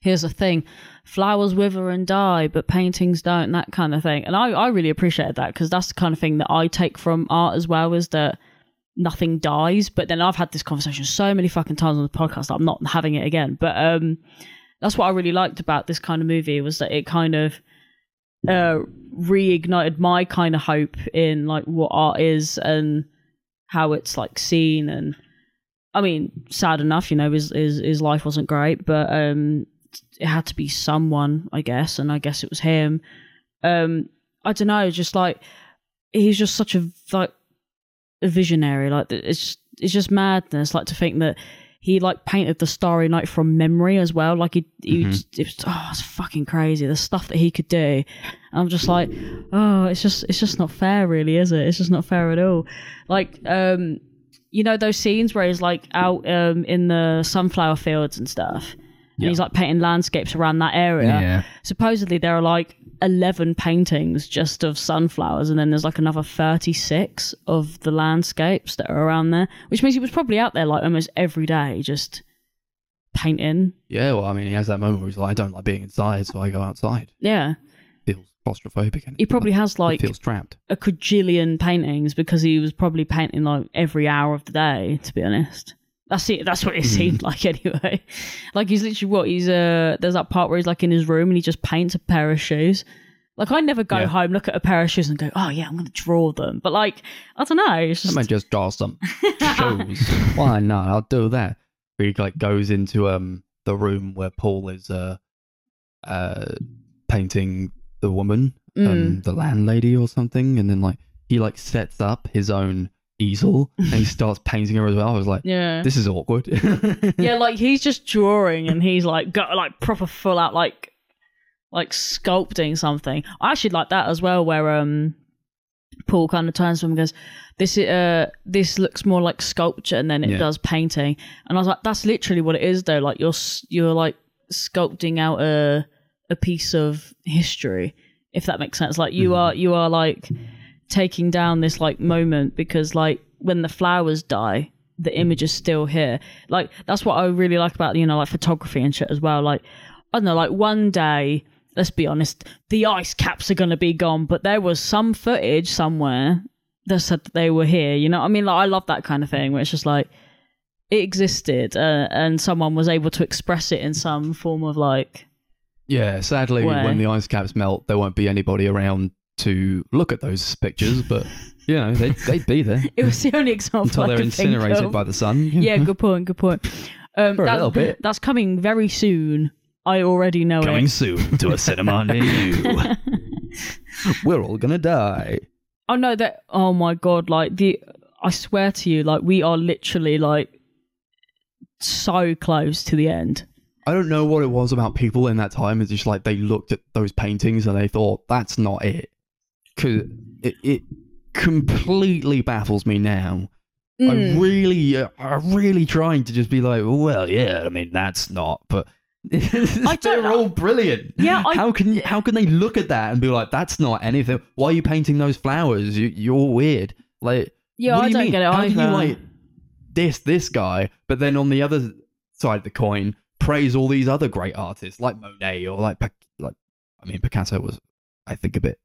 here's a thing, flowers wither and die, but paintings don't. That kind of thing, and I I really appreciated that because that's the kind of thing that I take from art as well. Is that nothing dies. But then I've had this conversation so many fucking times on the podcast that I'm not having it again. But um, that's what I really liked about this kind of movie was that it kind of uh reignited my kind of hope in like what art is and how it's like seen and I mean sad enough you know his his, his life wasn't great but um it had to be someone I guess and I guess it was him. Um I don't know just like he's just such a like a visionary like it's it's just madness like to think that he like painted the Starry Night from memory as well. Like he, he Mhm. it was, oh, it's fucking crazy. The stuff that he could do. And I'm just like, oh, it's just, it's just not fair, really, is it? It's just not fair at all. Like, um, you know those scenes where he's like out um in the sunflower fields and stuff, and Yeah. he's like painting landscapes around that area. Supposedly there are like 11 paintings just of sunflowers, and then there's like another 36 of the landscapes that are around there, which means he was probably out there like almost every day just painting. Yeah, well, I mean, he has that moment where he's like, I don't like being inside, so I go outside. Yeah. Feels claustrophobic. And He probably has like feels trapped. a quadrillion paintings because he was probably painting like every hour of the day, to be honest. That's it. That's what it seemed like anyway. Like he's literally what he's uh. There's that part where he's like in his room and he just paints a pair of shoes. Like I never go Yeah. home, look at a pair of shoes and go, oh yeah, I'm gonna draw them. But like I don't know. It's I just might just draw some shows. Why not? I'll do that. He like goes into um the room where Paul is uh uh painting the woman, Mm. um the landlady or something, and then like he like sets up his own easel and he starts painting her as well. I was like, yeah. this is awkward. yeah, like he's just drawing and he's like got like proper full out like like sculpting something. I actually like that as well, where um Paul kind of turns to him and goes, "This is uh this looks more like sculpture, and then it Yeah. does painting." And I was like, "That's literally what it is, though. Like you're you're like sculpting out a a piece of history, if that makes sense. Like you Mhm. are you are like taking down this like moment because like when the flowers die." The image is still here. Like that's what I really like about you know like photography and shit as well. Like I don't know, like one day, let's be honest, the ice caps are going to be gone, but there was some footage somewhere that said that they were here. You know what I mean? Like, I love that kind of thing where it's just like, it existed uh, and someone was able to express it in some form of like, yeah, sadly, Way. when the ice caps melt, there won't be anybody around to look at those pictures, but you know they'd, they'd be there it was the only example until I they're incinerated by the sun. yeah, good point, good point. Um, For a little bit. That's coming very soon. I already know Coming it. Coming soon to a cinema near you. We're all gonna die. Oh no, that oh my god, like the I swear to you, like we are literally like so close to the end. I don't know what it was about people in that time. It's just like they looked at those paintings and they thought that's not it. Cause it, it completely baffles me now. Mm. I really, uh, I'm really trying to just be like, well, yeah. I mean, that's not. But they're all brilliant. Yeah, I- how can how can they look at that and be like, that's not anything? Why are you painting those flowers? You, you're weird. Like, Yeah, what I do you don't mean? get it How either. can you like this this guy, but then on the other side of the coin, praise all these other great artists like Monet or like like I mean Picasso was I think a bit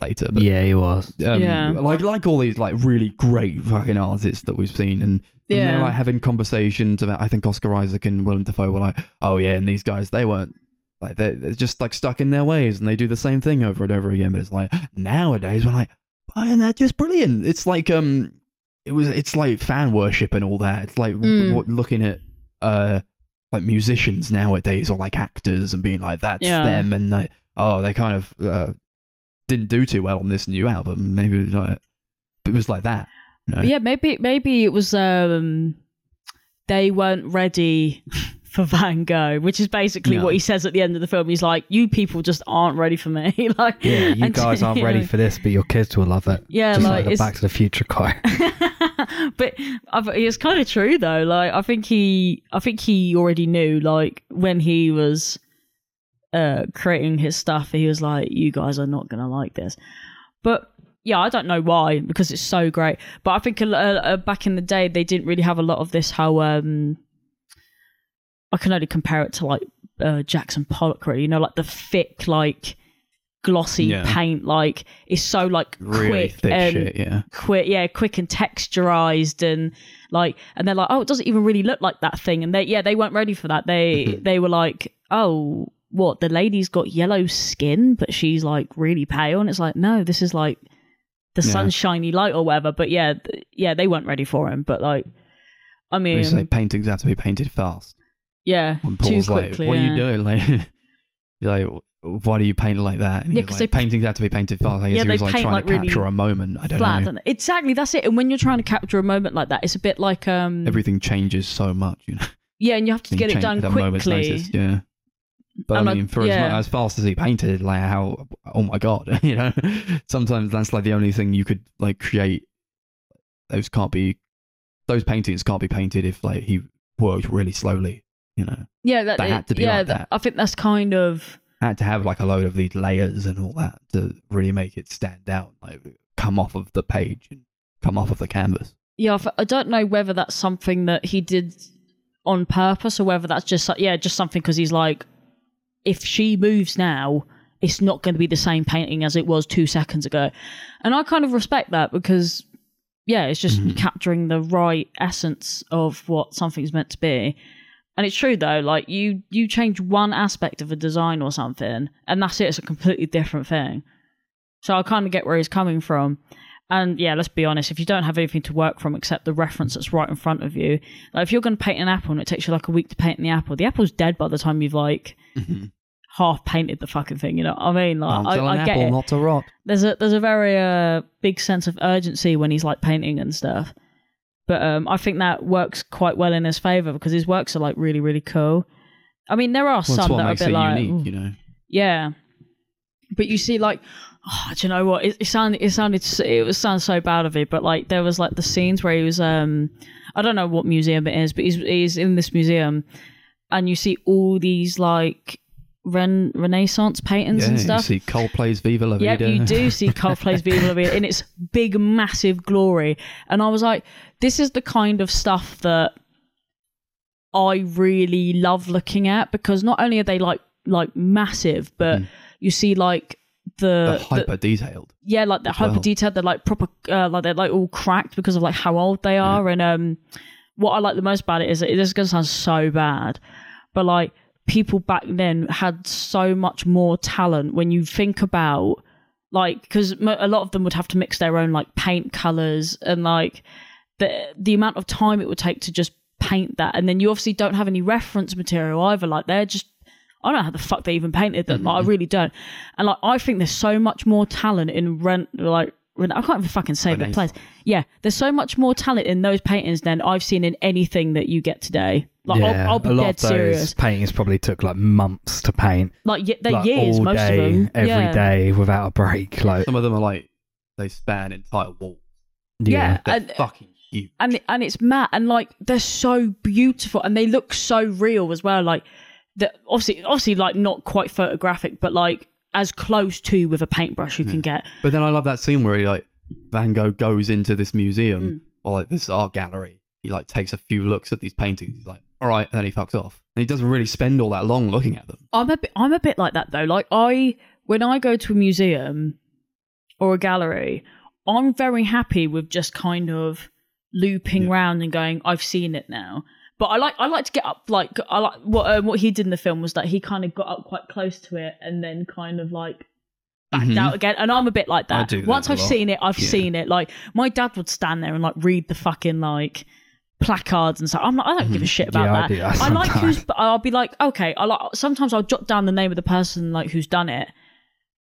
later, but yeah, he was. um, Yeah. like like all these like really great fucking artists that we've seen, and, and Yeah. they're like having conversations about. I think Oscar Isaac and Willem Dafoe were like, oh yeah, and these guys they weren't. Like they're, they're just like stuck in their ways and they do the same thing over and over again. But it's like nowadays we're like, why isn't that just brilliant? It's like um, it was it's like fan worship and all that. It's like w- Mm. what, looking at uh like musicians nowadays or like actors and being like that's Yeah. them and like oh they kind of uh, didn't do too well on this new album. Maybe like, it was like that. You know? Yeah, maybe maybe it was um they weren't ready for Van Gogh, which is basically No. what he says at the end of the film. He's like, "You people just aren't ready for me." like, Yeah, you guys aren't ready for this, but your kids will love it. Yeah, Just like, like, the Back to the Future quote. but I, it's kind of true though. Like, I think he, I think he already knew. Like when he was uh creating his stuff, he was like, "You guys are not gonna like this," but. Yeah, I don't know why because it's so great. But I think uh, uh, back in the day they didn't really have a lot of this. How um, I can only compare it to like uh, Jackson Pollock, really. You know, like the thick, like glossy Yeah. paint, like it's so like Really quick thick and shit, yeah. quick, yeah, quick and texturized, and like, and they're like, oh, it doesn't even really look like that thing, and they, yeah, they weren't ready for that. They, Mm-hmm. they were like, oh, what? The lady's got yellow skin, but she's like really pale, and it's like, no, this is like the Yeah. sunshiny light or whatever. But yeah, th- yeah, they weren't ready for him. But like, I They mean, say paintings have to be painted fast. yeah, too Paul's like, quickly. "What yeah. are you doing?" Like, like, "Why do you paint it like that?" And Yeah, he's 'cause like, they- paintings have to be painted fast. I guess Yeah, he they was like paint, trying like, to really capture a moment. I don't Flat, know. exactly. That's it. And when you're trying to capture a moment like that, it's a bit like um, Everything changes so much, you know. yeah, and you have to get it done at a moment's quickly. notice, Yeah. I like, mean, for as, yeah. as fast as he painted, like how, oh my god, you know, sometimes that's like the only thing you could like create. Those can't be, those paintings can't be painted if like he worked really slowly, you know. Yeah, that, They had to be yeah, like that. I think that's kind of had to have like a load of these layers and all that to really make it stand out, like come off of the page and come off of the canvas. yeah. I don't know whether that's something that he did on purpose or whether that's just like- yeah, just something because he's like, if she moves now, it's not going to be the same painting as it was two seconds ago, and I kind of respect that because yeah, it's just Mhm. capturing the right essence of what something's meant to be. And it's true though, like you you change one aspect of a design or something, and that's it. It's a completely different thing. So I kind of get where he's coming from. And yeah, let's be honest, if you don't have anything to work from except the reference that's right in front of you, like if you're going to paint an apple and it takes you like a week to paint the apple, the apple's dead by the time you've like half painted the fucking thing. You know what I mean? Like I, I get apple, it. not to rot. There's a there's a very uh, big sense of urgency when he's like painting and stuff. But um, I think that works quite well in his favor because his works are like really really cool. I mean, there are Well, some that are a bit like unique, you know. yeah, but you see, like, oh, do you know what? It, it sounded, it sounded, it was sounds so bad of it. But like, there was like the scenes where he was, um, I don't know what museum it is, but he's he's in this museum, and you see all these like ren- Renaissance paintings Yeah, and stuff. you see Coldplay's Viva La Vida. you do see Coldplay's Viva La Vida in its big, massive glory. And I was like, this is the kind of stuff that I really love looking at because not only are they like like massive, but you see like the hyper detailed. yeah, like they're hyper detailed. They're like proper, uh, like they're like all cracked because of like how old they are. And um, what I like the most about it is that this is gonna sound so bad, but like people back then had so much more talent when you think about like because a lot of them would have to mix their own like paint colors and like the the amount of time it would take to just paint that, and then you obviously don't have any reference material either. Like they're just I don't know how the fuck they even painted them. Like, I mm-hmm. really don't. And like, I think there's so much more talent in rent. Like, I can't even fucking say the place. Yeah, there's so much more talent in those paintings than I've seen in anything that you get today. Like, yeah, I'll, I'll be a lot dead of those serious. paintings probably took like months to paint. Like, ye- they're like, years, all most day, of them. every day yeah. without a break. Like, Some of them are like they span entire walls. Yeah, They're and, fucking huge. and and it's matte and like they're so beautiful and they look so real as well. Like, that obviously, obviously, like not quite photographic, but like as close to with a paintbrush you can get. But then I love that scene where he like Van Gogh goes into this Mm. museum or like this art gallery. He like takes a few looks at these paintings. He's like, all right, and then he fucks off. And he doesn't really spend all that long looking at them. I'm a bit I'm a bit like that though. Like I when I go to a museum or a gallery, I'm very happy with just kind of looping Yeah. round and going, I've seen it now. But I like I like to get up like I like what um, what he did in the film was that he kind of got up quite close to it and then kind of like backed Mhm. out again. And I'm a bit like that. Once I've lot. seen it, I've Yeah. seen it. Like my dad would stand there and like read the fucking like placards and stuff. I'm like, I don't give a shit about Yeah, I that. do that I like sometimes. who's. I'll be like, okay. I like. Sometimes I'll jot down the name of the person like who's done it,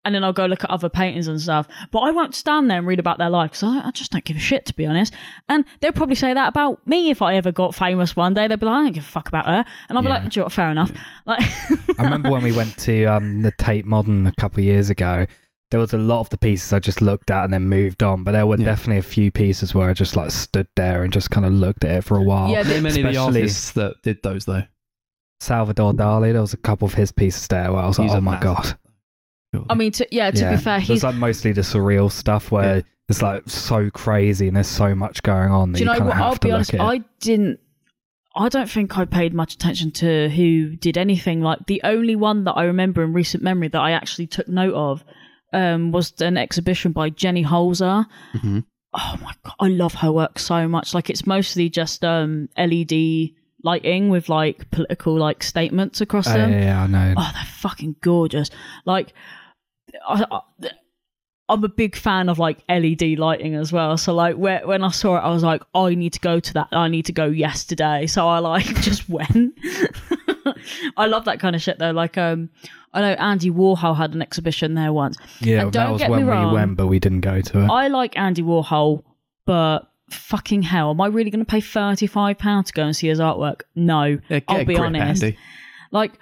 and then I'll go look at other paintings and stuff. But I won't stand there and read about their life because I, I just don't give a shit, to be honest. And they'll probably say that about me if I ever got famous one day. They'll be like, I don't give a fuck about her. And I'll be Yeah. like, "Do you know what, fair enough. Like, I remember when we went to um, the Tate Modern a couple of years ago. There was a lot of the pieces I just looked at and then moved on, but there were Yeah. definitely a few pieces where I just like stood there and just kind of looked at it for a while. Yeah, There are many of the artists that did those though. Salvador Dali, there was a couple of his pieces there where I was like, oh my massive- god. I mean, to, yeah, to yeah. be fair, There's he's. like mostly the surreal stuff where Yeah. it's like so crazy and there's so much going on that Do you you, know what? of I'll to be honest. I didn't. I don't think I paid much attention to who did anything. Like the only one that I remember in recent memory that I actually took note of um, was an exhibition by Jenny Holzer. Mhm. Oh my god, I love her work so much. Like it's mostly just um, LED lighting with like political like statements across Oh, them. yeah, yeah, I know. Oh, they're fucking gorgeous. Like, I, I'm a big fan of like LED lighting as well. So like, where, when I saw it, I was like, I need to go to that. I need to go yesterday. So I like just went. I love that kind of shit though. Like, um, I know Andy Warhol had an exhibition there once. yeah, and that don't was get me when we wrong, went, but we didn't go to it. I like Andy Warhol, but fucking hell, am I really going to pay thirty five pounds to go and see his artwork? No, Yeah, I'll a be grip, honest. Andy. Like,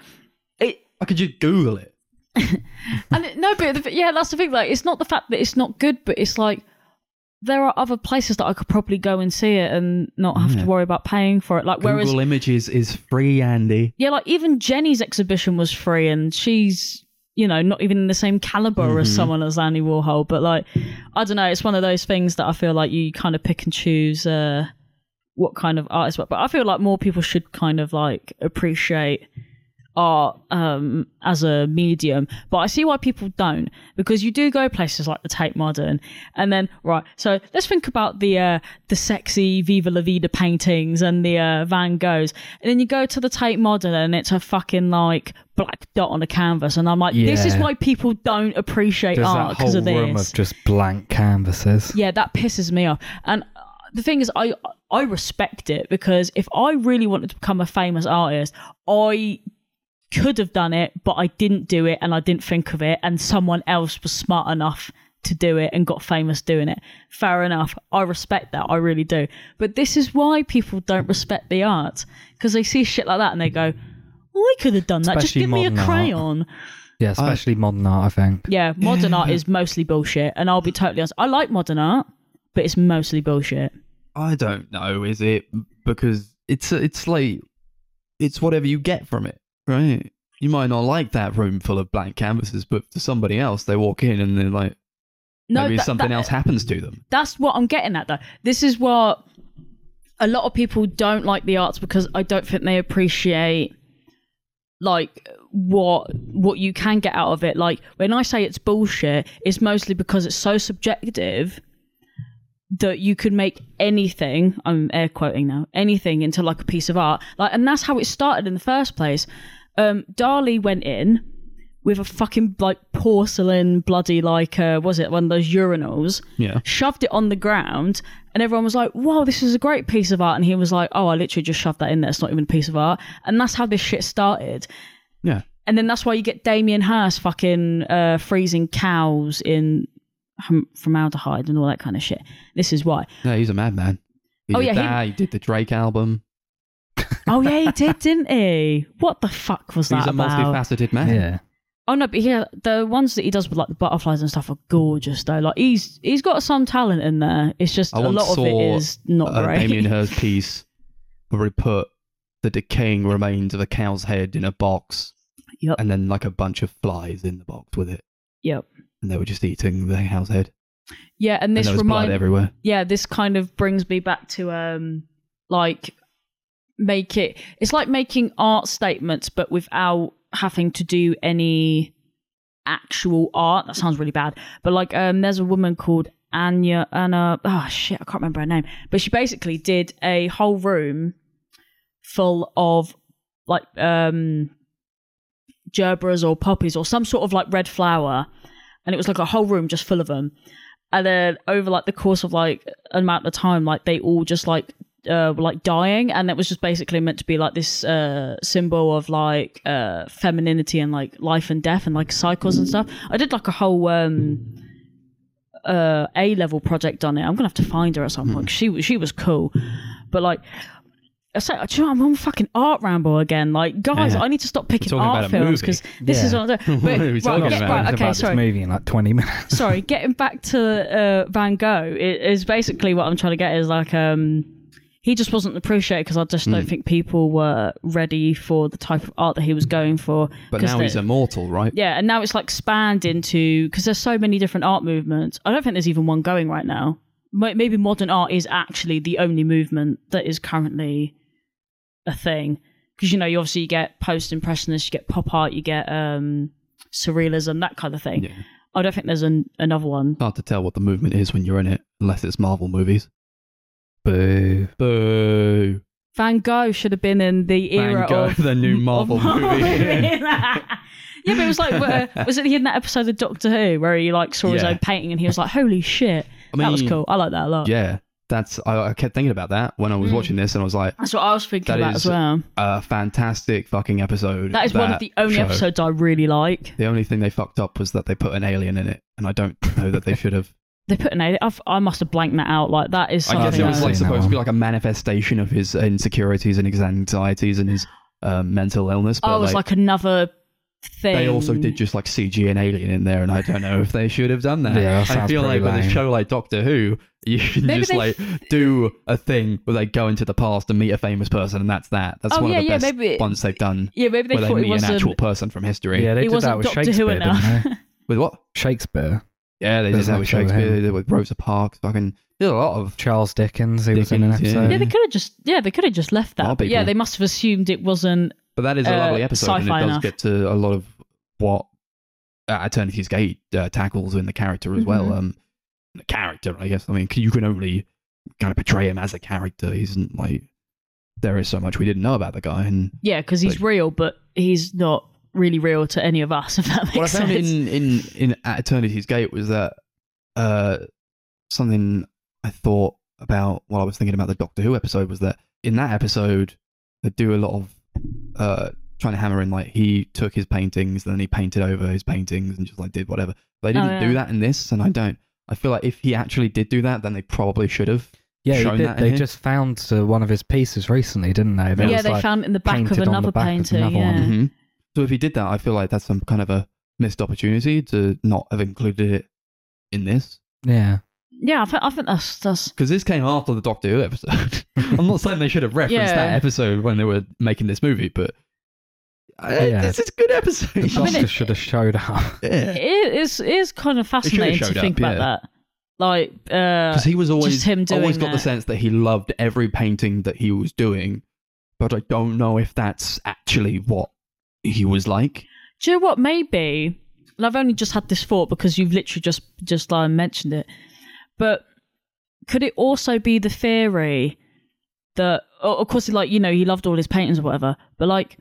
it I could just Google it. and it- no, but the, yeah, that's the thing. Like, it's not the fact that it's not good, but it's like there are other places that I could probably go and see it and not have Yeah. to worry about paying for it. Like, whereas, Google Images is free, Andy. yeah, like even Jenny's exhibition was free, and she's you know not even in the same caliber as Mhm. someone as Andy Warhol. But like, I don't know, it's one of those things that I feel like you kind of pick and choose uh, what kind of artist. But I feel like more people should kind of like appreciate art um as a medium. But i see why people don't because you do go places like the tate modern and then right so let's think about the uh the sexy viva la vida paintings and the uh van goghs. And then you go to the tate modern and it's a fucking like black dot on a canvas. And i'm like this is why people don't appreciate There's art because of this. room of just blank canvases. yeah, that pisses me off. And the thing is, I I respect it because if I really wanted to become a famous artist, I could have done it, but I didn't do it, and I didn't think of it, and someone else was smart enough to do it and got famous doing it. Fair enough. I respect that. I really do. But this is why people don't respect the art because they see shit like that and they go, well, I could have done that. Just give me a modern art. crayon. Yeah, especially modern art, I think. Yeah, modern art is mostly bullshit. And I'll be totally honest. I like modern art, but it's mostly bullshit. I don't know, is it? Because it's it's like it's whatever you get from it, right? You might not like that room full of blank canvases, but to somebody else, they walk in and they're like, No, maybe that- something that- else happens to them. That's what I'm getting at, though. This is what a lot of people don't like the arts because I don't think they appreciate like what what you can get out of it. Like when I say it's bullshit, it's mostly because it's so subjective that you could make anything i'm air quoting now anything into like a piece of art. Like and that's how it started in the first place. Um dali went in with a fucking like porcelain bloody like uh was it? One of those urinals. Yeah. shoved it on the ground and everyone was like wow this is a great piece of art. And he was like oh i literally just shoved that in there. It's not even a piece of art. And that's how this shit started. Yeah. and then that's why you get Damien Hirst fucking uh, freezing cows in formaldehyde and all that kind of shit. This is why. No, he's a madman. He Oh, did yeah, he- that. He... did the Drake album. Oh yeah, he did, didn't he? What the fuck was He's that He's a about? multifaceted man. Yeah. Oh no, but yeah, the ones that he does with like the butterflies and stuff are gorgeous though. Like he's he's got some talent in there. It's just I a once lot of it is not a great. Damien Hirst piece where he put the decaying remains of a cow's head in a box Yep. and then like a bunch of flies in the box with it. Yep. And they were just eating the house head. Yeah, and this and there was blood reminds everywhere. yeah, this kind of brings me back to um like make it it's like making art statements but without having to do any actual art. That sounds really bad. But like um there's a woman called Anya Anna oh shit, I can't remember her name. But she basically did a whole room full of like um gerberas or poppies or some sort of like red flower and it was like a whole room just full of them and then over like the course of like an amount of time like they all just like uh, were like dying, and it was just basically meant to be like this uh, symbol of like uh, femininity and like life and death and like cycles and stuff. I did like a whole um, uh, A level project on it. I'm gonna have to find her at some point. 'cause She she was cool, but like. Do you know, I'm on fucking art ramble again. Like, guys, Yeah. I need to stop picking talking art about a films movie. because this is Yeah. what I'm doing. What are we But, talking right, about? get- right, okay, about sorry this movie in like 20 minutes. sorry, getting back to uh, Van Gogh i- is basically what I'm trying to get is like um he just wasn't appreciated because I just Hmm. don't think people were ready for the type of art that he was going for. But 'Cause now the- he's immortal, right? yeah, and now it's like spanned into because there's so many different art movements. I don't think there's even one going right now. May- Maybe modern art is actually the only movement that is currently a thing. Because you know, you obviously get post impressionists, you get pop art, you get um surrealism, that kind of thing. Yeah. I don't think there's an, another one. Hard to tell what the movement is when you're in it, unless it's Marvel movies. Boo. Boo. Van Gogh should have been in the Van era Gogh, of the new of Marvel movie. yeah, but it was like, uh, was it in that episode of Doctor Who where he like saw his own painting and he was like, "Holy shit, I that was cool. I like that a lot." Yeah, that's. I, I kept thinking about that when I was Mm. watching this, and I was like, That's what I was thinking That about as well. a fantastic fucking episode. That is one of the only show. episodes I really like. The only thing they fucked up was that they put an alien in it, and I don't know that they should have. They put an alien. I've, I must have blanked that out. Like that is I guess it was like supposed to be like a manifestation of his insecurities and his anxieties and his um, mental illness. But oh, it was like, like another thing. they also did just like CG an alien in there, and I don't know if they should have done that. Yeah, that I feel like pretty with a show like Doctor Who, you can Maybe just they- like do a thing where they go into the past and meet a famous person, and that's that. That's Oh, one yeah, of the yeah, best maybe- ones they've done. Yeah, maybe they where they thought it meet an actual person from history. Yeah, they He did that with Doctor Who Shakespeare, didn't enough. they? With what? Shakespeare. Yeah, they There's did that with Shakespeare. they did with Rosa Parks. Fucking did a lot of. Charles Dickens, he was in an episode. yeah, they could have just. Yeah, they could have just left that. But yeah, they must have assumed it wasn't. But that is a Uh, lovely episode, and it does enough. get to a lot of what uh, Eternity's Gate uh, tackles in the character as well. Mhm. Um, the character, I guess. I mean, you can only kind of portray him as a character. He's like there is so much we didn't know about the guy, and Yeah, because he's Like- real, but he's not really real to any of us. If that makes what I found sense. in in in At Eternity's Gate was that uh something I thought about while I was thinking about the Doctor Who episode was that in that episode they do a lot of uh trying to hammer in like he took his paintings and then he painted over his paintings and just like did whatever. They didn't Oh, yeah. do that in this, and I don't. I feel like if he actually did do that, then they probably should have. Yeah, shown did, that they here. just found uh, one of his pieces recently, didn't they? There yeah, was, they like, found it in the back of painted on the another back of painting. another yeah. one. Mhm. So if he did that, I feel like that's some kind of a missed opportunity to not have included it in this. Yeah. Yeah, I think, I think that's that's because this came after the Doctor Who episode. I'm not saying they should have referenced Yeah. that episode when they were making this movie, but uh, Yeah. this is a good The episode. mean, doctor it- should have showed up. yeah, it is it is kind of fascinating to showed think up, about yeah. that. Like, uh, because he was always just him always doing got the that. sense that he loved every painting that he was doing, but I don't know if that's actually what he was like. do you know what? Maybe and I've only just had this thought because you've literally just just uh, mentioned it. But could it also be the theory that, o- of course, like you know, he loved all his paintings or whatever, but like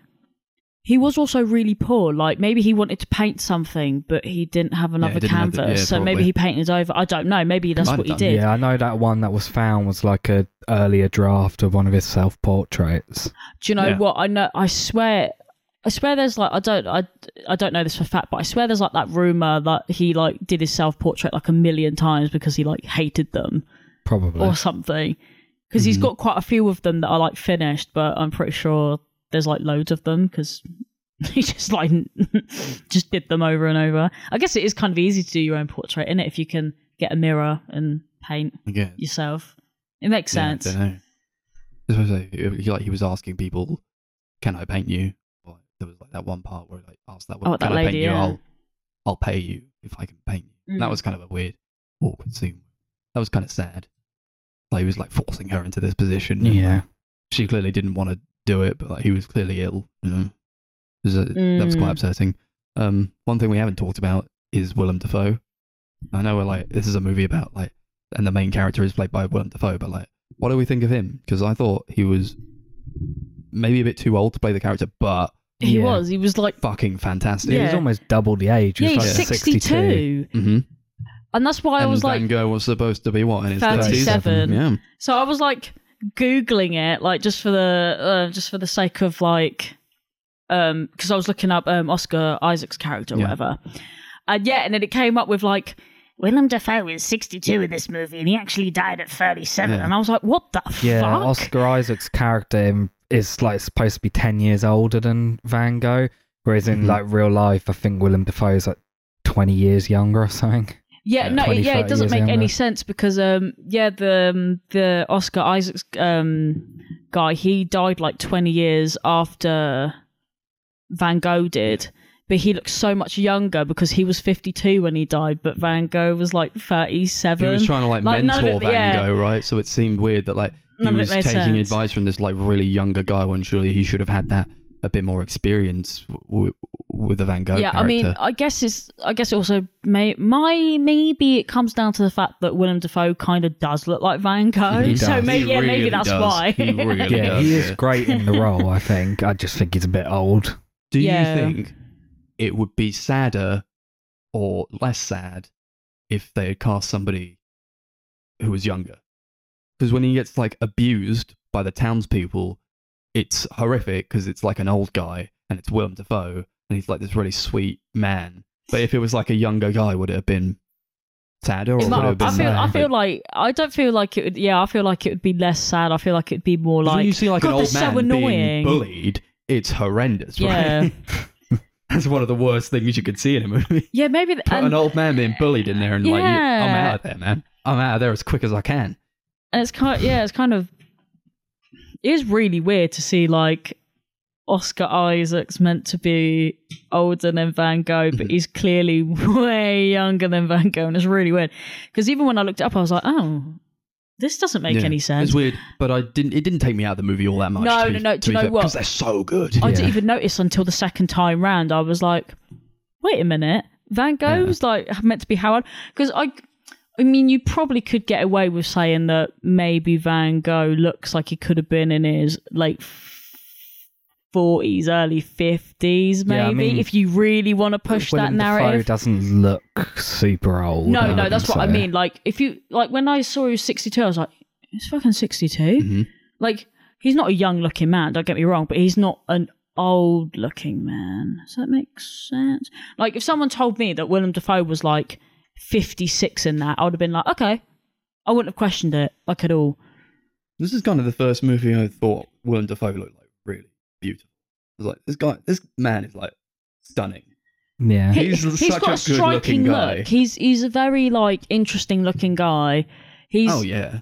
he was also really poor. Like maybe he wanted to paint something, but he didn't have another didn't have canvas, the- yeah, so maybe he painted over. I don't know. Maybe that's Might what have he did. Yeah, I know that one that was found was like a earlier draft of one of his self portraits. Do you know Yeah. what? I know. I swear. I swear there's like I don't I, I don't know this for fact, but I swear there's like that rumor that he like did his self portrait like a million times because he like hated them Probably. or something. Because he's Mhm. got quite a few of them that are like finished, but I'm pretty sure there's like loads of them because he just like just did them over and over. I guess it is kind of easy to do your own portrait in it if you can get a mirror and paint Yeah, yourself. It makes sense. Yeah, I don't know. Like he was asking people, "Can I paint you?" Or there was like that one part where like asked that, Oh, "Can that I paint you? yeah. I'll, I'll pay you if I can paint you." And That Mm. was kind of a weird, awkward scene. That was kind of sad. Like he was like forcing her into this position. and, yeah. like, she clearly didn't want to do it, but like he was clearly ill. You know, It was, uh, that was quite Mm. upsetting. Um, one thing we haven't talked about is Willem Dafoe. I know we're like this is a movie about like, and the main character is played by Willem Dafoe, but like, what do we think of him? Because I thought he was maybe a bit too old to play the character, but He Yeah. was. He was like fucking fantastic. He Yeah. was almost double the age. He yeah, was he's like 62. 62. hmm And that's why I and was Van like, Gogh was supposed to be what in his 37. Yeah, so I was like, googling it, like just for the uh, just for the sake of like, um, because I was looking up um Oscar Isaac's character or Yeah. whatever, and yeah, and then it came up with like. Willem Dafoe is 62 in this movie, and he actually died at 37. Yeah. And I was like, "What the fuck? Yeah, fuck?" Oscar Isaac's character in- is like supposed to be ten years older than Van Gogh, whereas in Mhm. like real life, I think Willem Dafoe is like twenty years younger or something. Yeah, Yeah, no, 20, yeah, it doesn't years make any sense because um, yeah, the um, the Oscar Isaacs um guy he died like twenty years after Van Gogh did, but he looks so much younger because he was fifty two when he died, but Van Gogh was like 37. He was trying to like, Like, mentor it- Van yeah. Gogh, right? So it seemed weird that like he None was taking sense. advice from this like really younger guy when surely he should have had that a bit more experience w- with the Van Gogh yeah, character. I mean, I guess it's. I guess it also may my maybe it comes down to the fact that Willem Dafoe kind of does look like Van Gogh, He so maybe He yeah, maybe that's does. why. He really Yeah, does, he is great in the role. I think. I just think he's a bit old. Do Yeah. you think it would be sadder or less sad if they had cast somebody who was younger? Because when he gets like abused by the townspeople, it's horrific because it's like an old guy and it's Willem Dafoe and he's like this really sweet man. But if it was like a younger guy, would it have been sadder or would it have been I feel. I feel like I don't feel like it would. Yeah, I feel like it would be less sad. I feel like it'd be more 'Cause like when you see like God, an old they're so man being annoying. bullied, it's horrendous, Yeah. right? That's one of the worst things you could see in a movie. yeah, maybe. Put And, an old man being bullied in there and like, I'm Yeah. out of there, man. I'm out of there as quick as I can. And it's kind. yeah, it's kind of. It is really weird to see like Oscar Isaac's meant to be older than Van Gogh, but he's clearly way younger than Van Gogh, and it's really weird. Because even when I looked it up, I was like, oh, this doesn't make Yeah. any sense. It's weird, but I didn't. It didn't take me out of the movie all that much. No, to no, be- no, do you be know fair, what? Because they're so good. I didn't even notice until the second time round. I was like, wait a minute, Van Gogh's like meant to be Howard? Because I, I mean, you probably could get away with saying that maybe Van Gogh looks like he could have been in his late forties, early fifties, maybe Yeah, I mean, if you really want to push Willem that narrative. doesn't look super old. No, no, that's what I mean. Like, if you like when I saw he was sixty-two, I was like, he's fucking sixty-two. Mhm. Like, he's not a young-looking man. Don't get me wrong, but he's not an old-looking man. Does that make sense? Like, if someone told me that William Dafoe was like fifty-six in that, I would have been like, okay, I wouldn't have questioned it like at all. This is kind of the first movie I thought Willem Dafoe looked like really beautiful. I was like, this guy, this man is like stunning. Yeah. He- He's he's such got a a striking good-looking guy. look. He's he's a very like interesting-looking guy. He's. oh yeah,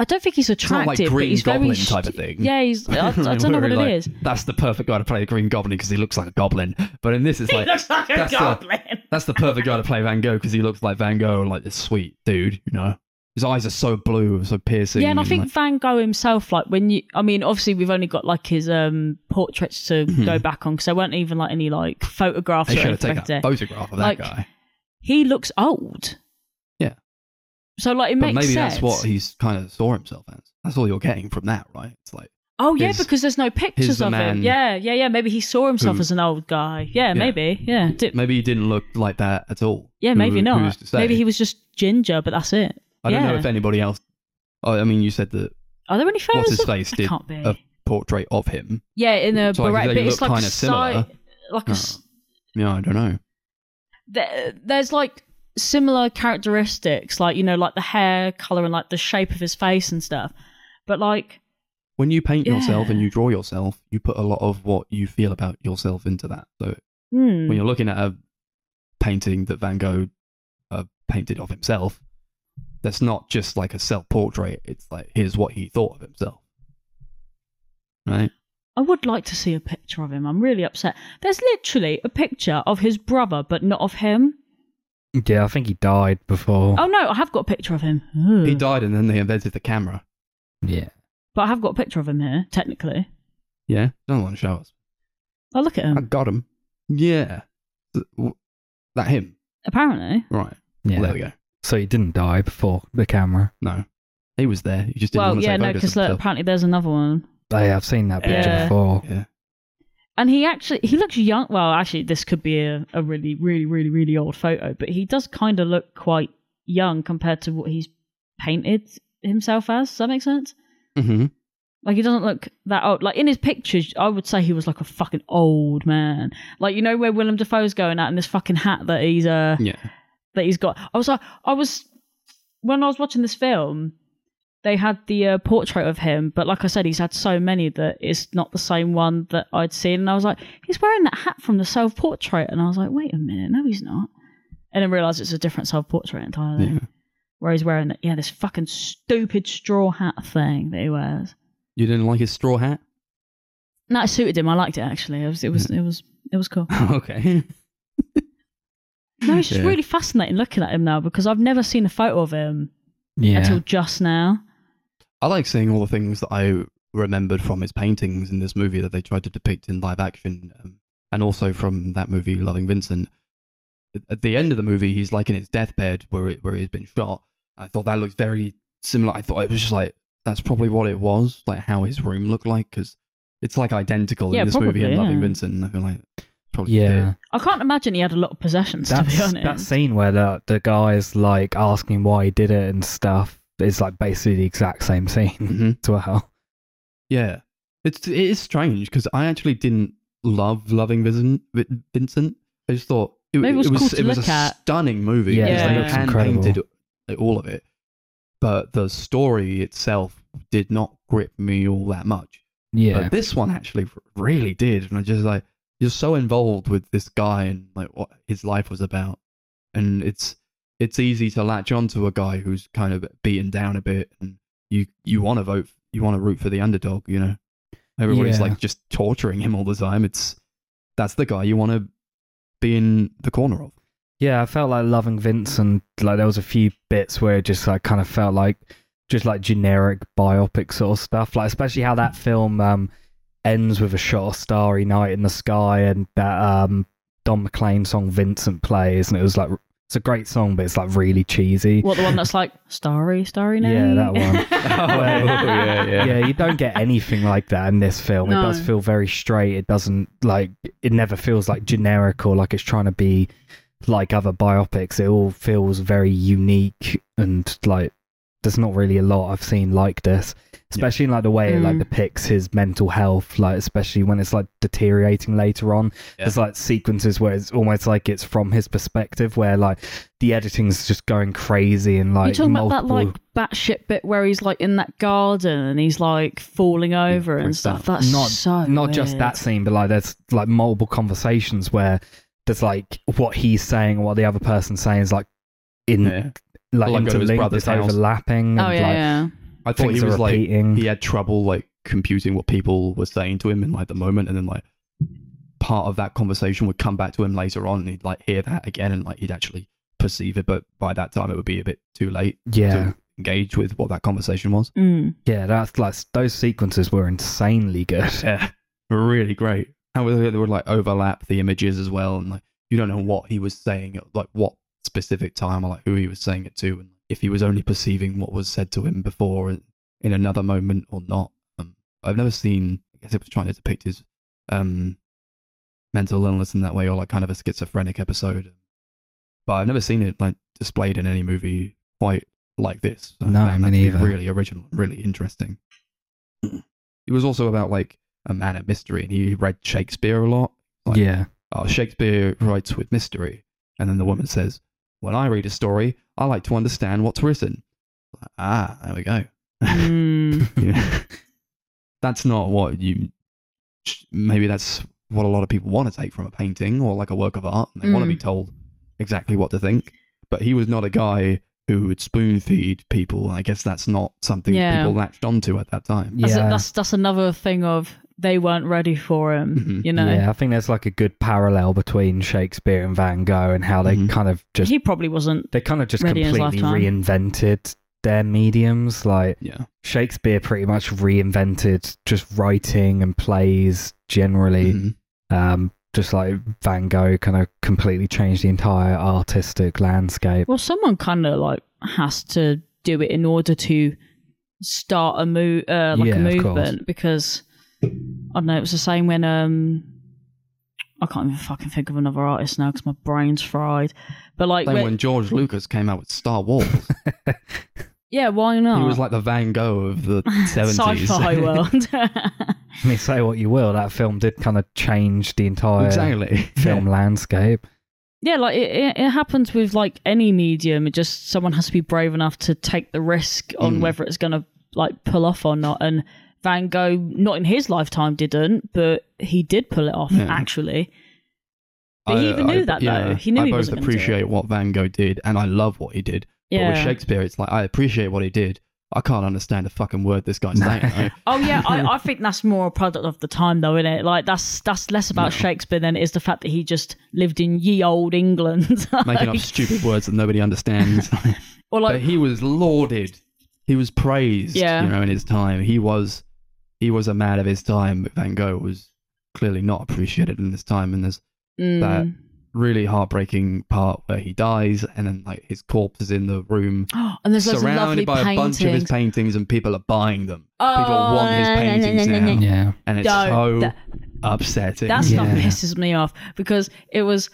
I don't think he's not attractive, like but Green he's Goblin very type of thing. Yeah, he's. I, I don't know what it like, is. That's the perfect guy to play the Green Goblin because he looks like a goblin. But in this, it's like looks like a that's the- that's the perfect guy to play Van Gogh because he looks like Van Gogh and like this sweet dude, you know. His eyes are so blue, so piercing. Yeah, and I think like- Van Gogh himself, like when you, I mean, obviously we've only got like his um portraits to go back on because there weren't even like any like photographs. they or should have anything taken a like photograph of that Like, guy. He looks old. Yeah. So like it But makes maybe sense. that's what he's kind of saw himself as. That's all you're getting from that, right? It's like oh yeah, his- because there's no pictures of him. Yeah, yeah, yeah. Maybe he saw himself who- as an old guy. Yeah, maybe. Yeah, maybe he didn't look like that at all. yeah, maybe who's not. Maybe he was just ginger, but that's it. I don't know if anybody else. Oh, I mean, you said that Are there any photos? what's his of- face did a portrait of him. yeah, in a So, beret, but it's like kinda similar. like a Oh. Yeah, I don't know. there, there's like similar characteristics, like you know, like the hair color and like the shape of his face and stuff. But like, When you paint yourself and you draw yourself, you put a lot of what you feel about yourself into that. So hmm, when you're looking at a painting that Van Gogh uh, painted of himself, that's not just like a self portrait. It's like here's what he thought of himself. Right? I would like to see a picture of him. I'm really upset. There's literally a picture of his brother, but not of him. Yeah, I think he died before. Oh no, I have got a picture of him. Ooh. He died and then they invented the camera. Yeah. but I have got a picture of him here. Technically, Yeah? Don't want to show us. oh look at him. I got him. Yeah. Th- That him. Apparently, Right. Yeah. Well, there we go. So he didn't die before the camera. No. He was there. He just didn't well, want to yeah, take no, photos because of himself. apparently there's another one. Hey, I've seen that picture Yeah. before. Yeah. And he actually he looks young. Well, actually, this could be a, a really, really, really, really old photo, but he does kind of look quite young compared to what he's painted himself as. Does that make sense? hmm Like he doesn't look that old. Like in his pictures, I would say he was like a fucking old man. Like you know where Willem Dafoe's going at in this fucking hat that he's uh Yeah. that he's got. I was like, I was when I was watching this film, they had the uh, portrait of him, but like I said, he's had so many that it's not the same one that I'd seen. And I was like, he's wearing that hat from the self portrait, and I was like, wait a minute, no, he's not. And then realised it's a different self portrait entirely. Yeah. Where he's wearing that, yeah, this fucking stupid straw hat thing that he wears. You didn't like his straw hat? No, it suited him. I liked it actually. It was, it was, it was, it was cool. okay. No, it's just Yeah. really fascinating looking at him now because I've never seen a photo of him Yeah. until just now. I like seeing all the things that I remembered from his paintings in this movie that they tried to depict in live action, um, and also from that movie Loving Vincent. At- At the end of the movie, he's like in his deathbed where it, where he's been shot. I thought that looked very similar. I thought it was just like that's probably what it was, like how his room looked like, because it's like identical Yeah, in this movie probably, and Loving. Vincent. I feel like probably yeah. I can't imagine he had a lot of possessions, That's, to be honest. that scene where the, the guy's like asking why he did it and stuff is like basically the exact same scene Mhm. as well. Yeah, it's it is strange because I actually didn't love Loving Vincent. Vincent. I just thought it, Maybe it was cool to it was look a at. stunning movie. Yeah, It was like hand painted all of it, but the story itself did not grip me all that much. Yeah. But this one actually really did, and I just like you're so involved with this guy and like what his life was about, and it's it's easy to latch on to a guy who's kind of beaten down a bit, and you you want to vote, you want to root for the underdog, you know. Everybody's Yeah. like just torturing him all the time. It's that's the guy you want to be in the corner of. Yeah, I felt like loving Vincent. Like there was a few bits where it just like kind of felt like just like generic biopic sort of stuff. Like especially how that film um ends with a shot of starry night in the sky and that um Don McLean song Vincent plays and it was like it's a great song but it's like really cheesy. What the one that's like starry, starry night? Yeah, that one. Oh, oh, yeah, yeah. yeah, you don't get anything like that in this film. It does feel very straight. It doesn't like it never feels like generic or like it's trying to be like other biopics. It all feels very unique and like there's not really a lot I've seen like this. Especially in like the way it like Mm. depicts his mental health, like especially when it's like deteriorating later on. Yeah. There's like sequences where it's almost like it's from his perspective where like the editing's just going crazy and like you talking about that like batshit bit where he's like in that garden and he's like falling over and stuff? out. That's not so not just that scene, but like there's like multiple conversations where there's like what he's saying and what the other person's saying is like in Yeah. Like Like go to his interlinked, brother's it's house. overlapping. Oh and, yeah, like, yeah. I thought things he are was like repeating. he had trouble like computing what people were saying to him in like the moment, and then like part of that conversation would come back to him later on, and he'd like hear that again, and like he'd actually perceive it, but by that time it would be a bit too late yeah, to engage with what that conversation was. Mm. yeah. That's like those sequences were insanely good. Yeah, really great. How they would like overlap the images as well, and like you don't know what he was saying, at, like what specific time, or like who he was saying it to, and if he was only perceiving what was said to him before in, another moment or not. Um, I've never seen. I guess it was trying to depict his um, mental illness in that way, or like kind of a schizophrenic episode. But I've never seen it like displayed in any movie quite like this. I No, found me that to be neither. Really original, really interesting. It was also about like a man of mystery, and he read Shakespeare a lot. Like, yeah, oh, Shakespeare writes with mystery. And then the woman says, When I read a story, I like to understand what's written. Ah, there we go. Mm. Yeah. that's not what you. Maybe that's what a lot of people want to take from a painting or like a work of art. And they want to be Mm. told exactly what to think. But he was not a guy who would spoon feed people. I guess that's not something Yeah. people latched onto at that time. That's, yeah. that's that's another thing of they weren't ready for him. Mhm. You know, Yeah, I think there's like a good parallel between Shakespeare and Van Gogh and how they Mhm. kind of just he probably wasn't. they kind of just Ready in his completely reinvented their mediums. Like Yeah. Shakespeare pretty much reinvented just writing and plays generally. Mhm. Um, just like Van Gogh kind of completely changed the entire artistic landscape. Well, someone kind of like has to do it in order to start a move, uh, like Yeah, a movement. Because I don't know, it was the same when um, I can't even fucking think of another artist now because my brain's fried. But like, Same when- when George Lucas came out with Star Wars. Yeah, why not? He was like the Van Gogh of the seventies. sci-fi world. I mean, say what you will, that film did kind of change the entire exactly. film landscape. yeah, like it, it, it happens with like any medium. It just someone has to be brave enough to take the risk on Mm. whether it's going to like pull off or not. And Van Gogh, not in his lifetime, didn't, but he did pull it off Yeah. actually. But he even knew that, though. He knew I he both wasn't gonna do appreciate what Van Gogh did, and I love what he did. But Yeah. with Shakespeare, it's like I appreciate what he did. I can't understand a fucking word this guy's saying. Oh yeah, I, I think that's more a product of the time, though, isn't it? Like that's that's less about Shakespeare than it is the fact that he just lived in ye old England, Making up stupid words that nobody understands. or but he was lauded. He was praised. Yeah. You know, in his time, he was he was a man of his time. But Van Gogh was clearly not appreciated in his time. And there's mm, that really heartbreaking part where he dies, and then like his corpse is in the room, and there's loads of lovely surrounded by a bunch of his paintings, and people are buying them. Oh, people want his no, no, no, paintings no, no, now, no. Yeah. and it's No, so that- upsetting. That stuff Yeah. pisses me off because it was,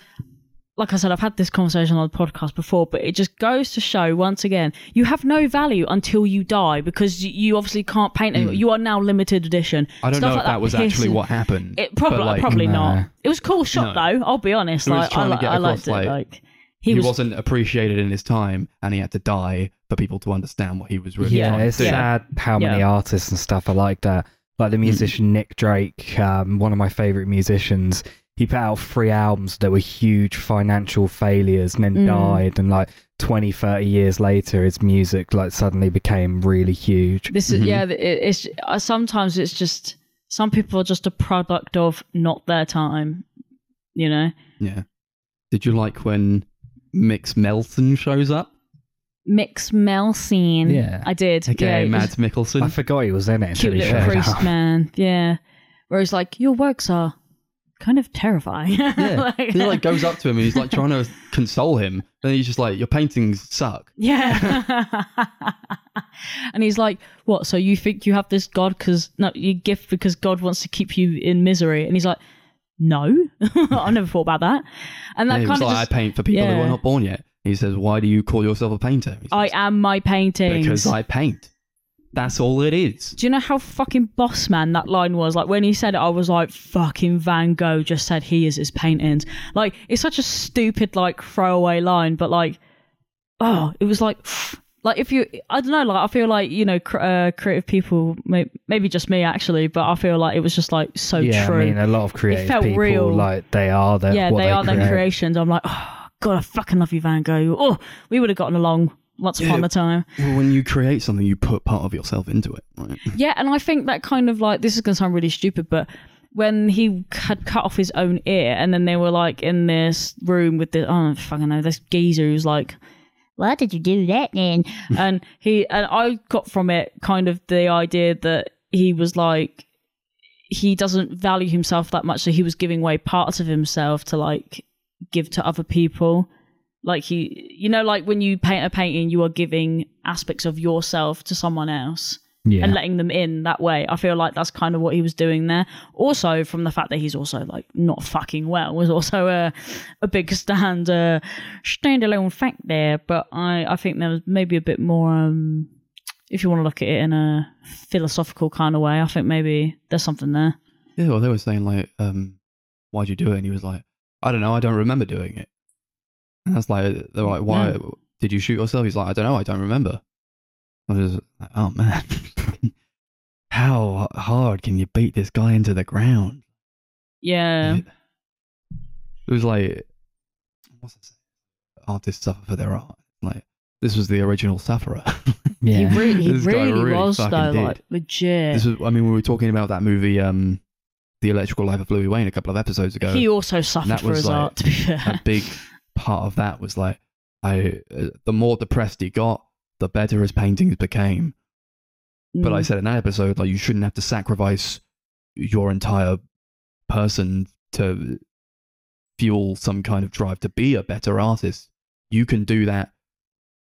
like I said, I've had this conversation on the podcast before, but it just goes to show once again, you have no value until you die because you, you obviously can't paint anymore. You are now limited edition. Mm. I don't Stuff know like if that was actually what happened. It probably, like, probably no. not. It was a cool shot No. though. I'll be honest. He Like, I, trying to li- get I across, liked it. like, Like he, he, was. wasn't appreciated in his time, and he had to die for people to understand what he was really Yeah, trying it's to do. sad how many Yeah. artists and stuff are like that. Like the musician Nick Drake, um, one of my favorite musicians. He put out three albums that were huge financial failures and then Mm. died. And like 20, 30 years later, his music like suddenly became really huge. This is Mhm. yeah. It, it's uh, sometimes it's just some people are just a product of not their time. You know, Yeah. Did you like when Mix Melson shows up? Mix Mel scene. Yeah. I did. Okay, yeah, it was Mads Mikkelsen. I forgot he was in it cute little priest up. man. Yeah, where he's like, your works are kind of terrifying. yeah. Like- he like goes up to him and he's like trying to console him. And he's just like, Your paintings suck. Yeah. and he's like, "What? So you think you have this God because no, you gift because God wants to keep you in misery?" And he's like, "No, I never thought about that." And that was kind of like, just, I paint for people who are not born yet. He says, Why do you call yourself a painter? He I am my paintings. Because I paint. That's all it is. Do you know how fucking boss man that line was? Like when he said it, I was like, "Fucking Van Gogh just said he is his paintings." Like it's such a stupid like throwaway line, but like, oh, it was like, like if you, I don't know, like I feel like you know, cr- uh, creative people, may- maybe just me actually, but I feel like it was just like so yeah, true. I mean, a lot of creative it felt people, real. like they are their, yeah, what they, are their creations. I'm like, oh god, I fucking love you, Van Gogh. Oh, we would have gotten along once upon Yeah. a time. Well, when you create something, you put part of yourself into it, right? Yeah, and I think that kind of like this is going to sound really stupid, but when he had cut off his own ear, and then they were like in this room with the oh fucking know this geezer who's like, why did you do that then? and he and I got from it kind of the idea that he was like he doesn't value himself that much, so he was giving away parts of himself to like give to other people. Like he, you know, like when you paint a painting, you are giving aspects of yourself to someone else Yeah. and letting them in that way. I feel like that's kind of what he was doing there. Also, from the fact that he's also like not fucking well was also a a big stand uh, standalone fact there. But I I think there was maybe a bit more. um if you want to look at it in a philosophical kind of way, I think maybe there's something there. Yeah, well, they were saying, like, um, why'd you do it? And he was like, I don't know, I don't remember doing it. And that's like, they're like, why Yeah. did you shoot yourself? He's like, I don't know, I don't remember. I was like, oh man, how hard can you beat this guy into the ground? Yeah, It, it was like, what's it say? Artists suffer for their art. Like, this was the original sufferer. yeah. he really, he This guy really, really was though, did. like legit. this was, I mean, we were talking about that movie, um, The Electrical Life of Louis Wain, a couple of episodes ago. he also suffered for his like art. To be fair, a big part of that was like I uh, the more depressed he got, the better his paintings became. But I Mm. said in that episode, like you shouldn't have to sacrifice your entire person to fuel some kind of drive to be a better artist. You can do that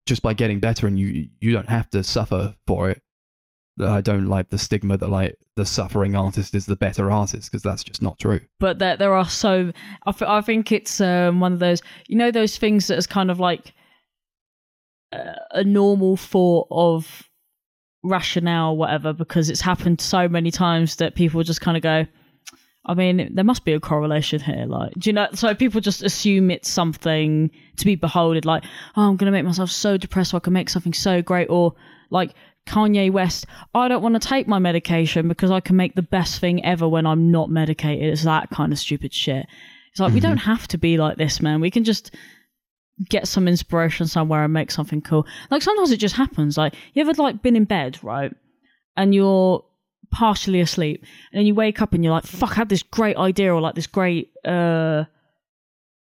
just by getting better, and you you don't have to suffer for it. I don't like the stigma that like the suffering artist is the better artist because that's just not true. but there, there are so I, th- I think it's um, one of those you know those things that is kind of like a, a normal thought of rationale or whatever because it's happened so many times that people just kind of go I mean, there must be a correlation here. Like, do you know? So people just assume it's something to be beholded. Like, oh, I'm going to make myself so depressed so I can make something so great. Or like Kanye West, I don't want to take my medication because I can make the best thing ever when I'm not medicated. It's that kind of stupid shit. It's like we don't have to be like this, man. We can just get some inspiration somewhere and make something cool. Like sometimes it just happens. Like you ever like been in bed, right? And you're partially asleep and then you wake up and you're like fuck i had this great idea or like this great uh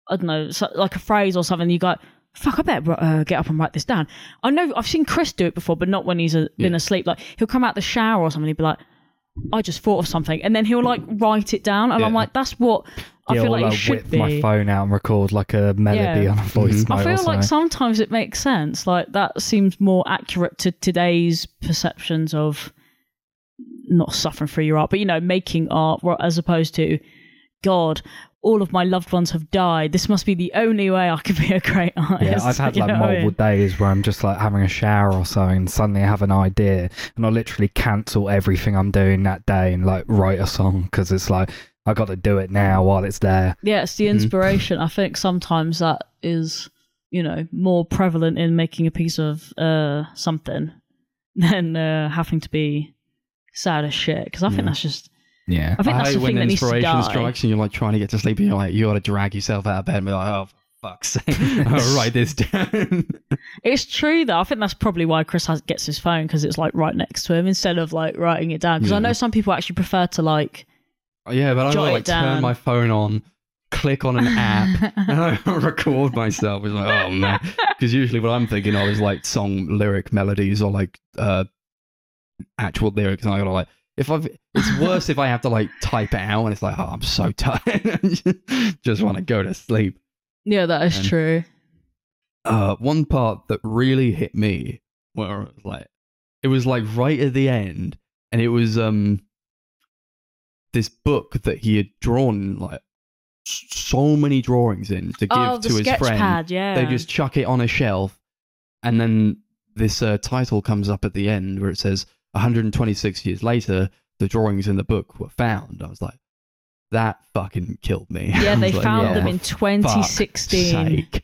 i don't know so, like a phrase or something you go fuck i better uh, get up and write this down i know i've seen chris do it before but not when he's uh, been Yeah. asleep like he'll come out the shower or something he'll be like i just thought of something and then he'll like write it down and i'm like that's what i yeah, feel like like it should be my phone out and record like a melody Yeah. on a voice Mhm. note I feel like sometimes it makes sense. Like that seems more accurate to today's perceptions of not suffering through your art, but you know, making art, as opposed to, God, all of my loved ones have died. This must be the only way I could be a great artist. Yeah, I've had You like what I multiple mean? days where I'm just like having a shower or something, and suddenly I have an idea, and I literally cancel everything I'm doing that day and like write a song because it's like I got to do it now while it's there. Yeah, it's the Mm-hmm. inspiration. I think sometimes that is, you know, more prevalent in making a piece of uh, something than uh, having to be sad as shit. Because I think Yeah. that's just. Yeah, I think that's hate the when thing that needs to inspiration die. strikes and you're like trying to get to sleep and you're like, you got to drag yourself out of bed and be like, oh, for fuck's sake, I'll write this down. It's true though. I think that's probably why Chris has, gets his phone because it's like right next to him instead of like writing it down. Because I Yeah. know some people actually prefer to like. Oh, yeah, but I Jot will it like turn down. my phone on, click on an app, and I record myself. It's like, oh man. Because usually what I'm thinking of is like song lyric melodies or like uh actual lyrics. And I gotta like, if I've, it's worse if I have to like type it out and it's like, oh, I'm so tired. Just want to go to sleep. yeah, that is And- true. uh, one part that really hit me, where it was like, it was like right at the end, and it was um this book that he had drawn like so many drawings in to give Oh, to his friend. pad. Yeah. They just chuck it on a shelf, and then this uh, title comes up at the end where it says 126 years later, the drawings in the book were found. I was like, that fucking killed me. Yeah, they like, found "Oh, them in 2016. sake.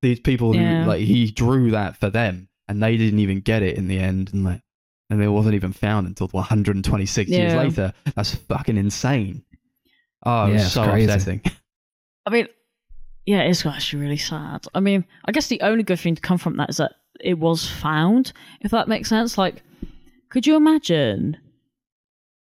These people who Yeah. like he drew that for them, and they didn't even get it in the end, and like, and it wasn't even found until 126 years later. That's fucking insane. Oh, it Yeah, was it's so crazy. upsetting. I mean, yeah, it's actually really sad. I mean, I guess the only good thing to come from that is that it was found, if that makes sense. Like, could you imagine,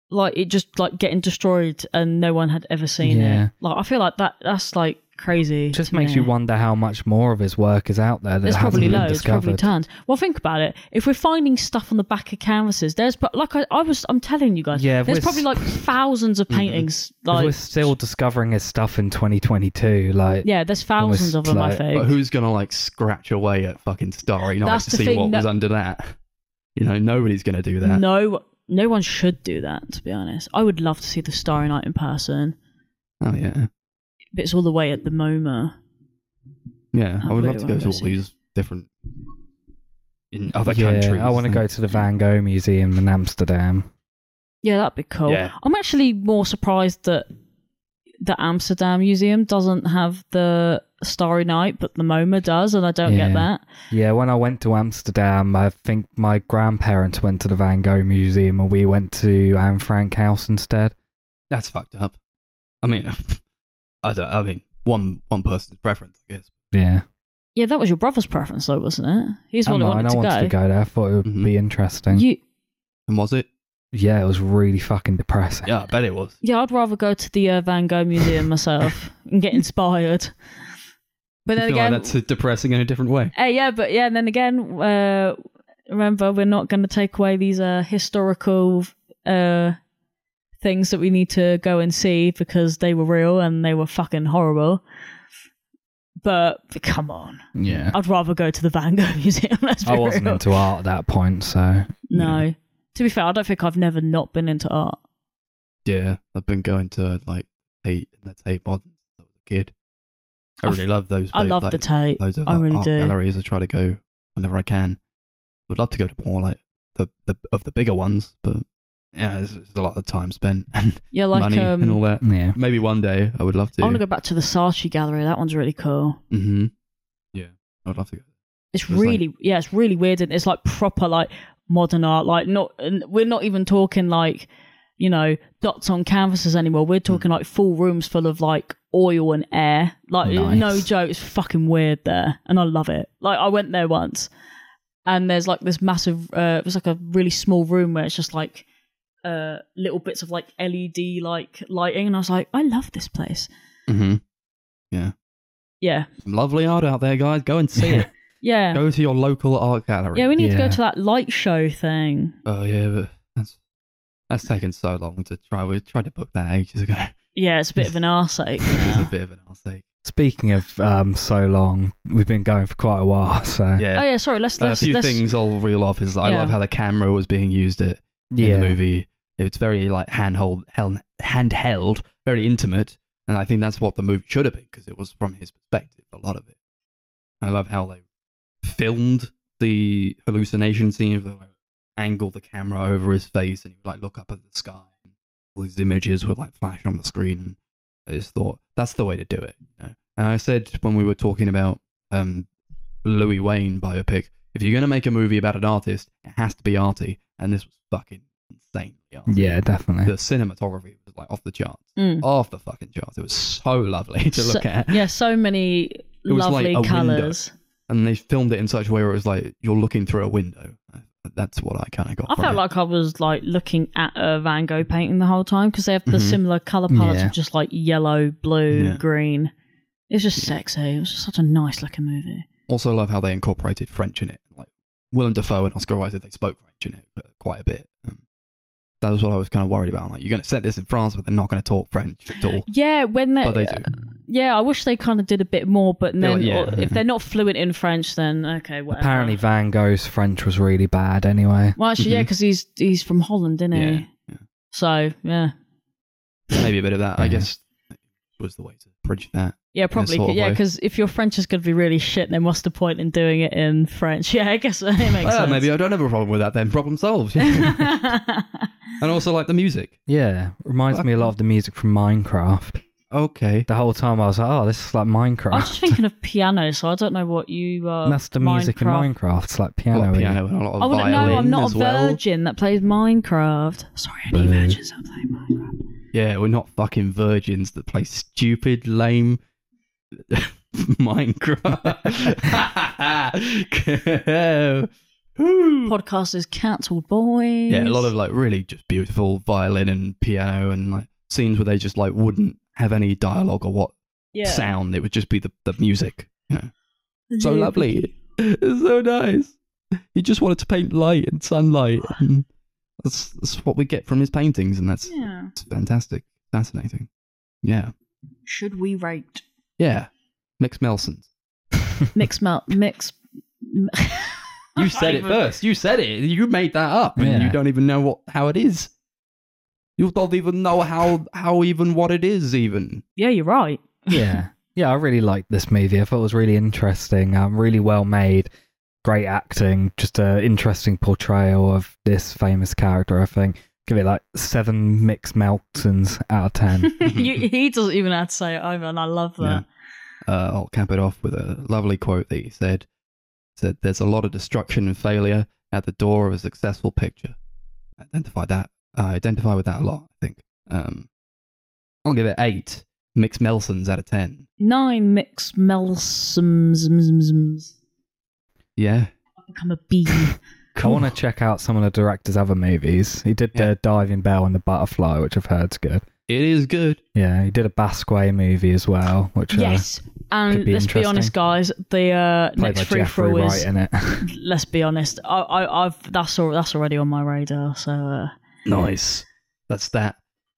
like, it just like getting destroyed and no one had ever seen Yeah. it? Like, I feel like that that's like crazy. it just to makes me. you wonder how much more of his work is out there that There's hasn't probably been loads, probably discovered. tons. Well, think about it. If we're finding stuff on the back of canvases, there's pro- like I, I was, I'm telling you guys, Yeah, if there's we're probably s- like thousands of mm-hmm. paintings. If Like, we're still discovering his stuff in 2022. Like, yeah, there's thousands of almost them. I like- think. But who's gonna like scratch away at fucking Starry Night That's to the see thing, what no- was under that? You know, nobody's gonna do that. No, no one should do that. To be honest, I would love to see the Starry Night in person, Oh yeah, but it's all the way at the MoMA. yeah. I I would really love to go wanna all see these different in other yeah, countries. I want to go to the Van Gogh Museum in Amsterdam. Yeah, that'd be cool. Yeah. I'm actually more surprised that the Amsterdam Museum doesn't have the Starry Night, but the MoMA does, and I don't Yeah. get that. Yeah, when I went to Amsterdam, I think my grandparents went to the Van Gogh Museum and we went to Anne Frank House instead. That's fucked up. I mean, I don't. I mean, one one person's preference, I guess. Yeah. Yeah, that was your brother's preference, though, wasn't it? He's the one And who mine, wanted I to wanted go. to go there. I thought it would Mhm. be interesting. You, And was it? yeah, it was really fucking depressing. Yeah, I bet it was. yeah, I'd rather go to the uh, Van Gogh Museum myself and get inspired. But then I feel again, that's depressing in a different way. Uh, yeah, but yeah, and then again, uh, remember we're not going to take away these uh, historical uh, things that we need to go and see because they were real and they were fucking horrible. But come on, Yeah. I'd rather go to the Van Gogh Museum. Let's be I wasn't real. into art at that point, so No, to be fair, I don't think I've never not been into art. Yeah, I've been going to like Tate and the Tate Modern since I was a kid. I I really love those. I love like, the Tate. Those of I like, really art do. galleries. I try to go whenever I can. Would love to go to more like the, the of the bigger ones, but yeah, it's, it's a lot of time spent and Yeah, like money um, and all that. Yeah. Maybe one day I would love to. I want to go back to the Saatchi Gallery. That one's really cool. hmm Yeah, I would love to go. It's It's like- really, yeah, it's really weird. And it's like proper, like modern art. Like not, and we're not even talking like, you know, dots on canvases anymore. We're talking like full rooms full of like oil and air. Like Nice. no joke, it's fucking weird there, and I love it. Like I went there once, and there's like this massive. Uh, it was like a really small room where it's just like uh little bits of like LED like lighting, and I was like, I love this place. Mm-hmm. Yeah, Some lovely art out there, guys. Go and see it. yeah, Go to your local art gallery. yeah. We need to go to that light show thing. Oh yeah, but that's that's taken so long to try. We tried to book that ages ago. Yeah, it's a bit of an arse ache. it's a bit of an arsehole. Speaking of um, so long, we've been going for quite a while. So Yeah. Oh yeah, sorry. Let's Uh, a let's, few let's things I'll reel off is I Yeah. love how the camera was being used at, yeah, in the movie. It's very like handhold, held, handheld, very intimate, and I think that's what the movie should have been because it was from his perspective. A lot of it. I love how they filmed the hallucination scene. They like, angle the camera over his face, and he would like look up at the sky. And all these images would like flash on the screen. And I just thought that's the way to do it. You know? And I said when we were talking about um, Louis Wain biopic, if you're going to make a movie about an artist, it has to be arty. And this was fucking insanely arty. yeah, definitely. The cinematography was like off the charts. Mm. Off the fucking charts. It was so lovely to look So- at. Yeah, so many It was like lovely a window. colours. And they filmed it in such a way where it was like you're looking through a window. That's what I kind of got. I felt it. like I was like looking at a Van Gogh painting the whole time because they have the Mhm. similar color palettes Yeah. of just like yellow, blue, Yeah. green. It was just sexy. It was just such a nice looking movie. Also love how they incorporated French in it. Like Willem Dafoe and Oscar Isaac, they spoke French in it uh, quite a bit. Um, that was what I was kind of worried about. Like you're going to set this in France, but they're not going to talk French at all. Yeah, when they, But they do. Yeah, I wish they kind of did a bit more. But then, Yeah, or yeah. if they're not fluent in French, then okay, whatever. Apparently, Van Gogh's French was really bad. Anyway, well, actually, yeah, because he's he's from Holland, isn't he? Yeah, yeah. So yeah, Maybe a bit of that. I Yeah. guess was the way to bridge that. yeah, probably, sort of yeah, way. because if your French is going to be really shit, then what's the point in doing it in French? Yeah, I guess it makes Well, sense. maybe I don't have a problem with that then. Problem solved. and also like the music. yeah, reminds me a lot of the music from Minecraft. Okay. The whole time I was like, oh, this is like Minecraft. I was just thinking of piano, so I don't know what you. Uh, And that's the music in Minecraft. It's like A piano. lot of piano and a lot of I wouldn't know. violin I'm not as a well. virgin that plays Minecraft. Sorry, any Boo. virgins that play Minecraft. Yeah, we're not fucking virgins that play stupid, lame Minecraft. Woo. Podcast is cancelled, boys. yeah, a lot of like really just beautiful violin and piano and like scenes where they just like wouldn't have any dialogue or what yeah. sound. It would just be the, the music. You know. So lovely. It's so nice. He just wanted to paint light and sunlight. And that's, that's what we get from his paintings, and that's Yeah. it's fantastic. Fascinating. Yeah. Should we rate Yeah. Mixed Melsons. mix mel mix? You said it first. You said it. You made that up, and Yeah. you don't even know what how it is. You don't even know how how even what it is even. Yeah, you're right. yeah, yeah. I really liked this movie. I thought it was really interesting. Um, really well made. Great acting. Just an interesting portrayal of this famous character. I think. Give it like seven mixed Meltons out of ten. you, he doesn't even have to say it over, and I love that. Uh, I'll cap it off with a lovely quote that he said. He said, "There's a lot of destruction and failure at the door of a successful picture." Identify that. I identify with that a lot. I think. Um, I'll give it eight mixed Melsons out of ten. Nine mix Melsons. Yeah. Become a bee. I want to check out some of the director's other movies. He did Yeah. the Diving Bell and the Butterfly, which I've heard's good. It is good. Yeah, he did a Basquiat movie as well, which uh, yes, and could be let's be honest, guys. The uh, played next free Jeffrey for all Wright in it. Let's be honest. I, I, I've that's all. That's already on my radar. So uh, Nice. That's that.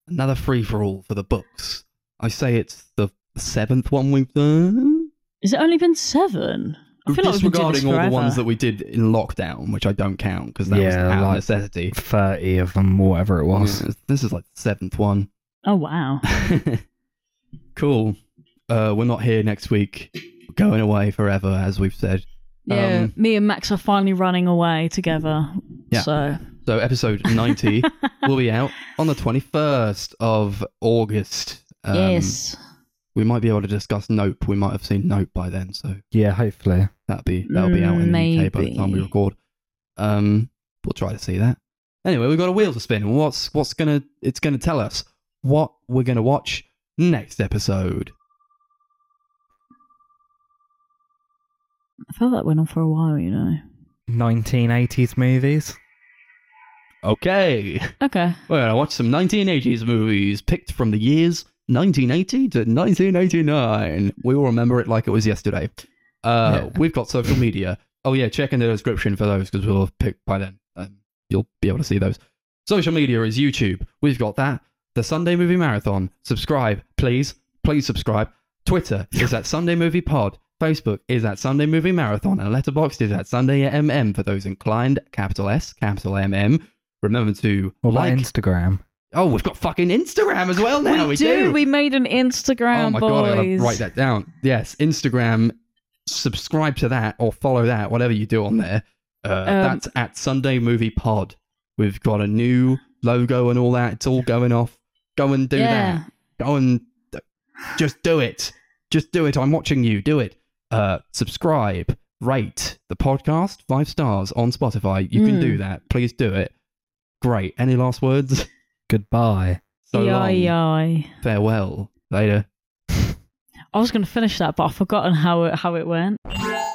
Another free for all for the books. I say it's the seventh one we've done. has it only been seven? I feel like we've been doing this Disregarding all the ones that we did in lockdown, which I don't count because that was Yeah, out of like- necessity. Thirty of them, whatever it was. Yeah, this is like the seventh one. Oh wow. cool. Uh, we're not here next week. We're going away forever, as we've said. Yeah, Um, me and Max are finally running away together. Yeah. So So episode 90 will be out on the 21st of August. Um, yes, We might be able to discuss Nope. We might have seen Nope by then, so Yeah, hopefully. that'll be that'll be out in the UK by the time we Maybe. record. Um, we'll try to see that. Anyway, we've got a wheel to spin. What's what's gonna it's gonna tell us what we're gonna watch next episode. I felt that went on for a while. You know. 1980s movies. Okay, Okay. we're gonna watch some 1980s movies picked from the years 1980 to 1989. We will remember it like it was yesterday. Uh, Yeah. we've got social media. Oh yeah, check in the description for those because we'll have picked by then. Um, you'll be able to see those. Social media is YouTube. We've got that. The Sunday Movie Marathon. Subscribe, please. Please subscribe. Twitter is at Sunday Movie Pod. Facebook is at Sunday Movie Marathon. And Letterboxd is at Sunday MM for those inclined. Capital S, capital MM. Remember to about like. Instagram? oh, we've got fucking Instagram as well now. we, We, do. We made an Instagram, oh my boys. god, I gotta write that down. Yes, Instagram. Subscribe to that or follow that, whatever you do on there. Uh, Um, that's at Sunday Movie Pod. We've got a new logo and all that. It's all going off. Go and do Yeah. that. Go and just do it. Just do it. I'm watching you. Do it. Uh, subscribe, rate the podcast five stars on Spotify. You can Mm. do that. Please do it. Great. Any last words? Goodbye. So long. Yai. Farewell. Later. I was going to finish that, but I've forgotten how it, how it went.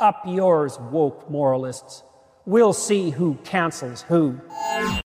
Up yours, woke moralists. We'll see who cancels who.